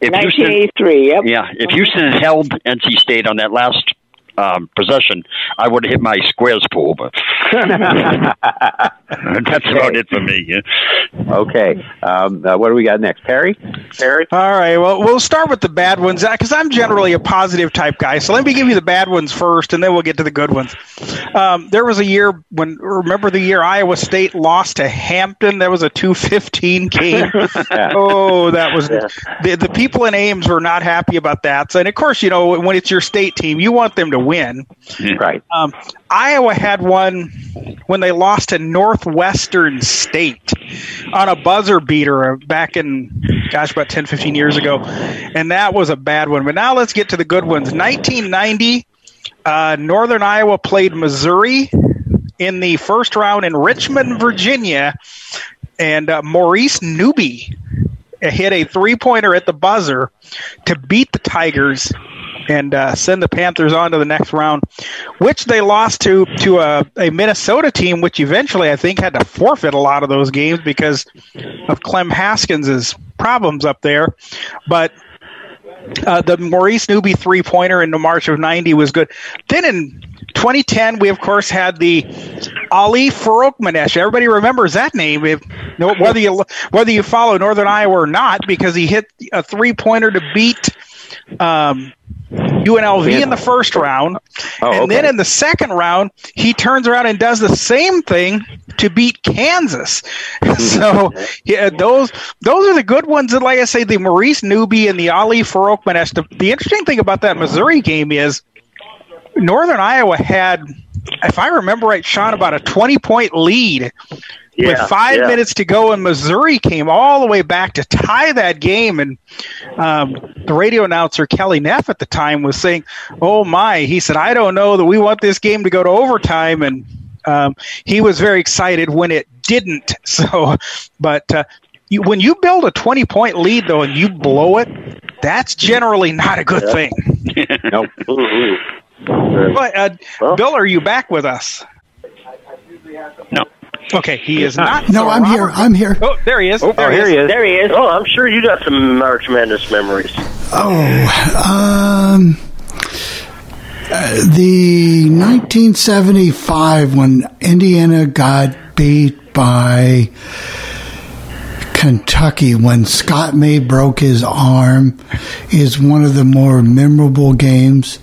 if Houston 1983. Yep. yeah, if Houston had held NC State on that last um, possession, I would have hit my squares pool. But that's about it for me. Yeah. Okay. Um, uh, what do we got next, Perry? Perry. All right. Well, we'll start with the bad ones because I'm generally a positive type guy. So let me give you the bad ones first, and then we'll get to the good ones. Um, there was a year when remember the year Iowa State lost to Hampton. That was a two fifteen game. oh, that was the the people in Ames were not happy about that. So, and of course, you know when it's your state team, you want them to win. Right. Um, Iowa had one when they lost to Northwestern State on a buzzer beater back in, gosh, about 10, 15 years ago. And that was a bad one. But now let's get to the good ones. 1990, uh, Northern Iowa played Missouri in the first round in Richmond, Virginia. And uh, Maurice Newby hit a three pointer at the buzzer to beat the Tigers and uh, send the Panthers on to the next round, which they lost to to a, a, Minnesota team, which eventually I think had to forfeit a lot of those games because of Clem Haskins' problems up there. But uh, the Maurice Newby three pointer in the March of '90 was good. Then in 2010, we of course had the Ali Farokhmanesh. Everybody remembers that name, if, whether you whether you follow Northern Iowa or not, because he hit a three pointer to beat. Um, UNLV in the first round, oh, and okay. then in the second round, he turns around and does the same thing to beat Kansas. so mm-hmm. yeah, those those are the good ones. And like I say, the Maurice Newby and the Ali. The, the interesting thing about that Missouri game is Northern Iowa had, if I remember right, Sean, about a twenty point lead. Yeah, with five yeah. minutes to go, and Missouri came all the way back to tie that game. And um, the radio announcer Kelly Neff at the time was saying, "Oh my!" He said, "I don't know that we want this game to go to overtime." And um, he was very excited when it didn't. So, but uh, you, when you build a twenty point lead though, and you blow it, that's generally not a good Yeah. thing. nope. But uh, Bill, are you back with us? No. Okay, he is not. No, So I'm here. I'm here. Oh, there he is. Oh, there here he is. There he is. Oh, I'm sure you got some uh, tremendous memories. Oh, um, uh, the 1975 when Indiana got beat by Kentucky when Scott May broke his arm is one of the more memorable games.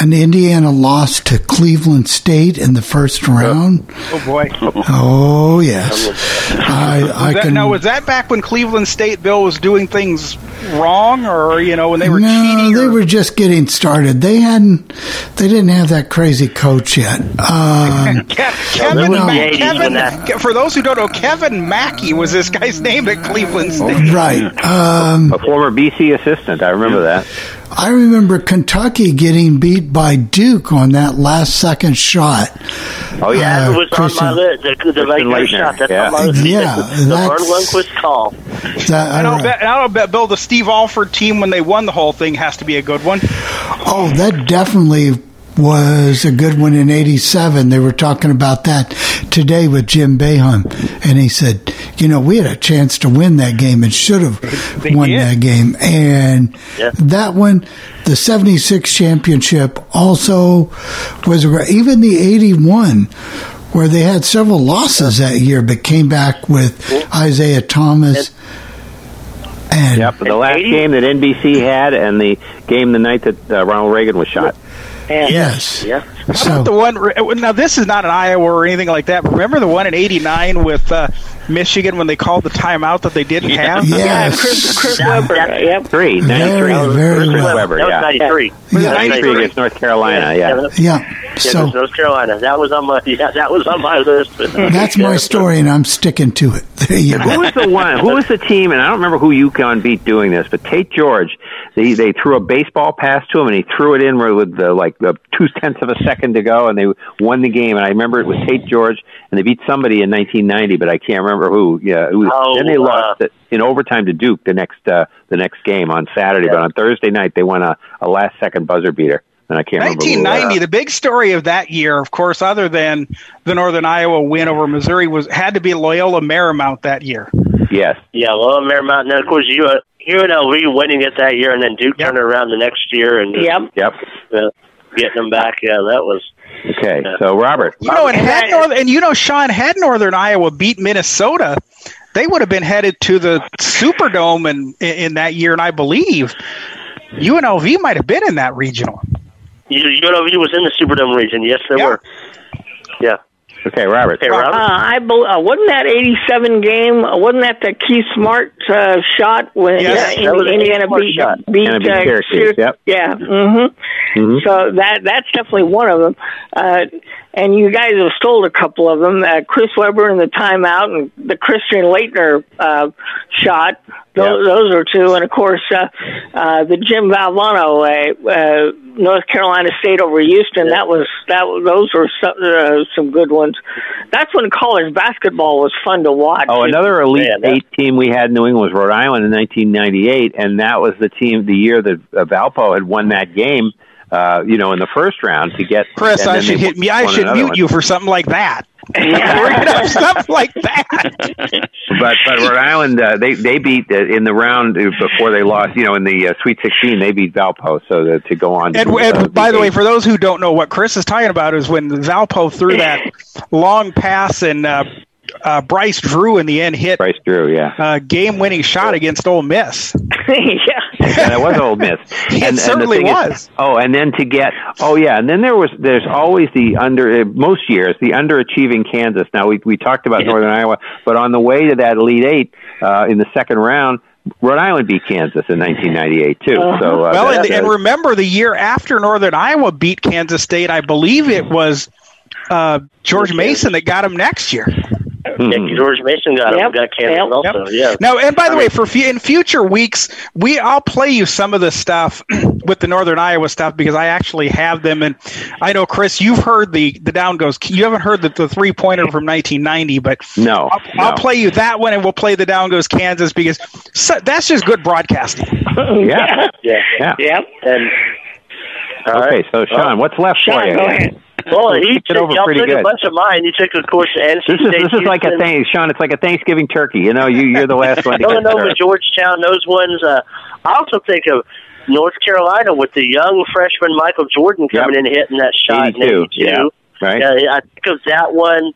And Indiana lost to Cleveland State in the first round. Oh boy. Oh yes, I, I Was that, can. now, was that back when Cleveland State Bill was doing things wrong, or you know when they were no, cheating? they were just getting started. They hadn't. They didn't have that crazy coach yet. Um, Ke- Kevin, there was Ma- the 80s Kevin for those who don't know, Kevin Mackey was this guy's name at Cleveland State. right. Um, A former BC assistant. I remember that. I remember Kentucky getting beat by Duke on that last second shot. Oh yeah. Uh, It was on my list. The, the right Laettner, shot. That's yeah. on my. Yeah, the, the that's- Verne Lundquist call. That- I I don't don't- bet. and I don't bet. Bill, the Steve Alford team when they won the whole thing has to be a good one. Oh, that definitely was a good one in 87. They were talking about that today with Jim Behan. And he said, you know, we had a chance to win that game and should have They won did. that game. And Yeah. that one, the 76 championship also was, even the 81 where they had several losses that year, but came back with Isiah Thomas. And Yep. The last 80? game that NBC had, and the game the night that uh, Ronald Reagan was shot. Yes. Yeah. How So- about the one now? This is not an Iowa or anything like that. Remember the one in '89 with uh, Michigan when they called the timeout that they didn't have. Yes. Chris, Chris Webber. that- Yep. Three. Very, 93. very Chris well. Webber, That was yeah. 93. Yeah. That 93 against North Carolina, yeah. Yeah. Yeah, So North Carolina. That was on my. Yeah, that was on my list. that's my story, and I'm sticking to it. There you go. Who was the one? Who was the team? And I don't remember who UConn beat doing this, but Tate George. They they threw a baseball pass to him, and he threw it in with the like the two tenths of a second to go, and they won the game. And I remember it was Tate George, and they beat somebody in 1990, but I can't remember who. Yeah, who, Oh, then they uh, lost it in overtime to Duke the next uh, the next game on Saturday, but on Thursday night they won a, a last second buzzer beater, and I can't remember. who it was. 1990. The big story of that year, of course, other than the Northern Iowa win over Missouri, was had to be Loyola Marymount that year. Yes. Yeah, well, Marymount, and then of course you UNLV winning it that year, and then Duke turning around the next year, and Yep. Yep. Yeah. getting them back. Yeah, that was. Okay, so Robert, You know, and had Northern, and you know, Sean had Northern Iowa beat Minnesota, they would have been headed to the Superdome in, in in that year, and I believe UNLV might have been in that regional. UNLV was in the Superdome region. Yes, they were. Yeah. Okay, Robert. Hey, Robert. Uh, I bel uh, wasn't that '87 game? Uh, wasn't that the Keith Smart uh, shot when Yes, uh, that was Indiana Smart beat shot. beat, Indiana beat uh, Syracuse, yep. Yeah. Mm-hmm. Mhm. So that that's definitely one of them. Uh, and you guys have stole a couple of them. Uh, Chris Webber in the timeout and the Christian Laettner uh, shot. Those, those are two, and of course uh, uh, the Jim Valvano, uh, uh, North Carolina State over Houston. That was that. Those were some, uh, some good ones. That's when college basketball was fun to watch. Oh, another Elite Yeah, Eight team we had in New England was Rhode Island in 1998, and that was the team the year that uh, Valpo had won that game. Uh, you know, in the first round to get Chris, I should hit me. I should mute one. you for something like that. We're gonna stuff like that. But but Rhode Island uh, they they beat uh, in the round uh, before they lost. You know, in the uh, Sweet 16 they beat Valpo, so that, to go on. And, to, uh, and by the way, for those who don't know what Chris is talking about, is when Valpo threw that long pass and uh, Bryce Drew in the end hit Bryce Drew, yeah. uh, game-winning shot against Ole Miss. yeah. and it was Old Miss. It and, certainly and was. Is, oh, and then to get oh yeah, and then there was there's always the under uh, most years the underachieving Kansas. Now we we talked about Northern Iowa, but on the way to that Elite Eight uh, in the second round. Rhode Island beat Kansas in 1998 too. So uh, well, that- and, and remember the year after Northern Iowa beat Kansas State, I believe it was uh, George Mason that got him next year. Hmm. Yeah, George Mason got him, got Kansas also. Yeah. Now, and by the way, for fu- in future weeks, we I'll play you some of the stuff with the Northern Iowa stuff because I actually have them, and I know Chris, you've heard the the down goes. You haven't heard the, the three pointer from 1990, but no, I'll, I'll play you that one, and we'll play the down goes Kansas because so, that's just good broadcasting. yeah, yeah, yeah. Yep. And okay, so Sean, what's left for Sean, you? well, he It took, over y'all pretty took a bunch of mine. You took, of course, NC This is State. this is like a thing, Sean. It's like a Thanksgiving turkey. You know, you you're the last one to get served. Georgetown, those ones. Uh, I also think of North Carolina with the young freshman Michael Jordan coming in hitting that shot in 82, 82. yeah, right. Yeah, I think of that one.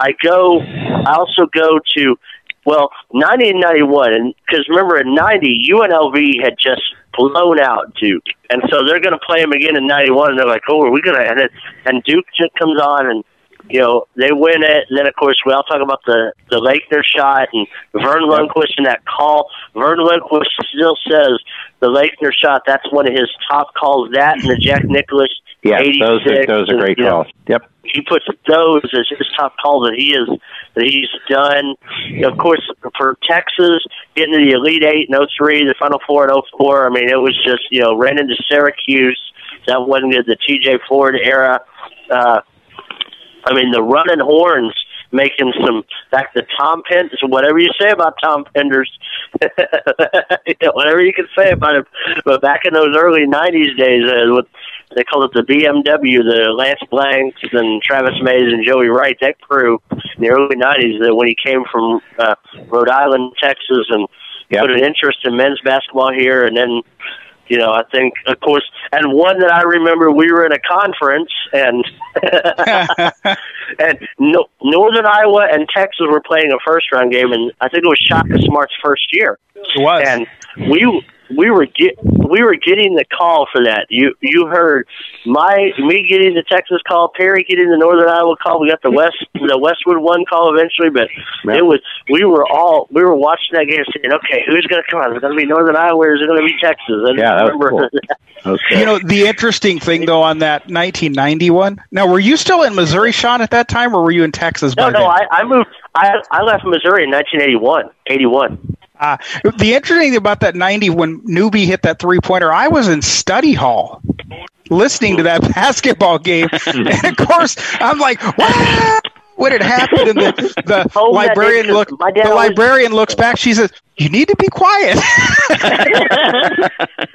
I go. I also go to well, ninety and ninety one, and because remember in ninety UNLV had just blown out Duke, and so they're going to play them again in ninety one, and they're like, oh, are we going to? And then, and Duke just comes on and. You know they win it, and then of course we all talk about the the Laettner shot and Verne Lundquist and that call. Verne Lundquist still says the Laettner shot. That's one of his top calls. That and the Jack Nicklaus Yeah, those are those are and, great know, calls. Yep. he puts those as his top call that he is that he's done. Of course, for Texas getting to the Elite Eight in 03, the Final Four in 04, I mean, it was just you know ran into Syracuse. That wasn't. The T.J. Ford era. Uh, I mean, the running horns making some back to Tom Penders, whatever you say about Tom Penders, whatever you can say about him. But back in those early '90s days, uh, with they called it the BMW, the Lance Blanks and Travis Mays and Joey Wright, that crew in the early '90s. That when he came from uh, Rhode Island, Texas, and Yep. put an interest in men's basketball here, and then you know, I think, of course, and one that I remember, we were in a conference, and and no, Northern Iowa and Texas were playing a first round game, and I think it was Shaka Smart's first year. It was, and we we were get we were getting the call for that. You you heard my me getting the Texas call, Perry getting the Northern Iowa call. We got the West the Westwood one call eventually, but it was we were all we were watching that game saying, okay, who's going to come out? Is it going to be Northern Iowa or is it going to be Texas? And Yeah, that was remember cool. You know, the interesting thing though on that 1991. Now, were you still in Missouri, Sean, at that time, or were you in Texas? No, by no, then? I, I moved. I I left Missouri in 1981. 81. Uh, the interesting thing about that 90 when Newby hit that three pointer, I was in study hall listening to that basketball game. and of course, I'm like, what? What had happened? And the, the Oh, librarian look. The always- librarian looks back. She says, "You need to be quiet."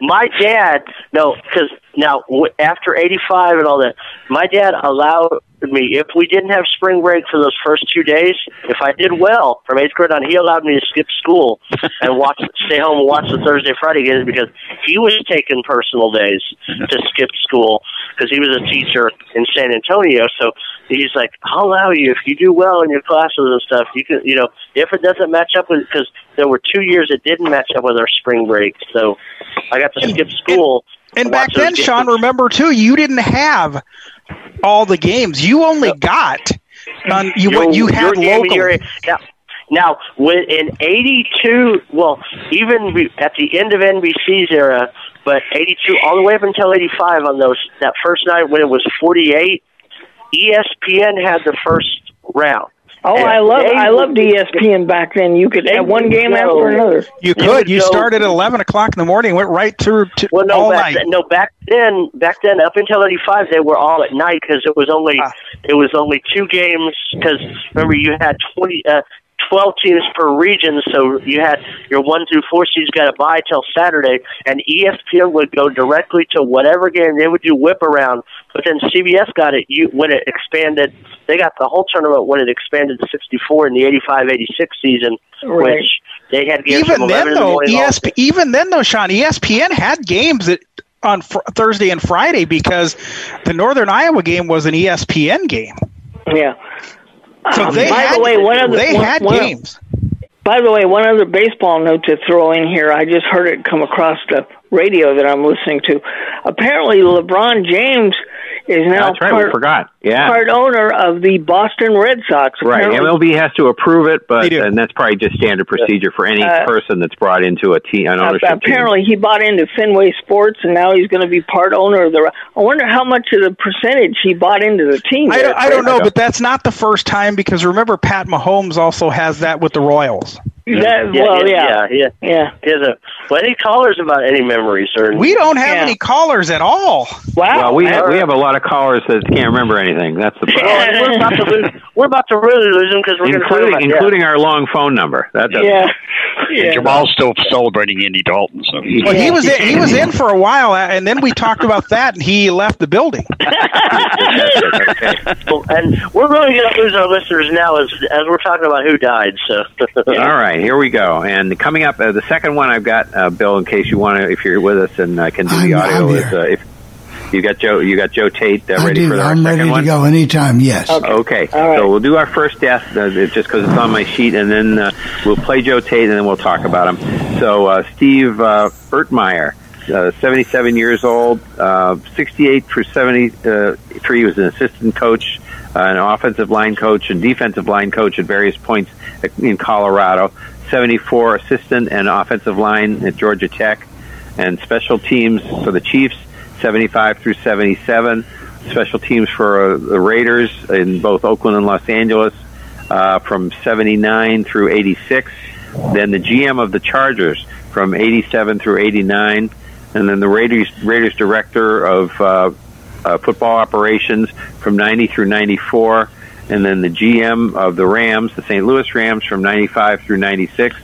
my dad, no, because now after '85 and all that, my dad allowed me. If we didn't have spring break for those first two days, if I did well from eighth grade on, he allowed me to skip school and watch, stay home and watch the Thursday Friday games because he was taking personal days uh-huh. to skip school because he was a teacher in San Antonio. So he's like, I'll allow you if you do well in your classes and stuff. You can, you know, if it doesn't match up with because there were two years it didn't match up with our spring break, so I got to skip school. And back then, Sean, remember too, you didn't have all the games. You only got on you what you had local. Now, now, when in '82, well, even at the end of NBC's era, but '82 all the way up until '85 on those that first night when it was 48, ESPN had the first round. Oh, And I love they I would- loved ESPN back then. You could have one game go- after another. You could. would You go- started at eleven o'clock in the morning, went right through to Well, no, all back night. then, no, back then, back then, up until '85, they were all at night because it was only Ah. it was only two games. Because remember, you had twenty. Uh, 12 teams per region, so you had your one through four seeds got to buy till Saturday, and ESPN would go directly to whatever game they would do whip around. But then CBS got it you when it expanded. They got the whole tournament when it expanded to 64 in the 85-86 season, Right. which they had games from even 11 then, in the though, morning. ESP, even then, though, Sean, ESPN had games that on fr- Thursday and Friday because the Northern Iowa game was an ESPN game. Yeah. So Um, they by had the way, one other they one- had one- games. By the way, one other baseball note to throw in here. I just heard it come across the radio that I'm listening to. Apparently, LeBron James is now That's right. we part, forgot. Yeah. part owner of the Boston Red Sox. Right, Apparently- MLB has to approve it, but and that's probably just standard procedure for any Uh, person that's brought into a team, an ownership team. apparently he bought into Fenway Sports and now he's going to be part owner of the. I wonder how much of the percentage he bought into the team. I there, don't, I don't Chris. know, but that's not the first time because remember Pat Mahomes also has that with the Royals. That, Yeah, well, yeah, yeah, yeah. yeah. He has a, well, any callers about any memories or We don't have any callers at all. Wow. Well, we have, we have a lot of callers that can't remember anything. That's the problem. Well, we're about to lose. We're about to really lose them because we're going to talk including about including our long phone number. That doesn't. Yeah. And Jamal's still celebrating Andy Dalton. So Well, he was in, he was in for a while, uh, and then we talked about that, and he left the building. Well, and we're really going to lose our listeners now as as we're talking about who died. So All right, here we go. And coming up, uh, the second one I've got, uh, Bill. In case you want to, if you're with us and uh, can do the I'm- audio, I'm is uh, if you got Joe, you got Joe Tait uh, I ready do. for our I'm second ready one. to go anytime. Yes. Okay, so we'll do our first death uh, just because it's on my sheet, and then uh, we'll play Joe Tait, and then we'll talk about him. So uh, Steve uh, Ortmayer, uh, 77 years old, uh, 68 through 73, he was an assistant coach, uh, an offensive line coach, and defensive line coach at various points in Colorado. 74 assistant and offensive line at Georgia Tech, and special teams for the Chiefs, 75 through 77 special teams for uh, the Raiders in both Oakland and Los Angeles uh, from 79 through 86. Then the GM of the Chargers from 87 through 89. And then the Raiders, Raiders director of uh, football operations from 90 through 94. And then the GM of the Rams, the St. Louis Rams, from 95 through 96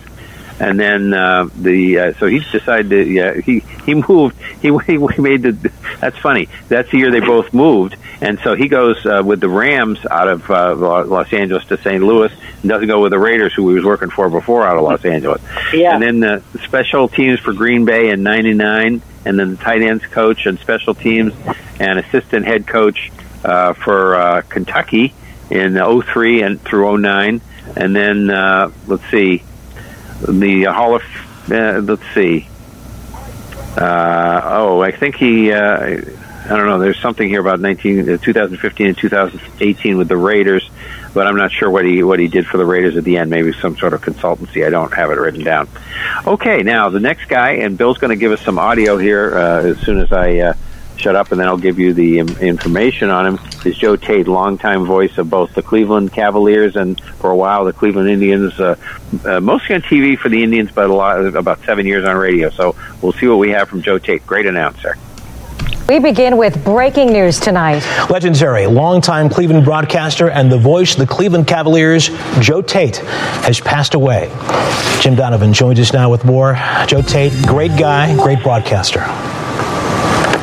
and then uh, the uh, so he decided to yeah he he moved he he made the that's funny that's the year they both moved and so he goes uh, with the Rams out of uh, Los Angeles to St. Louis and doesn't go with the Raiders who he was working for before out of Los Angeles Yeah. and then the special teams for Green Bay in '99 and then the tight ends coach and special teams and assistant head coach uh, for uh, Kentucky in '03 and through '09 and then uh, let's see the Hall of uh, let's see. Uh, oh, I think he. Uh, I don't know. There's something here about 19, uh, 2015 and 2018 with the Raiders, but I'm not sure what he what he did for the Raiders at the end. Maybe some sort of consultancy. I don't have it written down. Okay, now the next guy, and Bill's going to give us some audio here uh, as soon as I uh, shut up, and then I'll give you the um, information on him. Is Joe Tait, longtime voice of both the Cleveland Cavaliers and for a while the Cleveland Indians, uh, uh, mostly on TV for the Indians, but a lot about seven years on radio. So we'll see what we have from Joe Tait. Great announcer. We begin with breaking news tonight. Legendary, longtime Cleveland broadcaster and the voice of the Cleveland Cavaliers, Joe Tait, has passed away. Jim Donovan joins us now with more. Joe Tait, great guy, great broadcaster.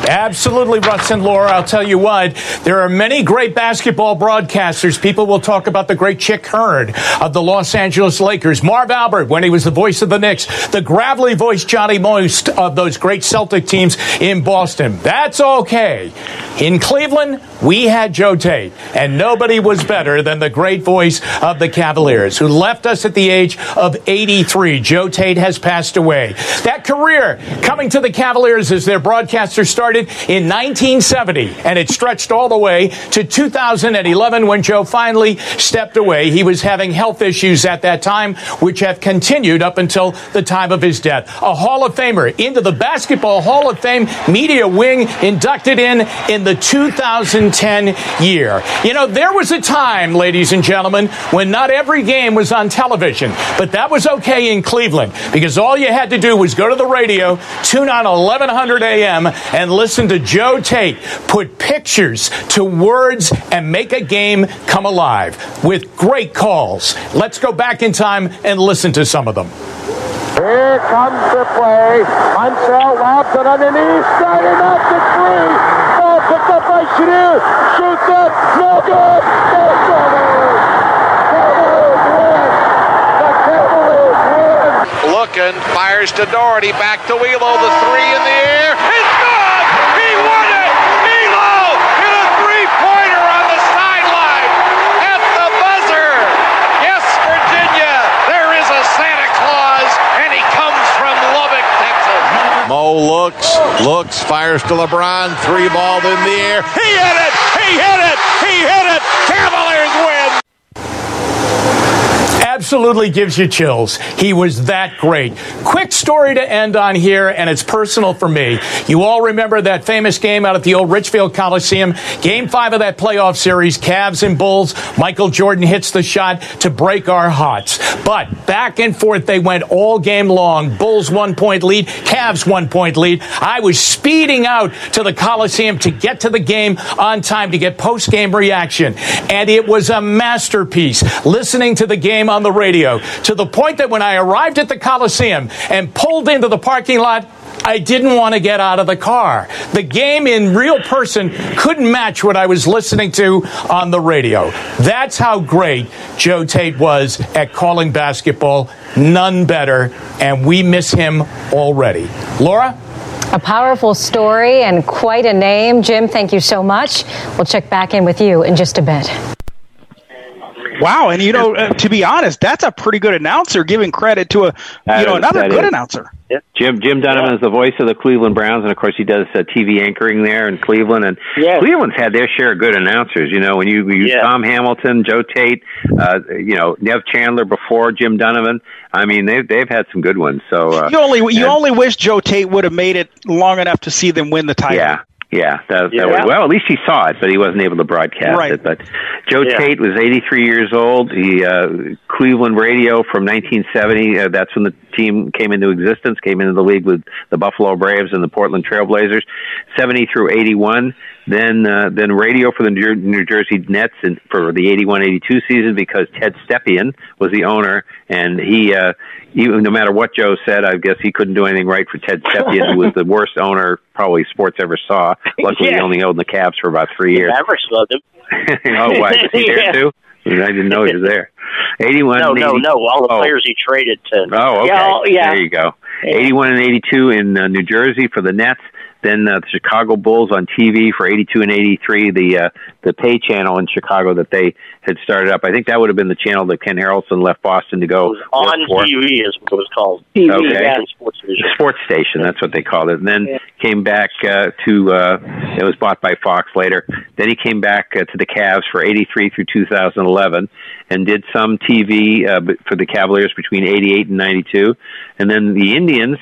Absolutely, Russ and Laura. I'll tell you what, there are many great basketball broadcasters. People will talk about the great Chick Hearn of the Los Angeles Lakers, Marv Albert when he was the voice of the Knicks, the gravelly voice Johnny Most of those great Celtic teams in Boston. That's okay. In Cleveland, we had Joe Tait, and nobody was better than the great voice of the Cavaliers, who left us at the age of 83. Joe Tait has passed away. That career coming to the Cavaliers as their broadcaster started in 1970, and it stretched all the way to 2011 when Joe finally stepped away. He was having health issues at that time, which have continued up until the time of his death. A Hall of Famer into the Basketball Hall of Fame media wing, inducted in in the 2010 year. You know, there was a time, ladies and gentlemen, when not every game was on television, but that was okay in Cleveland because all you had to do was go to the radio, tune on 1100 AM, and listen to Joe Tait put pictures to words and make a game come alive with great calls. Let's go back in time and listen to some of them. Here comes the play. Mansell lobs it underneath. Starting up the three. Ball picked up by Shadir. Shoots it. No good. No Cavaliers. Cavaliers win. The Cavaliers win. Looking, fires to Daugherty, back to Wheelo, the three in the air. It's good! He won it! Wheelo hit a three-pointer on the sideline at the buzzer. Yes, Virginia, there is a Santa Claus, and he comes from Lubbock, Texas. Mo looks, looks, fires to LeBron, three ball in the air. He hit it! He hit it! He hit it! Cavaliers win! Absolutely gives you chills. He was that great. Quick story to end on here, and it's personal for me. You all remember that famous game out at the old Richfield Coliseum, game five of that playoff series, Cavs and Bulls. Michael Jordan hits the shot to break our hearts. But back and forth they went all game long. Bulls one point lead, Cavs one point lead. I was speeding out to the Coliseum to get to the game on time to get post game reaction. And it was a masterpiece listening to the game on the radio to the point that when I arrived at the Coliseum and pulled into the parking lot, I didn't want to get out of the car. The game in real person couldn't match what I was listening to on the radio. That's how great Joe Tait was at calling basketball. None better. And we miss him already. Laura? A powerful story and quite a name. Jim, thank you so much. We'll check back in with you in just a bit. Wow, and you know, uh, to be honest, that's a pretty good announcer. Giving credit to a That you know is- another good is. announcer. Jim Jim Donovan is the voice of the Cleveland Browns, and of course he does uh, TV anchoring there in Cleveland. And Cleveland's had their share of good announcers. You know, when you, you Yeah. Tom Hamilton, Joe Tait, uh, you know Nev Chandler before Jim Donovan. I mean, they've they've had some good ones. So uh, You only you and- only wish Joe Tait would have made it long enough to see them win the title. Yeah, yeah. That, that Yeah. was, well, at least he saw it, but he wasn't able to broadcast Right. it. But Joe Yeah. Tait was 83 years old. He uh, Cleveland radio from 1970. Uh, that's when the team came into existence. Came into the league with the Buffalo Braves and the Portland Trailblazers. 70 through 81. Then uh, then radio for the New New Jersey Nets in, for the 81-82 season because Ted Stepien was the owner, and he. Uh, even no matter what Joe said, I guess he couldn't do anything right for Ted Stepien, who was the worst owner probably sports ever saw. Luckily, he only owned the Cavs for about three years. Mavericks loved him. oh, why? Was he there Yeah. too? I didn't know he was there. 81 No, no, 80 no. All the oh. players he traded to. Oh, okay. Yeah, oh, yeah. There you go. 81 and 82 in uh, New Jersey for the Nets. Then uh, the Chicago Bulls on TV for 82 and 83, the uh, the pay channel in Chicago that they had started up. I think that would have been the channel that Ken Harrelson left Boston to go On work for. TV is what it was called. Okay. Yeah, sports division. sports station. That's what they called it. And then came back uh, to uh, it was bought by Fox later. Then he came back uh, to the Cavs for '83 through 2011, and did some TV uh, for the Cavaliers between '88 and '92. And then the Indians.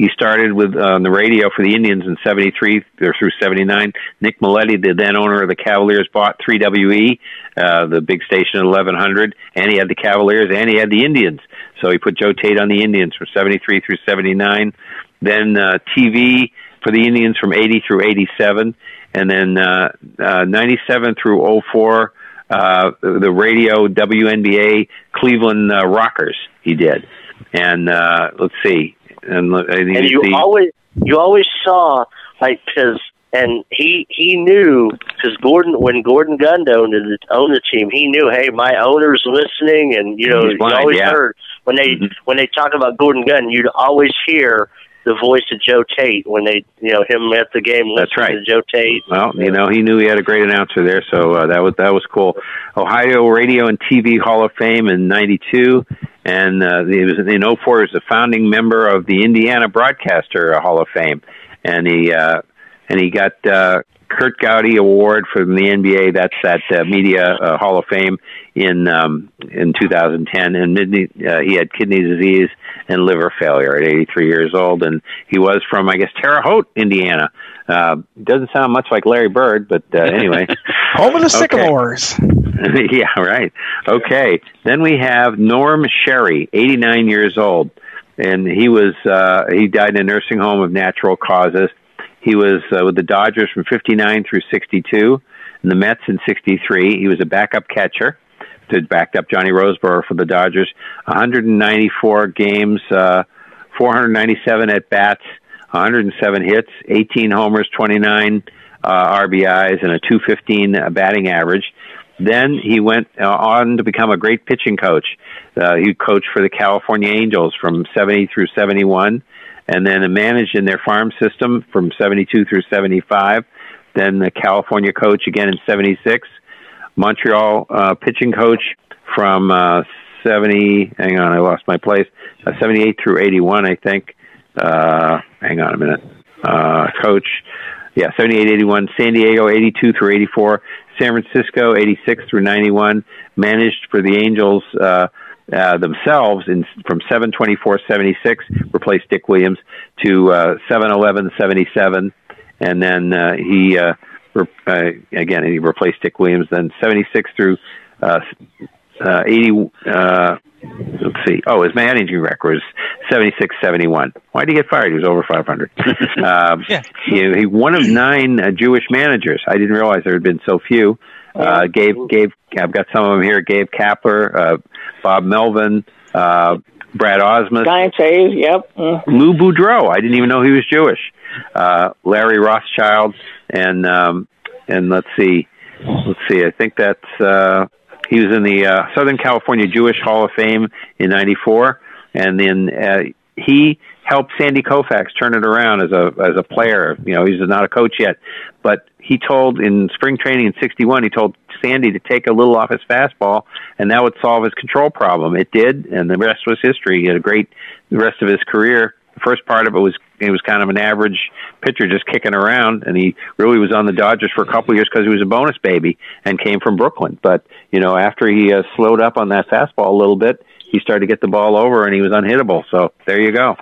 He started with uh, on the radio for the Indians in '73 through '79. Nick Mileti, the then owner of the Cavaliers, bought 3WE, uh, the big station at 1100, and he had the Cavaliers and he had the Indians. So he put Joe Tait on the Indians from '73 through '79. Then uh, TV for the Indians from '80 through '87, and then uh, uh, '97 through '04. Uh, the radio WNBA Cleveland uh, Rockers he did, and uh, let's see, and, uh, and you always you always saw like because and he he knew because Gordon when Gordon Gund owned the, owned the team, he knew, hey, my owner's listening, and you know, blind, you always yeah. heard when they when they talk about Gordon Gund, you'd always hear the voice of Joe Tait when they you know him at the game That's right. to Joe Tait. Well, you know, he knew he had a great announcer there, so uh, that was that was cool. Ohio Radio and TV Hall of Fame in '92, and uh, he was in '04. He was a founding member of the Indiana Broadcaster Hall of Fame, and he uh, and he got uh, Curt Gowdy Award from the NBA. That's that uh, Media uh, Hall of Fame in um, in 2010. And uh, he had kidney disease and liver failure at 83 years old, and he was from I guess Terre Haute, Indiana. Uh, doesn't sound much like Larry Bird, but uh, anyway. Home of the Okay. Sycamores. yeah, right. Okay. Then we have Norm Sherry, 89 years old, and he was uh, he died in a nursing home of natural causes. He was uh, with the Dodgers from 59 through 62, and the Mets in 63. He was a backup catcher to backed up Johnny Roseboro for the Dodgers. 194 games, uh, 497 at bats, 107 hits, 18 homers, 29 uh, RBIs, and a 215 batting average. Then he went uh, on to become a great pitching coach. Uh, he coached for the California Angels from 70 through 71, and then managed in their farm system from 72 through 75. Then the California coach again in 76. Montreal uh, pitching coach from uh, 70. Hang on, I lost my place. Uh, 78 through 81, I think. Uh, hang on a minute. Uh, coach, yeah, 78, 81. San Diego, 82 through 84. San Francisco, 86 through 91. Managed for the Angels uh, uh, themselves in from 724 76, replaced Dick Williams, to uh, 711 77. And then uh, he, uh, re- uh, again, he replaced Dick Williams. Then 76 through uh, uh, 80. Uh, let's see. Oh, his managing record was 76 71. Why did he get fired? He was over 500. um, Yeah. he, he one of nine uh, Jewish managers. I didn't realize there had been so few. Uh, Gabe, Gabe, I've got some of them here. Gabe Kapler, uh, Bob Melvin, uh, Brad Ausmus, Giants A's, yep. Mm. Lou Boudreau. I didn't even know he was Jewish. Uh, Larry Rothschild, and um, and let's see, let's see. I think that's uh, he was in the uh, Southern California Jewish Hall of Fame in '94, and then uh, he helped Sandy Koufax turn it around as a as a player. You know, he's not a coach yet, but he told in spring training in '61, he told Sandy to take a little off his fastball, and that would solve his control problem. It did, and the rest was history. He had a great the rest of his career. First part of it was he was kind of an average pitcher, just kicking around, and he really was on the Dodgers for a couple of years because he was a bonus baby and came from Brooklyn. But you know, after he uh, slowed up on that fastball a little bit, he started to get the ball over, and he was unhittable. So there you go.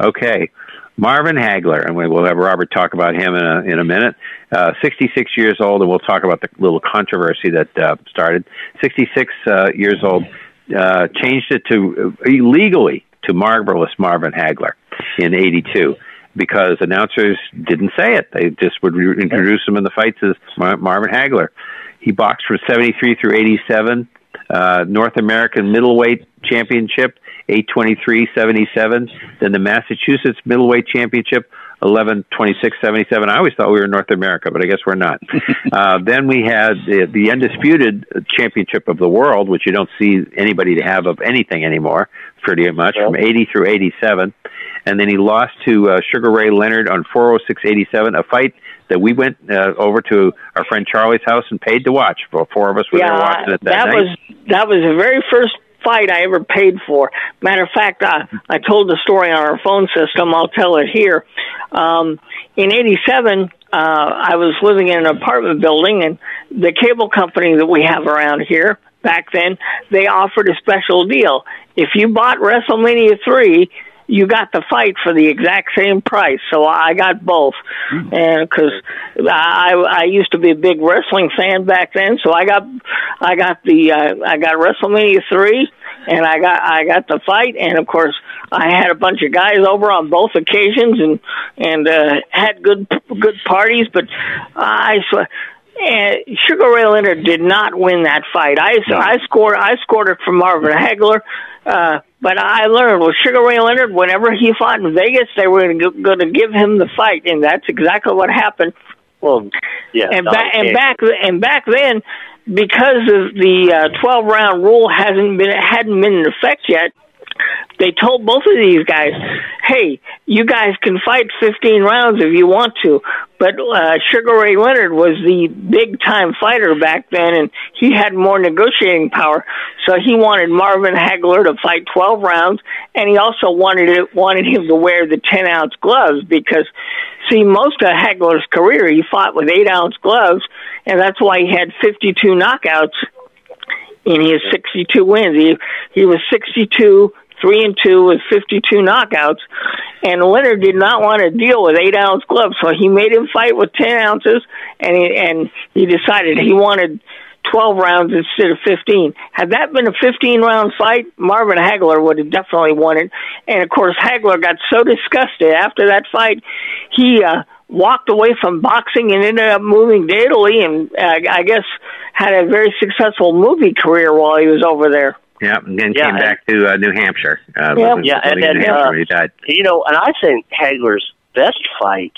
Okay. Marvin Hagler, and we will have Robert talk about him in a in a minute. Uh, 66 years old, and we'll talk about the little controversy that uh, started. 66 uh, years old, uh, changed it to uh, illegally to Marvelous Marvin Hagler in '82 because announcers didn't say it; they just would re- introduce him in the fights as Mar- Marvin Hagler. He boxed from '73 through '87, uh, North American Middleweight Championship, 823.77. Then the Massachusetts Middleweight Championship, 1126.77. I always thought we were in North America, but I guess we're not. uh, then we had the, the undisputed championship of the world, which you don't see anybody to have of anything anymore, pretty much, from 80 through 87. And then he lost to uh, Sugar Ray Leonard on 406.87, a fight that we went uh, over to our friend Charlie's house and paid to watch. For four of us were there watching it that, that night. was that was the very first fight I ever paid for. Matter of fact, I, I told the story on our phone system. I'll tell it here. Um, in '87, uh, I was living in an apartment building, and the cable company that we have around here back then they offered a special deal. If you bought WrestleMania three. You got the fight for the exact same price, so I got both. And because I I used to be a big wrestling fan back then, so I got I got the uh, I got WrestleMania three, and I got I got the fight, and of course I had a bunch of guys over on both occasions, and and uh, had good good parties. But I sw- and Sugar Ray Leonard did not win that fight. I I scored I scored it from Marvin Hagler. Uh, but I learned with Sugar Ray Leonard, whenever he fought in Vegas, they were going to give him the fight, and that's exactly what happened. Well, yeah. and back and back and back then, because of the uh, twelve round rule hasn't been hadn't been in effect yet. They told both of these guys, "Hey, you guys can fight 15 rounds if you want to." But uh, Sugar Ray Leonard was the big time fighter back then, and he had more negotiating power. So he wanted Marvin Hagler to fight 12 rounds, and he also wanted it, wanted him to wear the 10 ounce gloves because, see, most of Hagler's career he fought with 8 ounce gloves, and that's why he had 52 knockouts in his 62 wins. He he was 62, three and two with 52 knockouts, and Leonard did not want to deal with eight ounce gloves, so he made him fight with 10 ounces, and he, and he decided he wanted 12 rounds instead of 15. Had that been a 15 round fight, Marvin Hagler would have definitely won it. And of course, Hagler got so disgusted after that fight, he uh, walked away from boxing and ended up moving to Italy and uh, I guess had a very successful movie career while he was over there. Yeah, and then Yeah, came and- back to uh, New Hampshire. Uh, Yeah. living- Yeah, and living then, New Hampshire uh, he died. You know, and I think Hagler's best fight,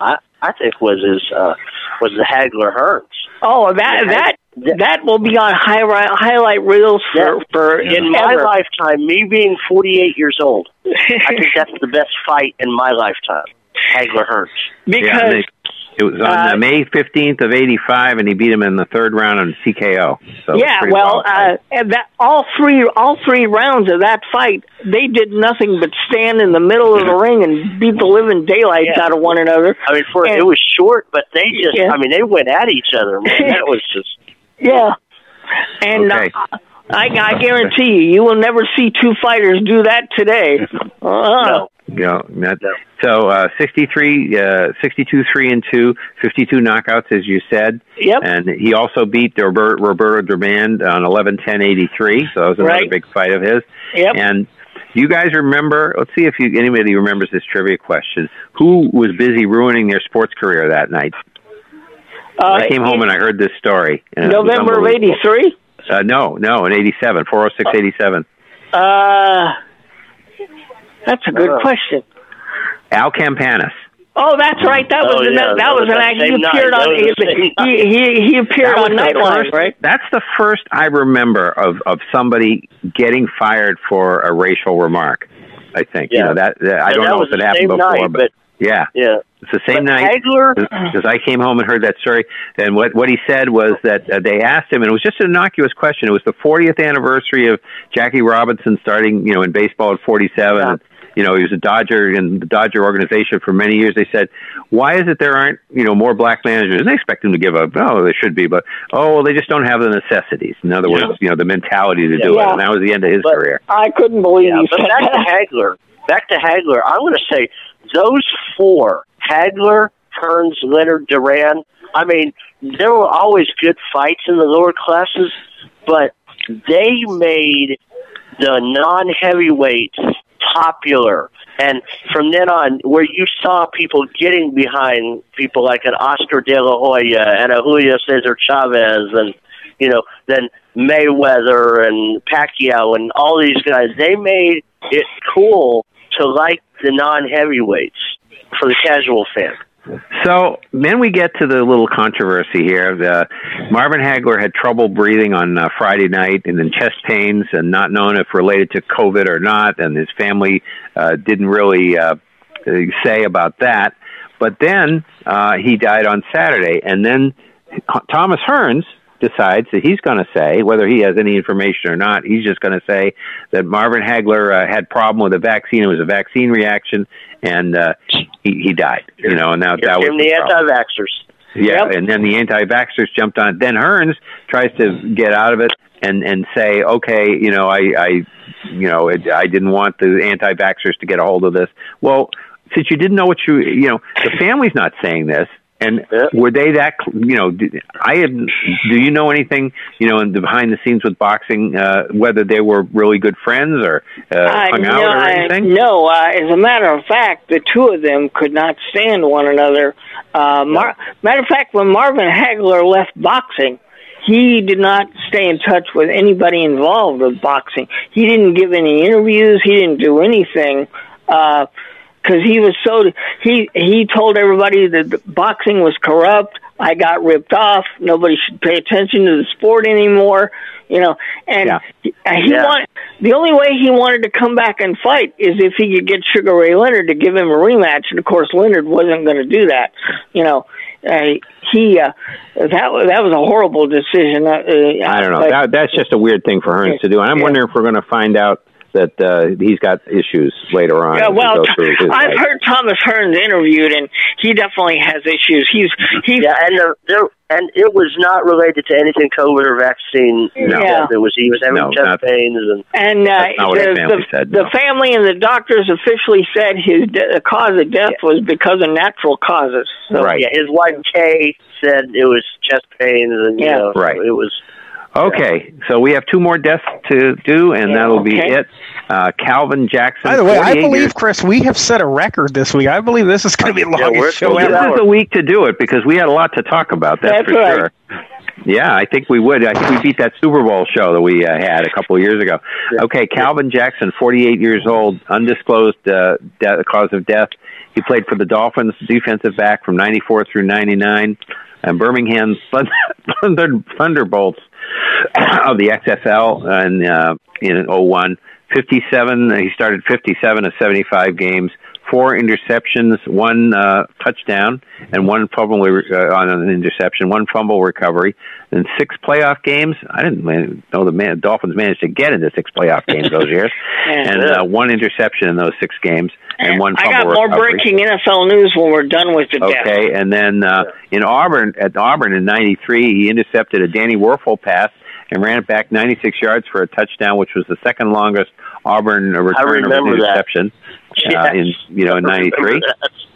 I I think was his uh, was the Hagler Hearns. Oh, that that that will be on highlight highlight reels for for in my lifetime, me being 48 years old, I think that's the best fight in my lifetime. Hagler Hearns. yeah, they- it was on uh, May 15th of 85, and he beat him in the third round on TKO. So yeah, well, fight. uh, and that all three all three rounds of that fight, they did nothing but stand in the middle of the ring and beat the living daylights Yeah. out of one another. I mean, for And- it was short, but they just, Yeah. I mean, they went at each other, man. That was just. Yeah, and Okay. uh, I, I guarantee you, you will never see two fighters do that today. Uh-uh. Yeah, that, so uh, 63, uh, 62, 3 and 2, 52 knockouts, as you said. Yep. And he also beat Robert, Roberto Duran on 11 10 83. So that was another Right. big fight of his. Yep. And you guys remember, let's see if you, anybody remembers this trivia question. Who was busy ruining their sports career that night? Uh, I came home and I heard this story. and it was November of '83. Uh, no, no, in 87, 406 87. Uh, that's a good question. Al Campanis. Oh, that's right. That was Oh, an, yeah, that, that was was an that act. He same night. appeared on was the same he, he he appeared on was the Nightline, right? That's the first I remember of of somebody getting fired for a racial remark. I think you know that, that I don't know if it happened before, night, but, but- yeah, Yeah. it's the same But night. Hagler- because I came home and heard that story, and what what he said was that uh, they asked him, and it was just an innocuous question. It was the 40th anniversary of Jackie Robinson starting, you know, in baseball at 47. And, you know, he was a Dodger in the Dodger organization for many years. They said, "Why is it there aren't, you know, more black managers?" And they expect him to give up. Oh, they should be, but oh, well, they just don't have the necessities. In other words, you know, the mentality to do it. And that was the end of his But- career. I couldn't believe Yeah, you but said back to that. Hagler. Back to Hagler. I want to say those four: Hagler, Hearns, Leonard, Duran. I mean, there were always good fights in the lower classes, but they made the non-heavyweights popular. And from then on, where you saw people getting behind people like an Oscar De La Hoya and a Julio Cesar Chavez, and you know, then Mayweather and Pacquiao and all these guys, they made it cool to like the non-heavyweights for the casual fan. So then we get to the little controversy here. The, Marvin Hagler had trouble breathing on uh, Friday night, and then chest pains, and not known if related to COVID or not. And his family uh, didn't really uh, uh, say about that. But then uh, he died on Saturday, and then Thomas Hearns decides that he's going to say whether he has any information or not. He's just going to say that Marvin Hagler uh, had problem with a vaccine. It was a vaccine reaction, and uh, he he died. You know, and now Here that was the the anti-vaxxers. Yeah, and then the anti-vaxxers jumped on. Then Hearns tries to get out of it and and say, okay, you know, I I you know it, I didn't want the anti-vaxxers to get a hold of this. Well, since you didn't know what you you know, the family's not saying this. And were they that? You know, I have. Do you know anything? You know, in the behind the scenes with boxing, uh, whether they were really good friends or uh, Uh, hung no, out or I- anything? no uh, as a matter of fact, the two of them could not stand one another. Uh, Mar- matter of fact, when Marvin Hagler left boxing, he did not stay in touch with anybody involved with boxing. He didn't give any interviews. He didn't do anything. Uh, because he was so he he told everybody that the boxing was corrupt. I got ripped off. Nobody should pay attention to the sport anymore. You know, and Yeah. he, he Yeah. want, the only way he wanted to come back and fight is if he could get Sugar Ray Leonard to give him a rematch, and of course Leonard wasn't going to do that. You know, uh, he uh, that was that was a horrible decision. Uh, uh, I don't know. but- That, that's just a weird thing for Hearns to do. And I'm Yeah. wondering if we're going to find out that uh, he's got issues later on. Yeah, well, I've life. heard Thomas Hearns interviewed, and he definitely has issues. He's he's yeah, and the, there and it was not related to anything COVID or vaccine. No. death. It was he was having No, chest not- pains and And uh, That's not what the, family the, said, the family and the doctors officially said his de- the cause of death was because of natural causes. So, Right. Yeah, his wife Kay said it was chest pains and you Yeah. know, so Right. it was Okay, so we have two more deaths to do, and Yeah, that'll be okay. it. Uh, Calvin Jackson. By the way, I believe, years- Chris, we have set a record this week. I believe this is going to be the longest Well, show this is the week to do it because we had a lot to talk about. That's, That's for right. sure. Yeah, I think we would. I think we beat that Super Bowl show that we uh, had a couple of years ago. Okay, Calvin Jackson, 48 years old, undisclosed uh, de- cause of death. He played for the Dolphins, defensive back from 94 through 99, and Birmingham Thunder, Thunder, Thunderbolts of the XFL and uh, in 01. 57, he started 57 of 75 games, four interceptions, one uh, touchdown, and one fumble uh, on an interception, one fumble recovery, and six playoff games. I didn't know the man, Dolphins managed to get into six playoff games those years, and uh, one interception in those six games, and one I got more recovery. breaking NFL news when we're done with the death. Okay, and then uh, in Auburn at Auburn in '93, he intercepted a Danny Wuerffel pass and ran it back 96 yards for a touchdown, which was the second longest Auburn return of an remember that. Uh, in you know in '93,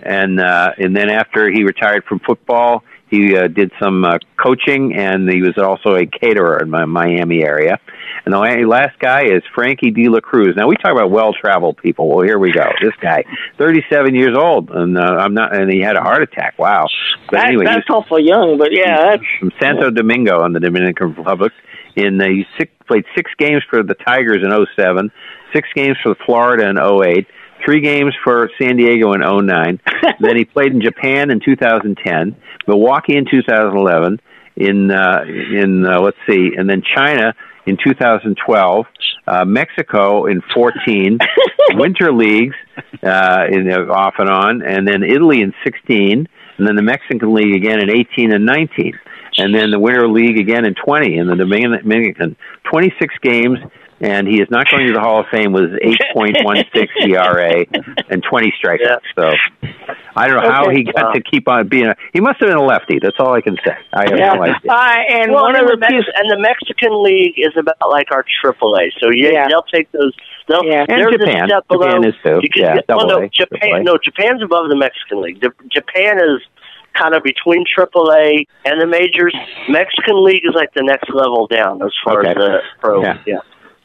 and uh, and then after he retired from football, he uh, did some uh, coaching, and he was also a caterer in my Miami area. And the la- last guy is Frankie De La Cruz. Now we talk about well-traveled people. Well, here we go. This guy, 37 years old, and uh, I'm not, and he had a heart attack. Wow. But That, anyway, that's awful young, but yeah, that's from Santo Domingo in the Dominican Republic. In uh, he six, played six games for the Tigers in '07, six games for the Florida in '08, three games for San Diego in '09. then he played in Japan in 2010, Milwaukee in 2011, in uh, in uh, let's see, and then China in 2012, uh, Mexico in 14, Winter Leagues uh, in, uh, off and on, and then Italy in 16, and then the Mexican League again in 18 and 19, and then the Winter League again in 20, and the Dominican 26 games. And he is not going to the Hall of Fame with his 8.16 ERA and 20 strikeouts. So I don't know how he got to keep on being a. He must have been a lefty. That's all I can say. I have no idea. Uh, and well, one and of the the Mex- pieces, and the Mexican League is about like our AAA. So yeah, Yeah. they'll take those. They'll, Yeah. And Japan. Step below. Japan is too. Can Yeah, well, no, A, Japan. A. No, Japan's above the Mexican League. The, Japan is kind of between AAA and the majors. Mexican League is like the next level down as far Okay. as the pro. Yeah. yeah.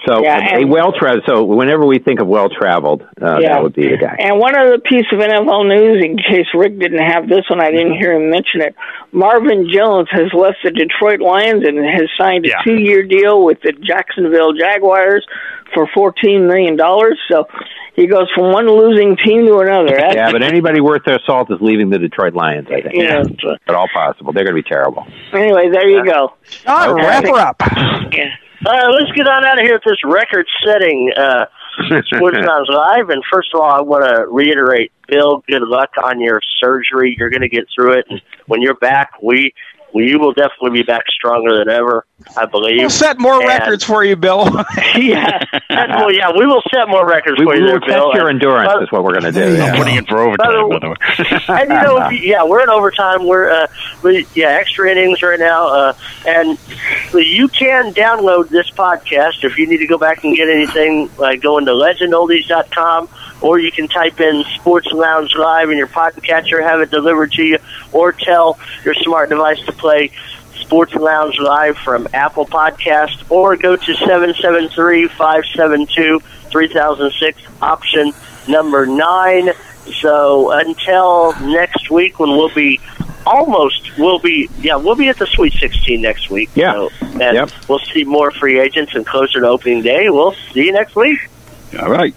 So Yeah, a, a well traveled. So whenever we think of well traveled, uh, Yeah. that would be the guy. And one other piece of NFL news, in case Rick didn't have this one, I didn't hear him mention it. Marvin Jones has left the Detroit Lions and has signed a Yeah. two-year deal with the Jacksonville Jaguars for fourteen million dollars. So he goes from one losing team to another. That's, yeah, but anybody worth their salt is leaving the Detroit Lions. I think. Yeah. At all possible, they're going to be terrible. Anyway, there you go. All right, Okay. wrap her up. Yeah. All right, let's get on out of here with this record-setting uh, Sports Sounds Live. And first of all, I want to reiterate, Bill, good luck on your surgery. You're going to get through it. And when you're back, we, we you will definitely be back stronger than ever. I believe. We'll set more And- records for you, Bill. yeah. well, yeah, we will set more records We, for we you will there, test Bill. your endurance. But- is what we're going to do. Yeah. Putting it for overtime, by the way. and you know, yeah, we're in overtime. We're uh, we, yeah, extra innings right now, uh, and you can download this podcast if you need to go back and get anything. Like going to legendoldies.com, or you can type in Sports Lounge Live in your podcatcher, have it delivered to you, or tell your smart device to play Sports Lounge Live from Apple Podcast, or go to 773-572-3006, option number nine. So until next week, when we'll be almost, we'll be, yeah, we'll be at the Sweet 16 next week. Yeah. So, and Yep. we'll see more free agents and closer to opening day. We'll see you next week. All right.